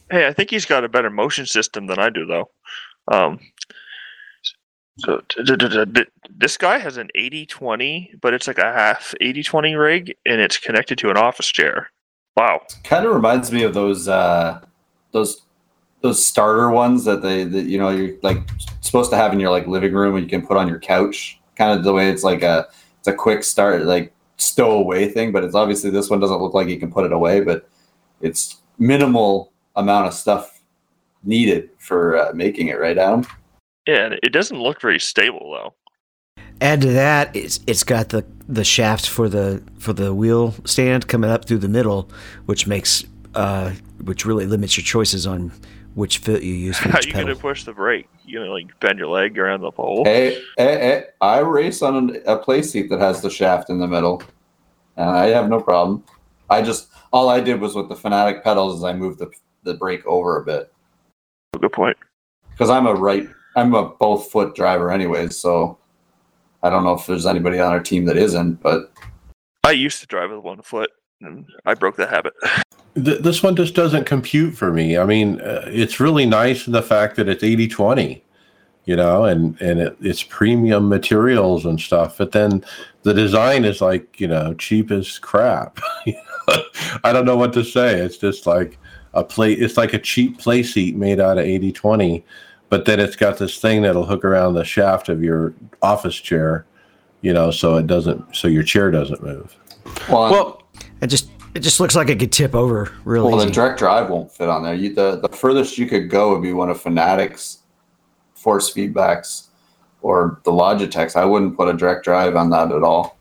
Hey, I think he's got a better motion system than I do, though. Um, So this guy has an 80-20, but it's like a half 80-20 rig, and it's connected to an office chair. Wow. Kind of reminds me of those uh, those those starter ones that they that you know you're like supposed to have in your like living room and you can put on your couch. Kind of the way it's like a it's a quick start like stowaway thing, but it's obviously this one doesn't look like you can put it away, but it's minimal amount of stuff needed for uh, making it right, Adam. Yeah, and it doesn't look very stable though. Add to that, it's it's got the the shaft for the for the wheel stand coming up through the middle, which makes uh, which really limits your choices on which foot you use for How each you pedal. gonna push the brake? You gonna like bend your leg around the pole? Hey, hey, hey, I race on an, a Playseat that has the shaft in the middle, and I have no problem. I just all I did was with the Fanatec pedals is I moved the the brake over a bit Good point. because I'm a right, I'm a both foot driver anyways. So I don't know if there's anybody on our team that isn't, but I used to drive with one foot, and I broke that habit. Th- this one just doesn't compute for me. I mean, uh, it's really nice in the fact that it's 80 20, you know, and, and it, it's premium materials and stuff. But then the design is like, you know, cheap as crap. I don't know what to say. It's just like a play, it's like a cheap Playseat made out of 80 20. But then it's got this thing that'll hook around the shaft of your office chair, you know, so it doesn't, so your chair doesn't move. well, Well, It just it just looks like it could tip over really. well, easy. the direct drive won't fit on there. You, the the furthest you could go would be one of Fanatec's force feedbacks or the Logitech's. I wouldn't put a direct drive on that at all.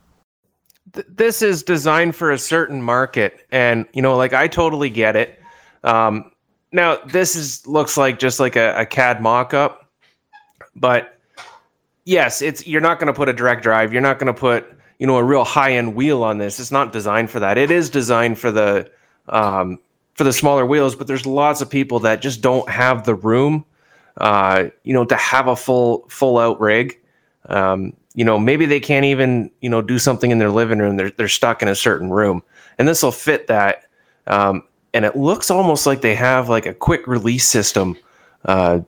th- this is designed for a certain market and you know like i totally get it um, now this is looks like just like a, a cad mock-up but yes it's you're not going to put a direct drive you're not going to put you know a real high-end wheel on this. It's not designed for that. It is designed for the um, for the smaller wheels but there's lots of people that just don't have the room uh, you know to have a full full out rig. Um, you know maybe they can't even you know do something in their living room. They're, they're stuck in a certain room. And this will fit that um, and it looks almost like they have like a quick release system uh,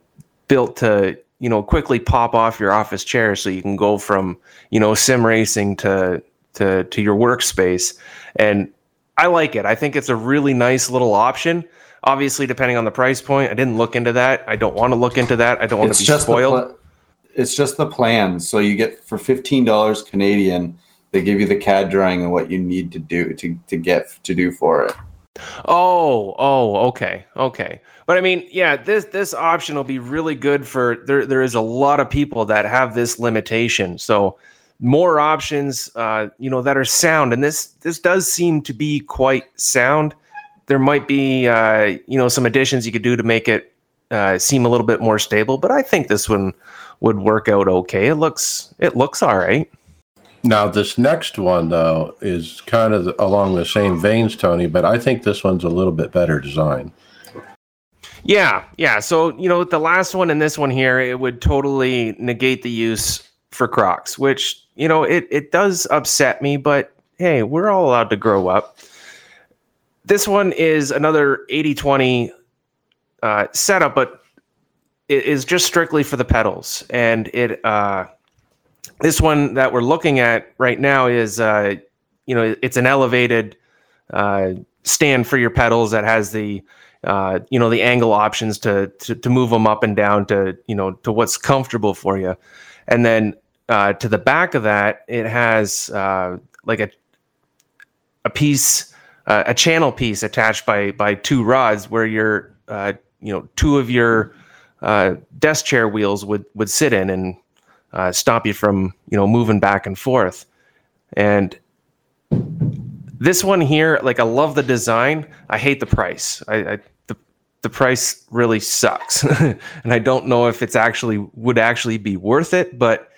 built to you know quickly pop off your office chair so you can go from you know sim racing to to to your workspace. And i like it. I think it's a really nice little option. Obviously depending on the price point i didn't look into that. I don't want to look into that. I don't want it's to be spoiled. pla- it's just the plan. So you get for fifteen dollars Canadian, they give you the CAD drawing and what you need to do to to get to do for it. Oh, oh, okay, okay. But I mean, yeah, this this option will be really good for there. There is a lot of people that have this limitation, so more options, uh, you know, that are sound, and this this does seem to be quite sound. There might be, uh, you know, some additions you could do to make it uh, seem a little bit more stable, but I think this one would work out okay. It looks it looks all right. Now, this next one, though, is kind of along the same veins, Tony, but I think this one's a little bit better design. Yeah, yeah. So, you know, the last one and this one here, it would totally negate the use for Crocs, which, you know, it, it does upset me, but hey, we're all allowed to grow up. This one is another 80 20 uh, setup, but it is just strictly for the pedals. And it, uh, this one that we're looking at right now is, uh, you know, it's an elevated uh, stand for your pedals that has the, uh, you know the angle options to, to to move them up and down to you know to what's comfortable for you. And then uh, to the back of that it has uh, like a a piece uh, a channel piece attached by by two rods where your you know two of your desk chair wheels would would sit in. And uh, stop you from you know moving back and forth. And this one here like i love the design. I hate the price. I, I the, the price really sucks. And i don't know if it's actually would actually be worth it but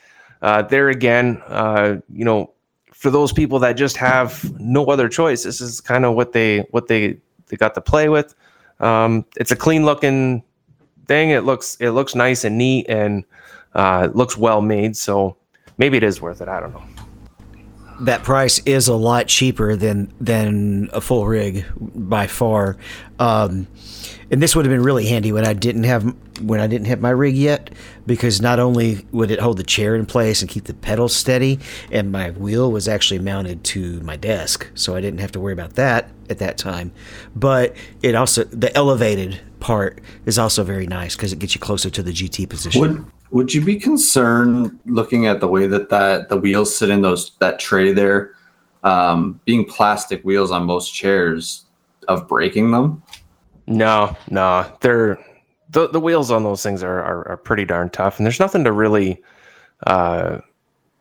uh, there again uh, you know for those people that just have no other choice this is kind of what they what they they got to play with. Um, it's a clean looking thing. It looks it looks nice and neat and uh, it looks well made so maybe it is worth it i don't know that price is a lot cheaper than than a full rig by far. Um, and this would have been really handy when I didn't have when I didn't have my rig yet, because not only would it hold the chair in place and keep the pedals steady, and my wheel was actually mounted to my desk, so I didn't have to worry about that at that time. But it also the elevated part is also very nice because it gets you closer to the GT position. Would would you be concerned looking at the way that that the wheels sit in those that tray there, um, being plastic wheels on most chairs, of breaking them? No, no, they're the the wheels on those things are, are are pretty darn tough, and there's nothing to really, uh,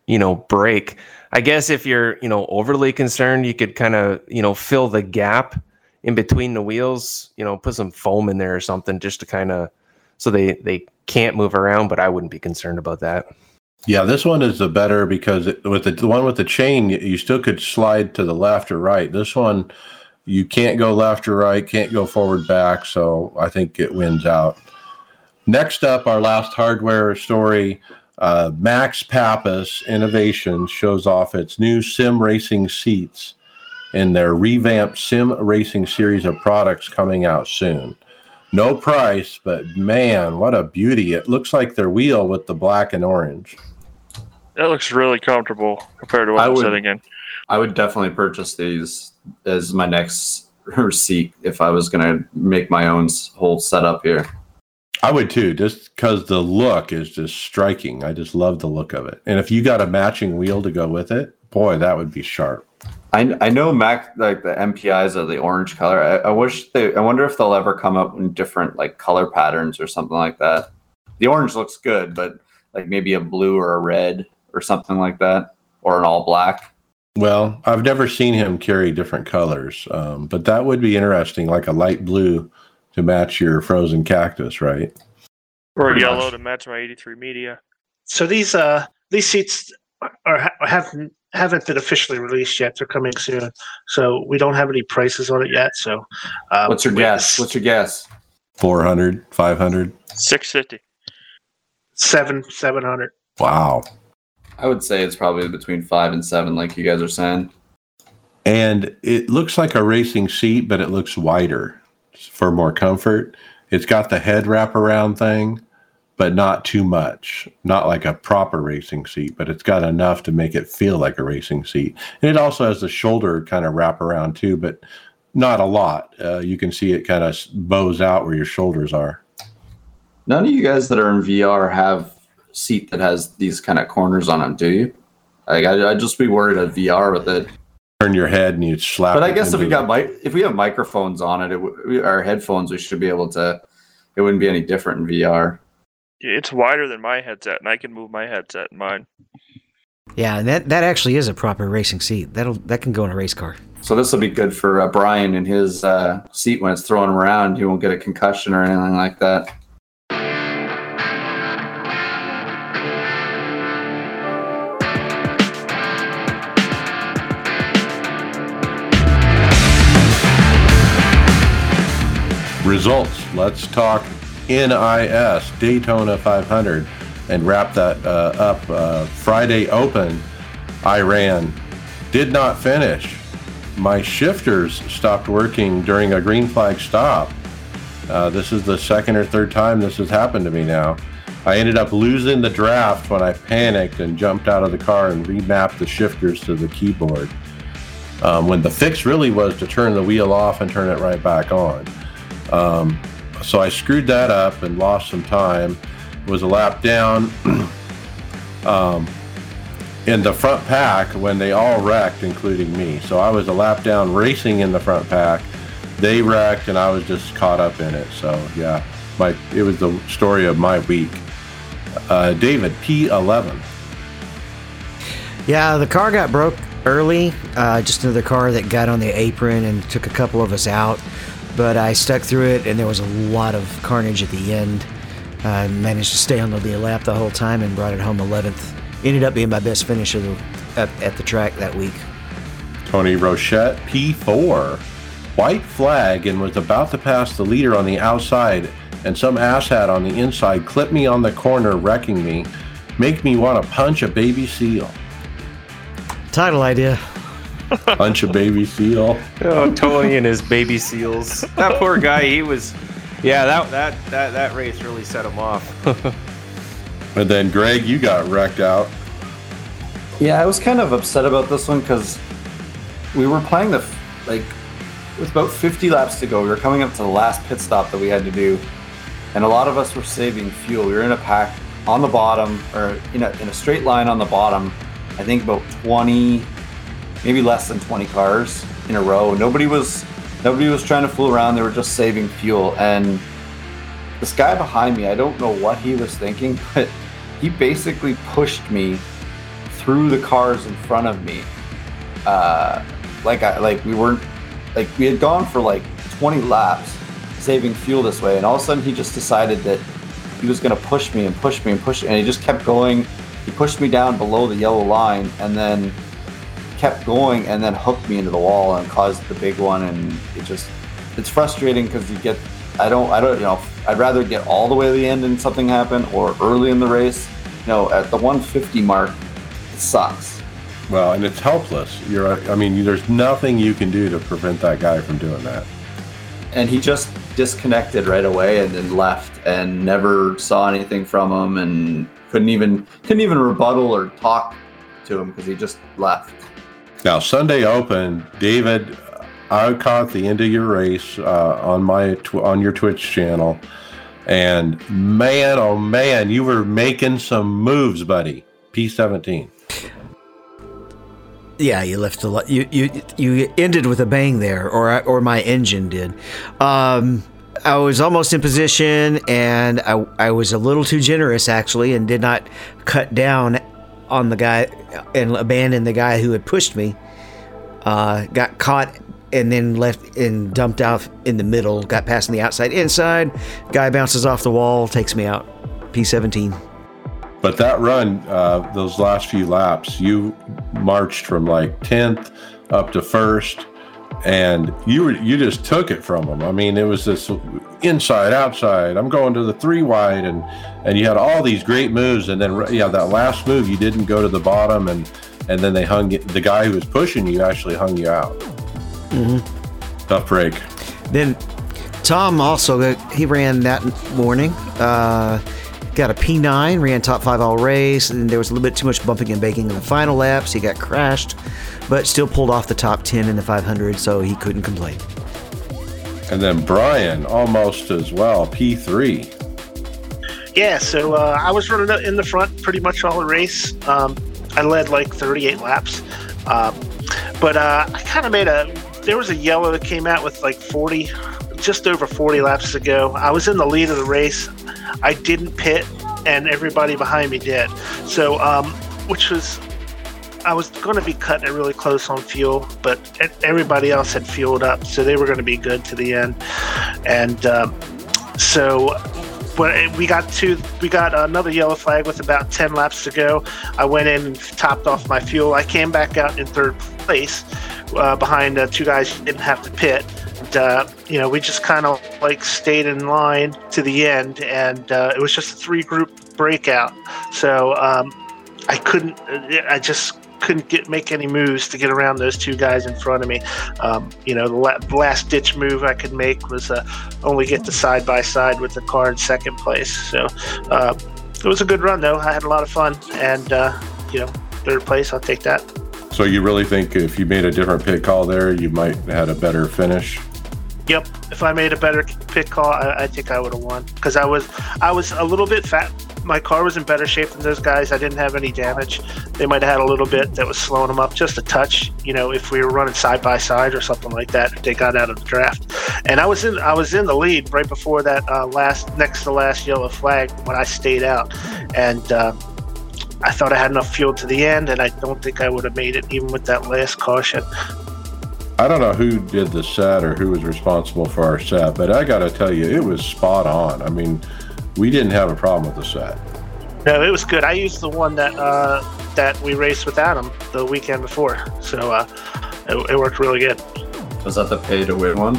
you know, break. I guess if you're you know overly concerned, you could kind of you know fill the gap in between the wheels. You know, put some foam in there or something just to kind of so they they can't move around. But I wouldn't be concerned about that. Yeah, this one is the better because it, with the, the one with the chain, you, still could slide to the left or right. This one, you can't go left or right, can't go forward back. So I think it wins out. Next up, our last hardware story. Uh, Max Papis Innovation shows off its new sim racing seats in their revamped sim racing series of products coming out soon. No price, but man, what a beauty! It looks like their wheel with the black and orange. That looks really comfortable compared to what I I'm would- sitting in. I would definitely purchase these as my next seat if I was going to make my own whole setup here. I would too, just because the look is just striking. I just love the look of it. And if you got a matching wheel to go with it, boy, that would be sharp. I, I know Mac like the MPIs are the orange color. I, I wish they. I wonder if they'll ever come up in different like color patterns or something like that. The orange looks good, but like maybe a blue or a red or something like that, or an all black. Well, I've never seen him carry different colors, um, but that would be interesting, like a light blue to match your frozen cactus, right? Or Pretty yellow much. to match my 83 media. So these uh these seats are ha- haven't haven't been officially released yet. They're coming soon, so we don't have any prices on it yet. So, uh, What's your guess? What's your guess? 400, 500. 650. seven seven hundred? Wow. I would say it's probably between five and seven, like you guys are saying. And it looks like a racing seat, but it looks wider for more comfort. It's got the head wraparound thing, but not too much. Not like a proper racing seat, but it's got enough to make it feel like a racing seat. And it also has the shoulder kind of wrap around too, but not a lot. Uh, you can see it kind of bows out where your shoulders are. None of you guys that are in VR have a seat that has these kind of corners on them, do you? Like, I, I'd just be worried at VR with it. Turn your head and you slap. But I guess if we got mic- if we have microphones on it, it w- our headphones, we should be able to. It wouldn't be any different in VR. It's wider than my headset, and I can move my headset in mine. Yeah, and that, that actually is a proper racing seat. That'll that can go in a race car. So this will be good for uh, Brian in his uh, seat when it's throwing him around. He won't get a concussion or anything like that. results. Let's talk NIS Daytona 500 and wrap that uh, up. Uh, Friday Open, I ran, did not finish. My shifters stopped working during a green flag stop. Uh, this is the second or third time this has happened to me now. I ended up losing the draft when I panicked and jumped out of the car and remapped the shifters to the keyboard. Um, when the fix really was to turn the wheel off and turn it right back on. Um, so I screwed that up and lost some time. It Was a lap down. um, in the front pack when they all wrecked, including me. So I was a lap down racing in the front pack. They wrecked, and I was just caught up in it. So yeah, my it was the story of my week. Uh, David P11. Yeah, the car got broke early. Uh, just another car that got on the apron and took a couple of us out. But I stuck through it, and there was a lot of carnage at the end. I managed to stay on the lap the whole time and brought it home 11th. Ended up being my best finish of the, at, at the track that week. Tony Rochette P4. White flag and was about to pass the leader on the outside, and some asshat on the inside clipped me on the corner, wrecking me, make me want to punch a baby seal. Title idea. Punch a baby seal. Oh, Tony and his baby seals. That poor guy. He was. Yeah, that that that that race really set him off. And then Greg, you got wrecked out. Yeah, I was kind of upset about this one because we were playing the like with about 50 laps to go. We were coming up to the last pit stop that we had to do, and a lot of us were saving fuel. We were in a pack on the bottom, or in a in a straight line on the bottom. I think about 20, maybe less than 20 cars in a row. Nobody was nobody was trying to fool around. They were just saving fuel. And this guy behind me, I don't know what he was thinking, but he basically pushed me through the cars in front of me. Uh, like I like we weren't like we had gone for like 20 laps saving fuel this way, and all of a sudden he just decided that he was going to push me and push me and push, and he just kept going. He pushed me down below the yellow line, and then kept going, and then hooked me into the wall and caused the big one. And it just it's frustrating because you get I don't I don't you know I'd rather get all the way to the end and something happen, or early in the race. You know, at the 150 mark, it sucks. Well, and it's helpless. You're, I mean, there's nothing you can do to prevent that guy from doing that. and he just disconnected right away and then left and never saw anything from him and couldn't even couldn't even rebuttal or talk to him because he just left Now, Sunday Open, David, I caught the end of your race uh, on my tw- on your Twitch channel, and man, oh man, you were making some moves, buddy. P17. Yeah, you left a lot. You you you ended with a bang there, or or my engine did. Um, I was almost in position, and I I was a little too generous actually, and did not cut down on the guy and abandoned the guy who had pushed me. Uh, got caught and then left and dumped out in the middle. Got past the outside, inside. Guy bounces off the wall, takes me out. P17. But that run, uh, those last few laps, you marched from like 10th up to first, and you were you just took it from them. I mean, it was this inside, outside. I'm going to the three wide, and and you had all these great moves, and then yeah, that last move you didn't go to the bottom, and and then they hung the guy who was pushing you actually hung you out. Tough break. Then Tom also he ran that morning. Uh, got a P9, ran top five all race, and there was a little bit too much bumping and baking in the final laps. He got crashed, but still pulled off the top 10 in the 500, so he couldn't complain. And then Brian almost as well, P3. Yeah, so uh, I was running in the front pretty much all the race. Um, I led like 38 laps, um, but uh, I kind of made a. There was a yellow that came out with like 40, just over 40 laps to go. I was in the lead of the race. I didn't pit, and everybody behind me did. So, um, which was. I was going to be cutting it really close on fuel, but everybody else had fueled up, so they were going to be good to the end. And um, so when we got to we got another yellow flag with about 10 laps to go i went in and topped off my fuel i came back out in third place uh, behind uh, two guys who didn't have to pit and, uh, you know we just kind of like stayed in line to the end and uh, it was just a three group breakout so um, i couldn't i just couldn't get make any moves to get around those two guys in front of me. Um, you know, the la- last ditch move I could make was uh, only get to side by side with the car in second place. So uh, it was a good run, though. I had a lot of fun, and uh, you know, third place, I'll take that. So you really think if you made a different pit call there, you might have had a better finish? Yep. If I made a better pit call, I, I think I would have won because I was I was a little bit fat. My car was in better shape than those guys. I didn't have any damage. They might have had a little bit that was slowing them up, just a touch. You know, if we were running side by side or something like that, they got out of the draft. And I was in I was in the lead right before that uh, last next to last yellow flag when I stayed out, and. Uh, I thought I had enough fuel to the end, and I don't think I would have made it even with that last caution. I don't know who did the set or who was responsible for our set, but I got to tell you, it was spot on. I mean, we didn't have a problem with the set. No, it was good. I used the one that uh, that we raced with Adam the weekend before, so uh, it, it worked really good. was that the pay to win one?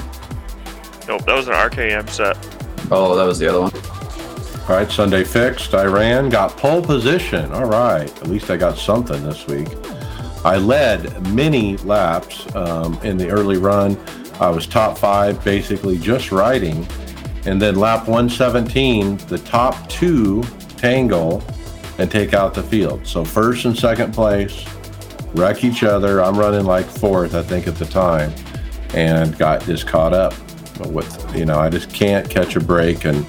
Nope, that was an RKM set. Oh, that was the other one. All right, Sunday fixed. I ran, got pole position. All right, at least I got something this week. I led many laps um, in the early run. I was top five, basically just riding. And then lap 117, the top two tangle and take out the field. So first and second place wreck each other. I'm running like fourth, I think, at the time, and got just caught up with, you know, I just can't catch a break and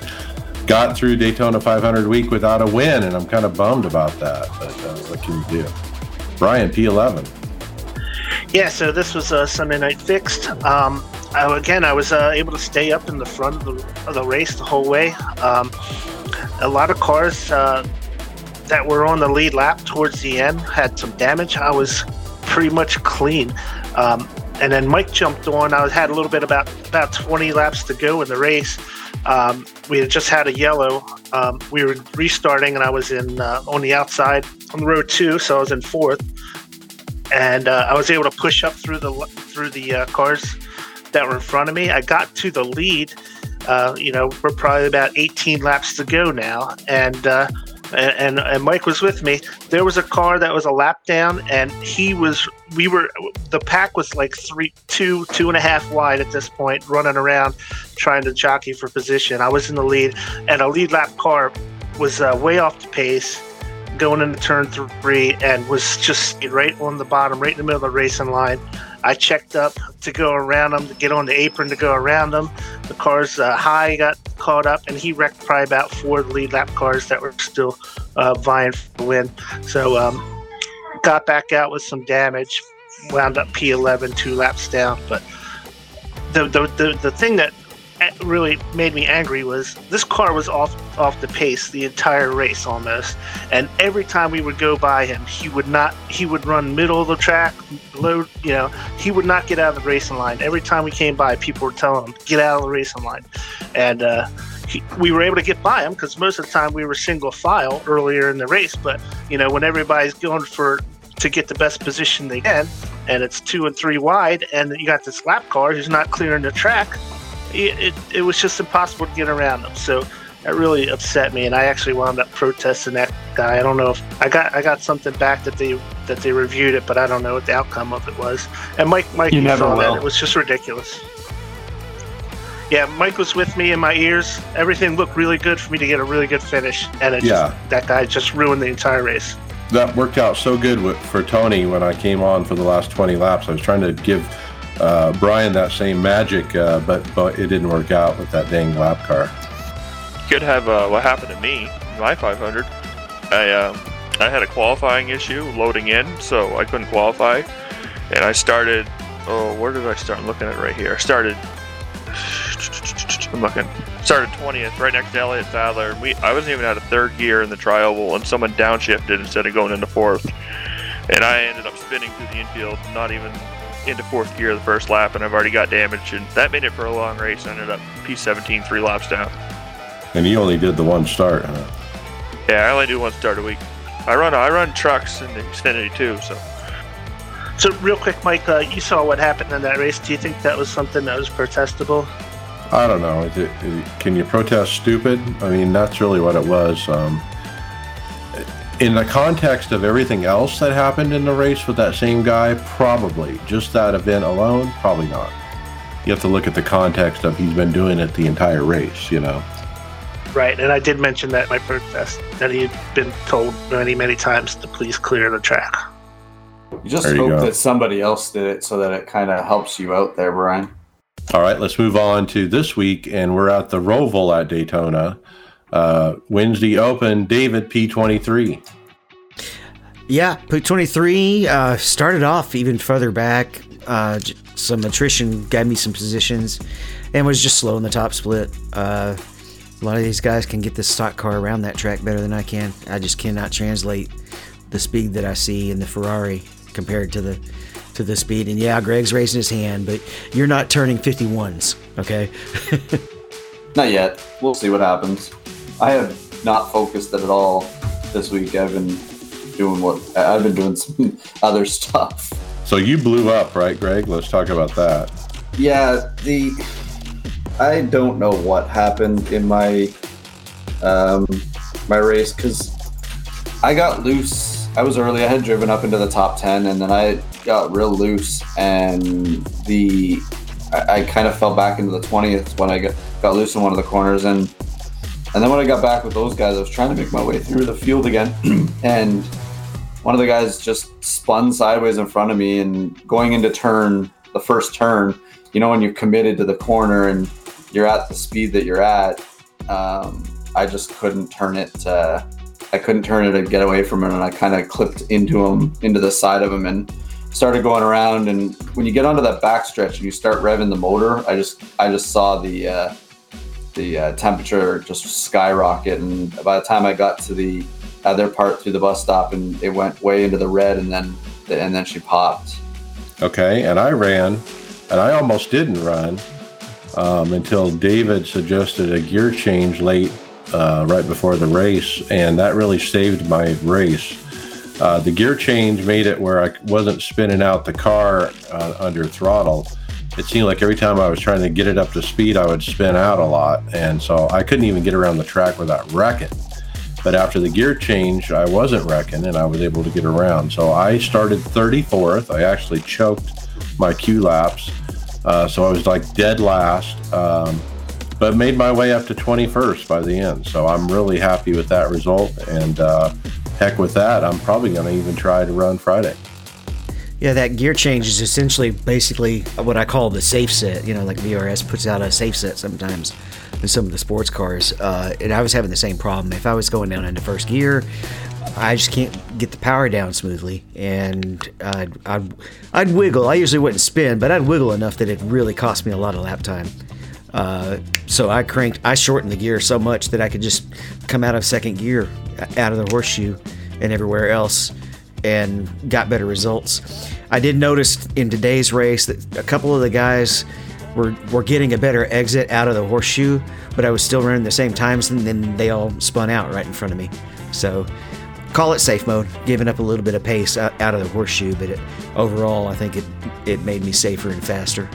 got through Daytona 500 week without a win, and I'm kind of bummed about that. But uh, what can you do? Brian, P11. Yeah, so this was a Sunday night fixed. Um, I, again, I was uh, able to stay up in the front of the, of the race the whole way. Um, a lot of cars uh, that were on the lead lap towards the end had some damage. I was pretty much clean. Um, and then Mike jumped on. I had a little bit about about 20 laps to go in the race. Um, we had just had a yellow. Um, we were restarting, and I was in uh, on the outside on road two, so I was in fourth. And uh, I was able to push up through the through the uh, cars that were in front of me. I got to the lead. Uh, you know, we're probably about 18 laps to go now, and uh, and, and Mike was with me. There was a car that was a lap down, and he was. We were. The pack was like three, two, two and a half wide at this point, running around trying to jockey for position. I was in the lead, and a lead lap car was uh, way off the pace going into turn three and was just right on the bottom, right in the middle of the racing line. I checked up to go around him, to get on the apron to go around him. The cars uh, high got caught up, and he wrecked probably about four lead lap cars that were still uh, vying for the win. So um, got back out with some damage, wound up P11, two laps down. But the the, the, the thing that really made me angry was this car was off off the pace the entire race almost. And every time we would go by him he would not he would run middle of the track low you know he would not get out of the racing line. Every time we came by people were telling him get out of the racing line. And uh, he, we were able to get by him because most of the time we were single file earlier in the race. But you know when everybody's going for to get the best position they can and it's two and three wide and you got this lap car who's not clearing the track it, it, it was just impossible to get around them. So that really upset me, and I actually wound up protesting that guy. I don't know if I got I got something back that they that they reviewed it, but I don't know what the outcome of it was. And Mike, Mike, you, never saw will. that. It was just ridiculous. Yeah, Mike was with me in my ears. Everything looked really good for me to get a really good finish, and it Yeah. just, that guy just ruined the entire race. That worked out so good for Tony when I came on for the last 20 laps. I was trying to give uh, Brian that same magic, uh, but but it didn't work out with that dang lap car. could have uh, what happened to me my 500. I um, I had a qualifying issue loading in, so I couldn't qualify, and I started. Oh, where did I start? I'm looking at right here. I started. I'm looking. Started 20th, right next to Elliott Sadler. We, I wasn't even out of third gear in the trioval, and someone downshifted instead of going into fourth. And I ended up spinning through the infield, not even into fourth gear the first lap, and I've already got damage. And that made it for a long race. I ended up P17, three laps down. And you only did the one start, huh? Yeah, I only do one start a week. I run I run trucks in the Xfinity too, so So real quick, Mike, uh, you saw what happened in that race. Do you think that was something that was protestable? I don't know. Is it- can you protest stupid? I mean, that's really what it was. Um, in the context of everything else that happened in the race with that same guy, probably. Just that event alone, probably not. You have to look at the context of he's been doing it the entire race, you know. Right, and I did mention that in my protest that he had been told many, many times to please clear the track. You just There you hope go. that somebody else did it so that it kind of helps you out there, Brian. All right, let's move on to this week, and we're at the Roval at Daytona. Uh, Wednesday Open, David P23. Yeah, Put 23 uh, started off even further back. Uh, some attrition gave me some positions and was just slow in the top split. Uh, a lot of these guys can get this stock car around that track better than I can. I just cannot translate the speed that I see in the Ferrari compared to the to the speed. And yeah, Greg's raising his hand, but you're not turning 51s, okay? Not yet. We'll see what happens. I have not focused it at all this week. I've been doing what I've been doing some other stuff. So you blew up, right, Greg? Let's talk about that. Yeah, the I don't know what happened in my um my race because I got loose I was early. I had driven up into the top ten, and then I got real loose, and the I, I kind of fell back into the twentieth when I got, got loose in one of the corners, and and then when I got back with those guys, I was trying to make my way through the field again, and one of the guys just spun sideways in front of me, and going into turn the first turn, you know, when you're committed to the corner and you're at the speed that you're at, um, I just couldn't turn it. I couldn't turn it to get away from him, and I kind of clipped into him, into the side of him, and started going around. And when you get onto that backstretch and you start revving the motor, I just I just saw the uh, the uh, temperature just skyrocket. And by the time I got to the other part through the bus stop, and it went way into the red, and then and then she popped. Okay, and I ran, and I almost didn't run um, until David suggested a gear change late, uh, right before the race, and that really saved my race. Uh, the gear change made it where I wasn't spinning out the car uh, under throttle. It seemed like every time I was trying to get it up to speed, I would spin out a lot, and so I couldn't even get around the track without wrecking. But after the gear change, I wasn't wrecking and I was able to get around. So I started 34th. I actually choked my Q laps. Uh, so I was like dead last, um, but made my way up to 21st by the end. So I'm really happy with that result. And uh, heck with that, I'm probably going to even try to run Friday. Yeah, that gear change is essentially basically what I call the safe set. You know, like VRS puts out a safe set sometimes in some of the sports cars. Uh, and I was having the same problem. If I was going down into first gear, I just can't get the power down smoothly, and I'd, I'd, I'd wiggle. I usually wouldn't spin, but I'd wiggle enough that it really cost me a lot of lap time. Uh, so I cranked, I shortened the gear so much that I could just come out of second gear, out of the horseshoe, and everywhere else, and got better results. I did notice in today's race that a couple of the guys were, were getting a better exit out of the horseshoe, but I was still running the same times, and then they all spun out right in front of me. So call it safe mode, giving up a little bit of pace out, of the horseshoe, but it, overall, I think it it made me safer and faster.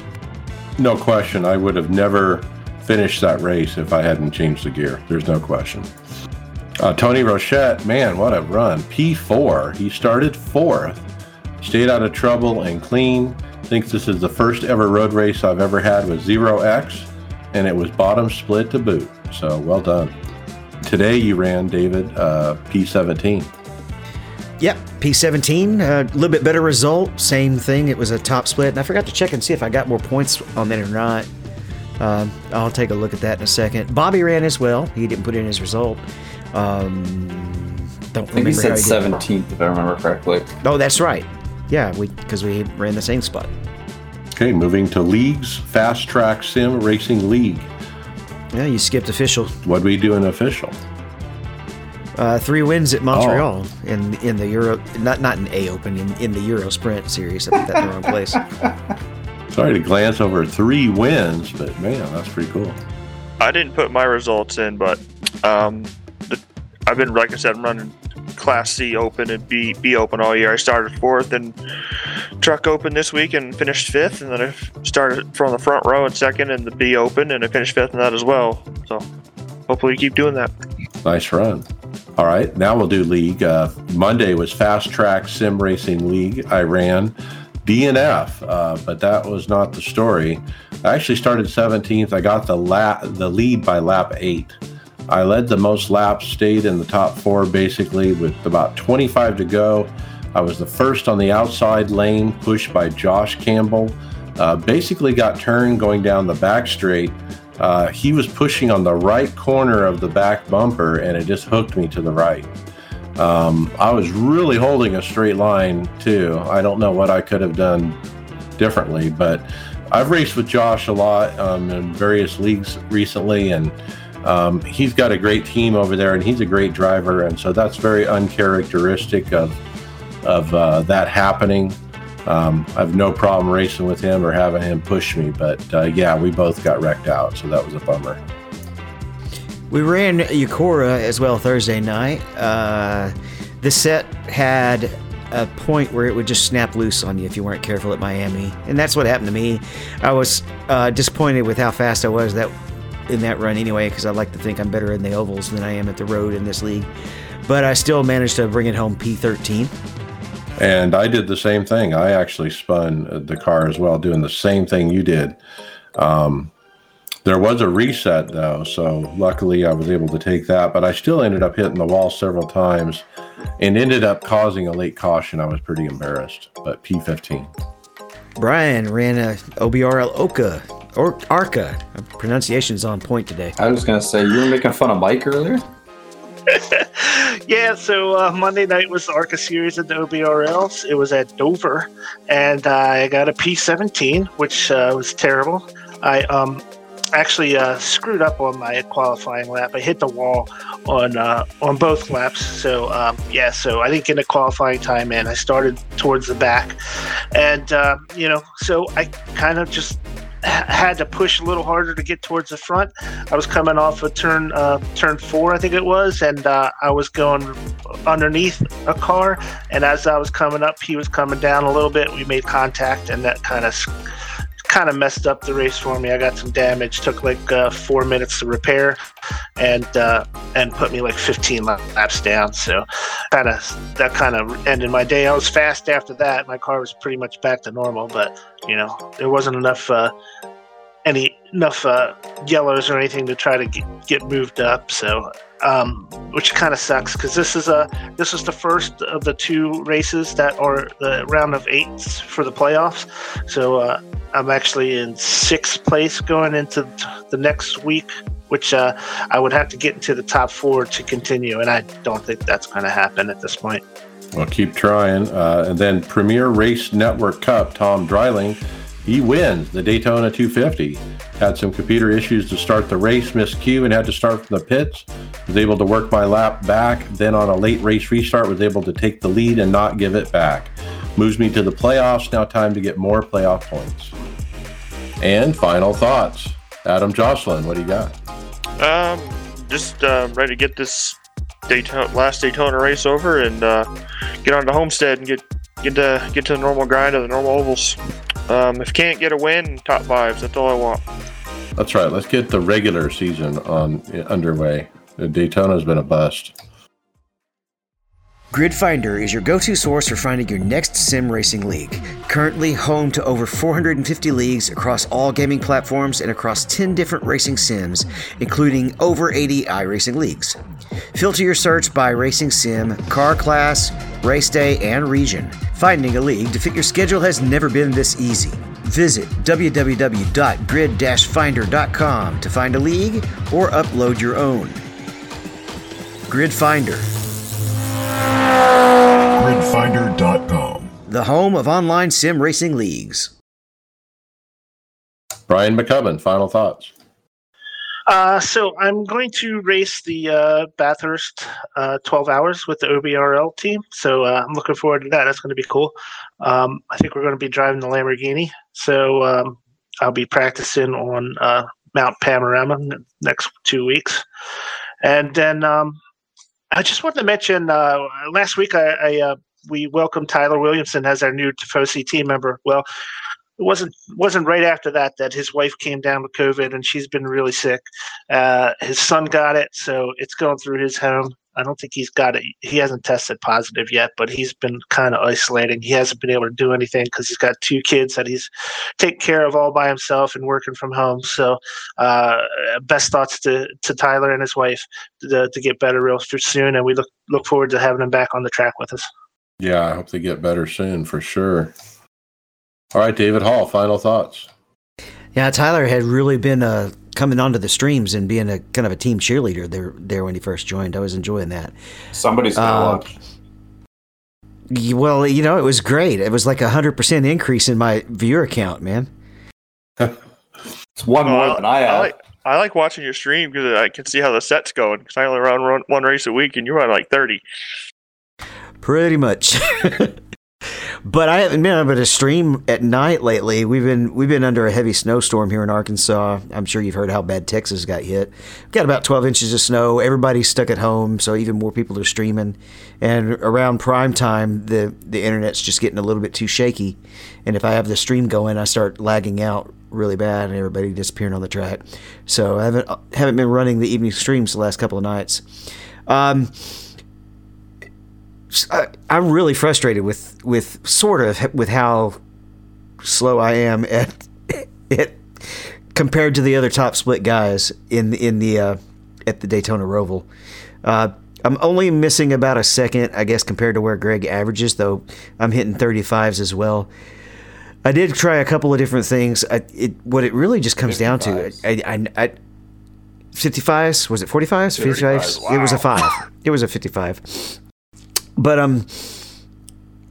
No question. I would have never finished that race if I hadn't changed the gear. There's no question. Uh, Tony Rochette, man, what a run. P4. He started fourth, stayed out of trouble and clean. Thinks this is the first ever road race I've ever had with 0X, and it was bottom split to boot. So well done. Today you ran, David, uh, P17. Yep, P17, a uh, little bit better result. Same thing. It was a top split, and I forgot to check and see if I got more points on that or not. Um, I'll take a look at that in a second. Bobby ran as well. He didn't put in his result. Um, don't I think remember he said how he did. 17th, if I remember correctly. Oh, that's right. Yeah, we because we ran the same spot. Okay, moving to leagues, Fast Track Sim Racing League. Yeah, you skipped official. What do we do in official? Uh, three wins at Montreal in in the Euro, not not in A Open, in, in the Euro Sprint series. I put that in the wrong place. Sorry to glance over three wins, but man, that's pretty cool. I didn't put my results in, but um, the, I've been, like I said, I'm running Class C Open and B B Open all year. I started fourth in Truck Open this week and finished fifth, and then I started from the front row in second in the B Open, and I finished fifth in that as well. So hopefully, we keep doing that. Nice run. All right, now we'll do league. Uh, Monday was Fast Track Sim Racing League. I ran DNF, uh, but that was not the story. I actually started 17th. I got the lap, the lead by lap eight. I led the most laps, stayed in the top four basically with about 25 to go. I was the first on the outside lane, pushed by Josh Campbell. Uh, basically, got turned going down the back straight. Uh, he was pushing on the right corner of the back bumper, and it just hooked me to the right. Um, I was really holding a straight line too. I don't know what I could have done differently, but I've raced with Josh a lot um, in various leagues recently, and um, he's got a great team over there, and he's a great driver, and so that's very uncharacteristic of of uh, that happening. Um, I have no problem racing with him or having him push me, but uh, yeah, we both got wrecked out, so that was a bummer. We ran Eucora as well Thursday night. Uh, the set had a point where it would just snap loose on you if you weren't careful at Miami, and that's what happened to me. I was uh, disappointed with how fast I was that in that run anyway, because I like to think I'm better in the ovals than I am at the road in this league. but I still managed to bring it home P13. And I did the same thing. I actually spun uh, the car as well, doing the same thing you did. Um, there was a reset though, so luckily I was able to take that, but I still ended up hitting the wall several times and ended up causing a late caution. I was pretty embarrassed, but P15. Brian ran a OBRL Oka or Arca. Pronunciation's on point today. I was gonna say you were making fun of Mike earlier. yeah, so uh, Monday night was the ARCA series at the OBRLs. It was at Dover, and uh, I got a P17, which uh, was terrible. I um, actually uh, screwed up on my qualifying lap. I hit the wall on uh, on both laps. So um, yeah, so I didn't get a qualifying time in. I started towards the back, and uh, you know, so I kind of just had to push a little harder to get towards the front. I was coming off a of turn uh, turn four, I think it was, and uh, I was going underneath a car. And as I was coming up, he was coming down a little bit. We made contact, and that kind of kind of messed up the race for me. I got some damage. Took like uh, four minutes to repair, and uh, and put me like 15 laps down. So kind of that kind of ended my day. I was fast after that. My car was pretty much back to normal, but you know there wasn't enough uh, any enough uh, yellows or anything to try to get, get moved up. So um, which kind of sucks because this is a this is the first of the two races that are the round of eights for the playoffs. So uh, I'm actually in sixth place going into the next week, which uh, I would have to get into the top four to continue, and I don't think that's going to happen at this point. Well, keep trying. Uh, and then Premier Race Network Cup, Tom Dreiling, he wins the Daytona 250. Had some computer issues to start the race, missed cue, and had to start from the pits. Was able to work my lap back. Then on a late race restart, was able to take the lead and not give it back. Moves me to the playoffs. Now time to get more playoff points. And final thoughts. Adam Josselyn, what do you got? Um, just uh, ready to get this Daytona, last Daytona race over and uh, get on to Homestead and get get to get to the normal grind of the normal ovals. Um, if can't get a win, top fives. That's all I want. That's right. Let's get the regular season on underway. Daytona's been a bust. GridFinder is your go to source for finding your next sim racing league. Currently home to over 450 leagues across all gaming platforms and across 10 different racing sims, including over 80 iRacing leagues. Filter your search by racing sim, car class, race day, and region. Finding a league to fit your schedule has never been this easy. Visit www.grid-finder.com to find a league or upload your own. Grid Finder Gridfinder.com. The home of online sim racing leagues. Brian Maccubbin, final thoughts. Uh, so I'm going to race the uh, Bathurst uh, 12 hours with the OBRL team. So uh, I'm looking forward to that. That's going to be cool. Um, I think we're going to be driving the Lamborghini. So um, I'll be practicing on uh, Mount Panorama next two weeks. And then um, I just wanted to mention uh, last week I, I uh, we welcomed Tyler Williamson as our new Tifosi team member. Well, it wasn't wasn't right after that that his wife came down with COVID and she's been really sick. Uh, his son got it, so it's going through his home. I don't think he's got it. He hasn't tested positive yet, but he's been kind of isolating. He hasn't been able to do anything because he's got two kids that he's taking care of all by himself and working from home. So, uh, best thoughts to, to Tyler and his wife to, to get better real soon. And we look look forward to having him back on the track with us. Yeah, I hope they get better soon for sure. All right, David Hall, final thoughts. Yeah, Tyler had really been uh, coming onto the streams and being a kind of a team cheerleader there there when he first joined. I was enjoying that. Somebody's gonna Uh, watch. Well, you know, it was great. It was like a hundred percent increase in my viewer count, man. It's one more Well, than I have. like, I like watching your stream because I can see how the set's going. Because I only run, run one race a week, and you run like thirty. Pretty much. but I haven't been able to stream at night lately. We've been we've been under a heavy snowstorm here in Arkansas. I'm sure you've heard how bad Texas got hit. We've got about 12 inches of snow. Everybody's stuck at home, so even more people are streaming. And around prime time, the the internet's just getting a little bit too shaky. And if I have the stream going, I start lagging out really bad, and everybody disappearing on the track. So I haven't haven't been running the evening streams the last couple of nights. Um, I, I'm really frustrated with with sort of with how slow I am at it compared to the other top split guys in in the uh, at the Daytona Roval. Uh, I'm only missing about a second, I guess, compared to where Greg averages, though I'm hitting 35s as well. I did try a couple of different things. I, it what it really just comes down to, I, I, I 55s was it 45s 55s it was a 5 it was a 55 but um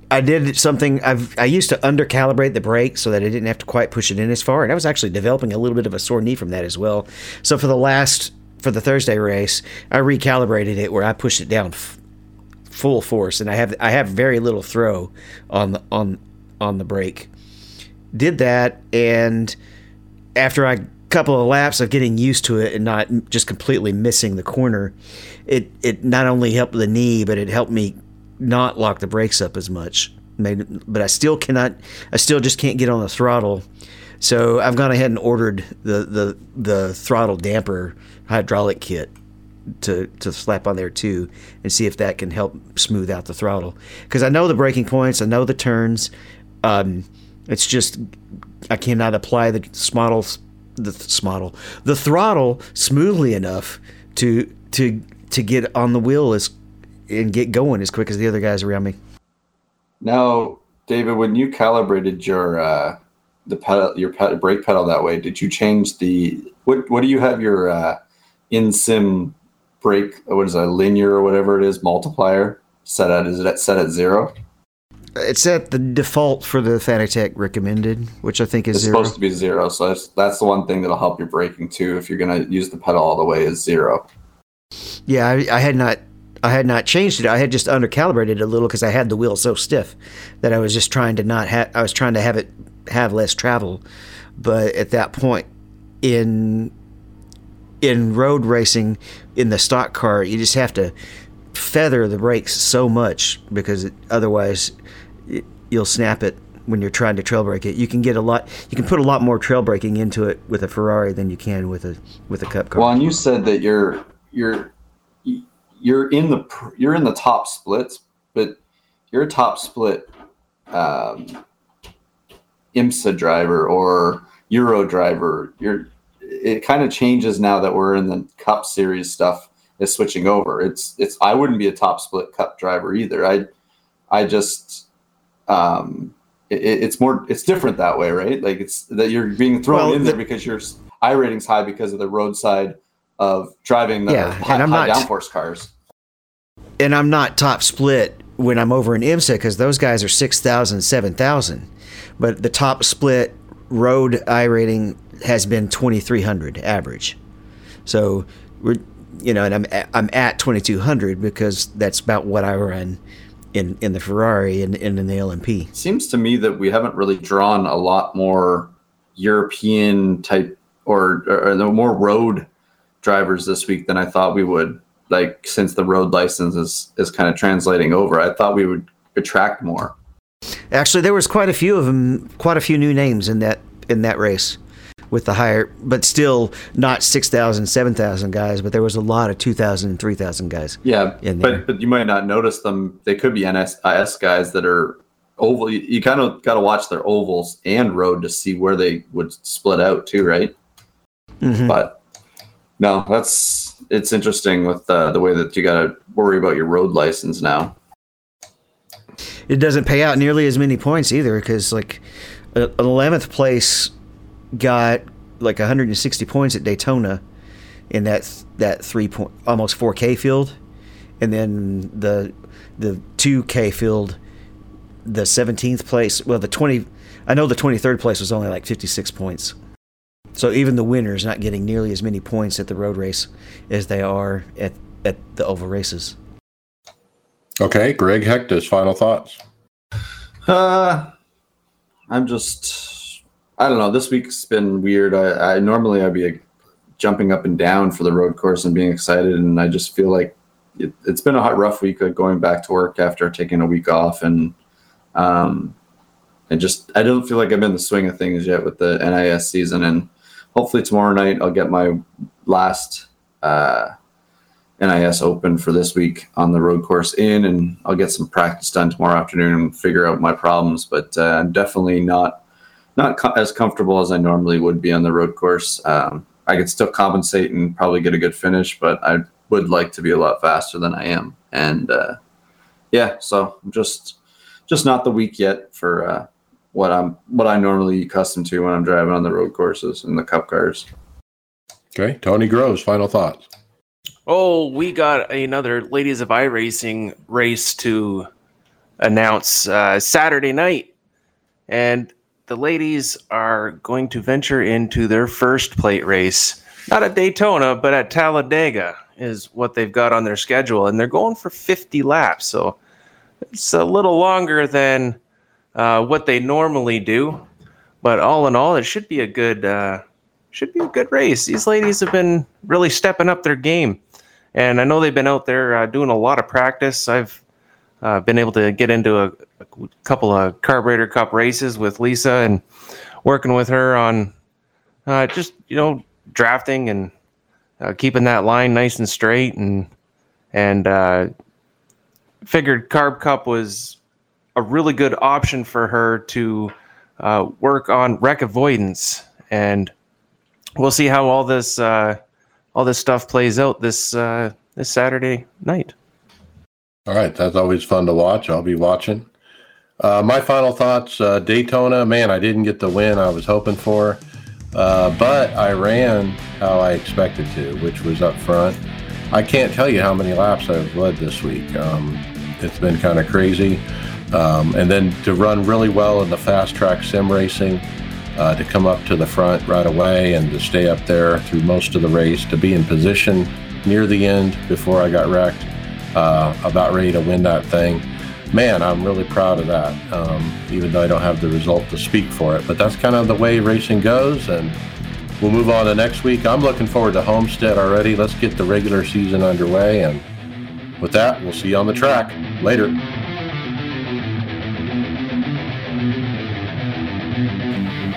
I did something I've I used to under calibrate the brake so that I didn't have to quite push it in as far and I was actually developing a little bit of a sore knee from that as well. So for the last for the Thursday race I recalibrated it where I pushed it down f- full force and I have I have very little throw on the on on the brake. Did that and after a couple of laps of getting used to it and not just completely missing the corner, it it not only helped the knee, but it helped me not lock the brakes up as much. Made, but I still cannot. I still just can't get on the throttle. So I've gone ahead and ordered the the the throttle damper hydraulic kit to to slap on there too, and see if that can help smooth out the throttle. Because I know the braking points, I know the turns. Um, it's just I cannot apply the model the throttle the throttle smoothly enough to to to get on the wheel as and get going as quick as the other guys around me. Now, David, when you calibrated your uh, the pedal, your pedal, brake pedal that way, did you change the what? What do you have your uh, in sim brake? What is a linear or whatever it is multiplier set at? Is it at, set at zero? It's at the default for the Fanatec recommended, which I think is it's zero. supposed to be zero. So that's, that's the one thing that'll help your braking too. If you're going to use the pedal all the way, is zero. Yeah, I, I had not, I had not changed it. I had just under calibrated it a little because I had the wheel so stiff that I was just trying to not have. I was trying to have it have less travel, but at that point in in road racing in the stock car, you just have to feather the brakes so much because it, otherwise it, you'll snap it when you're trying to trail brake it. You can get a lot. You can put a lot more trail braking into it with a Ferrari than you can with a with a Cup car. Well, and you said that you're you're you're in the you're in the top splits, but you're a top split um, IMSA driver or Euro driver. You're it kind of changes now that we're in the Cup Series stuff is switching over. It's it's I wouldn't be a top split Cup driver either. I I just um, it, it's more it's different that way, right? Like it's that you're being thrown Well, in there because your iRating's high because of the roadside of driving the Yeah, high, and I'm not- downforce cars. and I'm not top split when I'm over in IMSA because those guys are 6,000, 7,000. But the top split road iRating has been 2,300 average. So we're, you know, and I'm at, I'm at 2,200 because that's about what I run in, in the Ferrari and, and in the LMP. seems to me that we haven't really drawn a lot more European type or, or the more road drivers this week than I thought we would. Like since the road license is is kind of translating over, I thought we would attract more. Actually, there was quite a few of them, quite a few new names in that in that race with the higher, but still not 6,000, 7,000 guys, but there was a lot of 2,000 and 3,000 guys. Yeah, but but you might not notice them. They could be NSIS guys that are oval. You, you kind of got to watch their ovals and road to see where they would split out too, right? Mhm. But no, that's it's interesting with uh, the way that you got to worry about your road license now. It doesn't pay out nearly as many points either because like an 11th place got like 160 points at Daytona in that that three point almost 4K field, and then the the 2K field, the 17th place. Well, the 20. I know the 23rd place was only like 56 points. So even the winners not getting nearly as many points at the road race as they are at at the oval races. Okay, Greg Hecktus final thoughts. Uh, I'm just, I don't know. This week's been weird. I, I normally I'd be jumping up and down for the road course and being excited, and I just feel like it, it's been a hot, rough week. Like going back to work after taking a week off, and um, and just I don't feel like I'm in the swing of things yet with the NIS season. And hopefully tomorrow night I'll get my last uh NIS Open for this week on the road course in, and I'll get some practice done tomorrow afternoon and figure out my problems. But uh, I'm definitely not not co- as comfortable as I normally would be on the road course. Um, I could still compensate and probably get a good finish, but I would like to be a lot faster than I am. And uh, yeah, so I'm just just not the week yet for uh, what I'm what I normally accustomed to when I'm driving on the road courses and the cup cars. Okay, Tony Groves, final thoughts. Oh, we got another Ladies of iRacing race to announce uh, Saturday night. And the ladies are going to venture into their first plate race, not at Daytona, but at Talladega, is what they've got on their schedule. And they're going for 50 laps. So it's a little longer than uh, what they normally do. But all in all, it should be a good. Uh, should be a good race. These ladies have been really stepping up their game, and I know they've been out there uh, doing a lot of practice. I've uh, been able to get into a, a couple of carburetor cup races with Lisa and working with her on uh, just you know drafting and keeping that line nice and straight and and figured carb cup was a really good option for her to uh, work on wreck avoidance and we'll see how all this uh, all this stuff plays out this uh, this Saturday night. All right, that's always fun to watch. I'll be watching. Uh, my final thoughts: uh, Daytona. Man, I didn't get the win I was hoping for, uh, but I ran how I expected to, which was up front. I can't tell you how many laps I've led this week. Um, it's been kind of crazy, um, and then to run really well in the fast track sim racing uh, to come up to the front right away and to stay up there through most of the race, to be in position near the end before I got wrecked, uh, about ready to win that thing. Man, I'm really proud of that, um, even though I don't have the result to speak for it. But that's kind of the way racing goes, and we'll move on to next week. I'm looking forward to Homestead already. Let's get the regular season underway, and with that, we'll see you on the track. Later.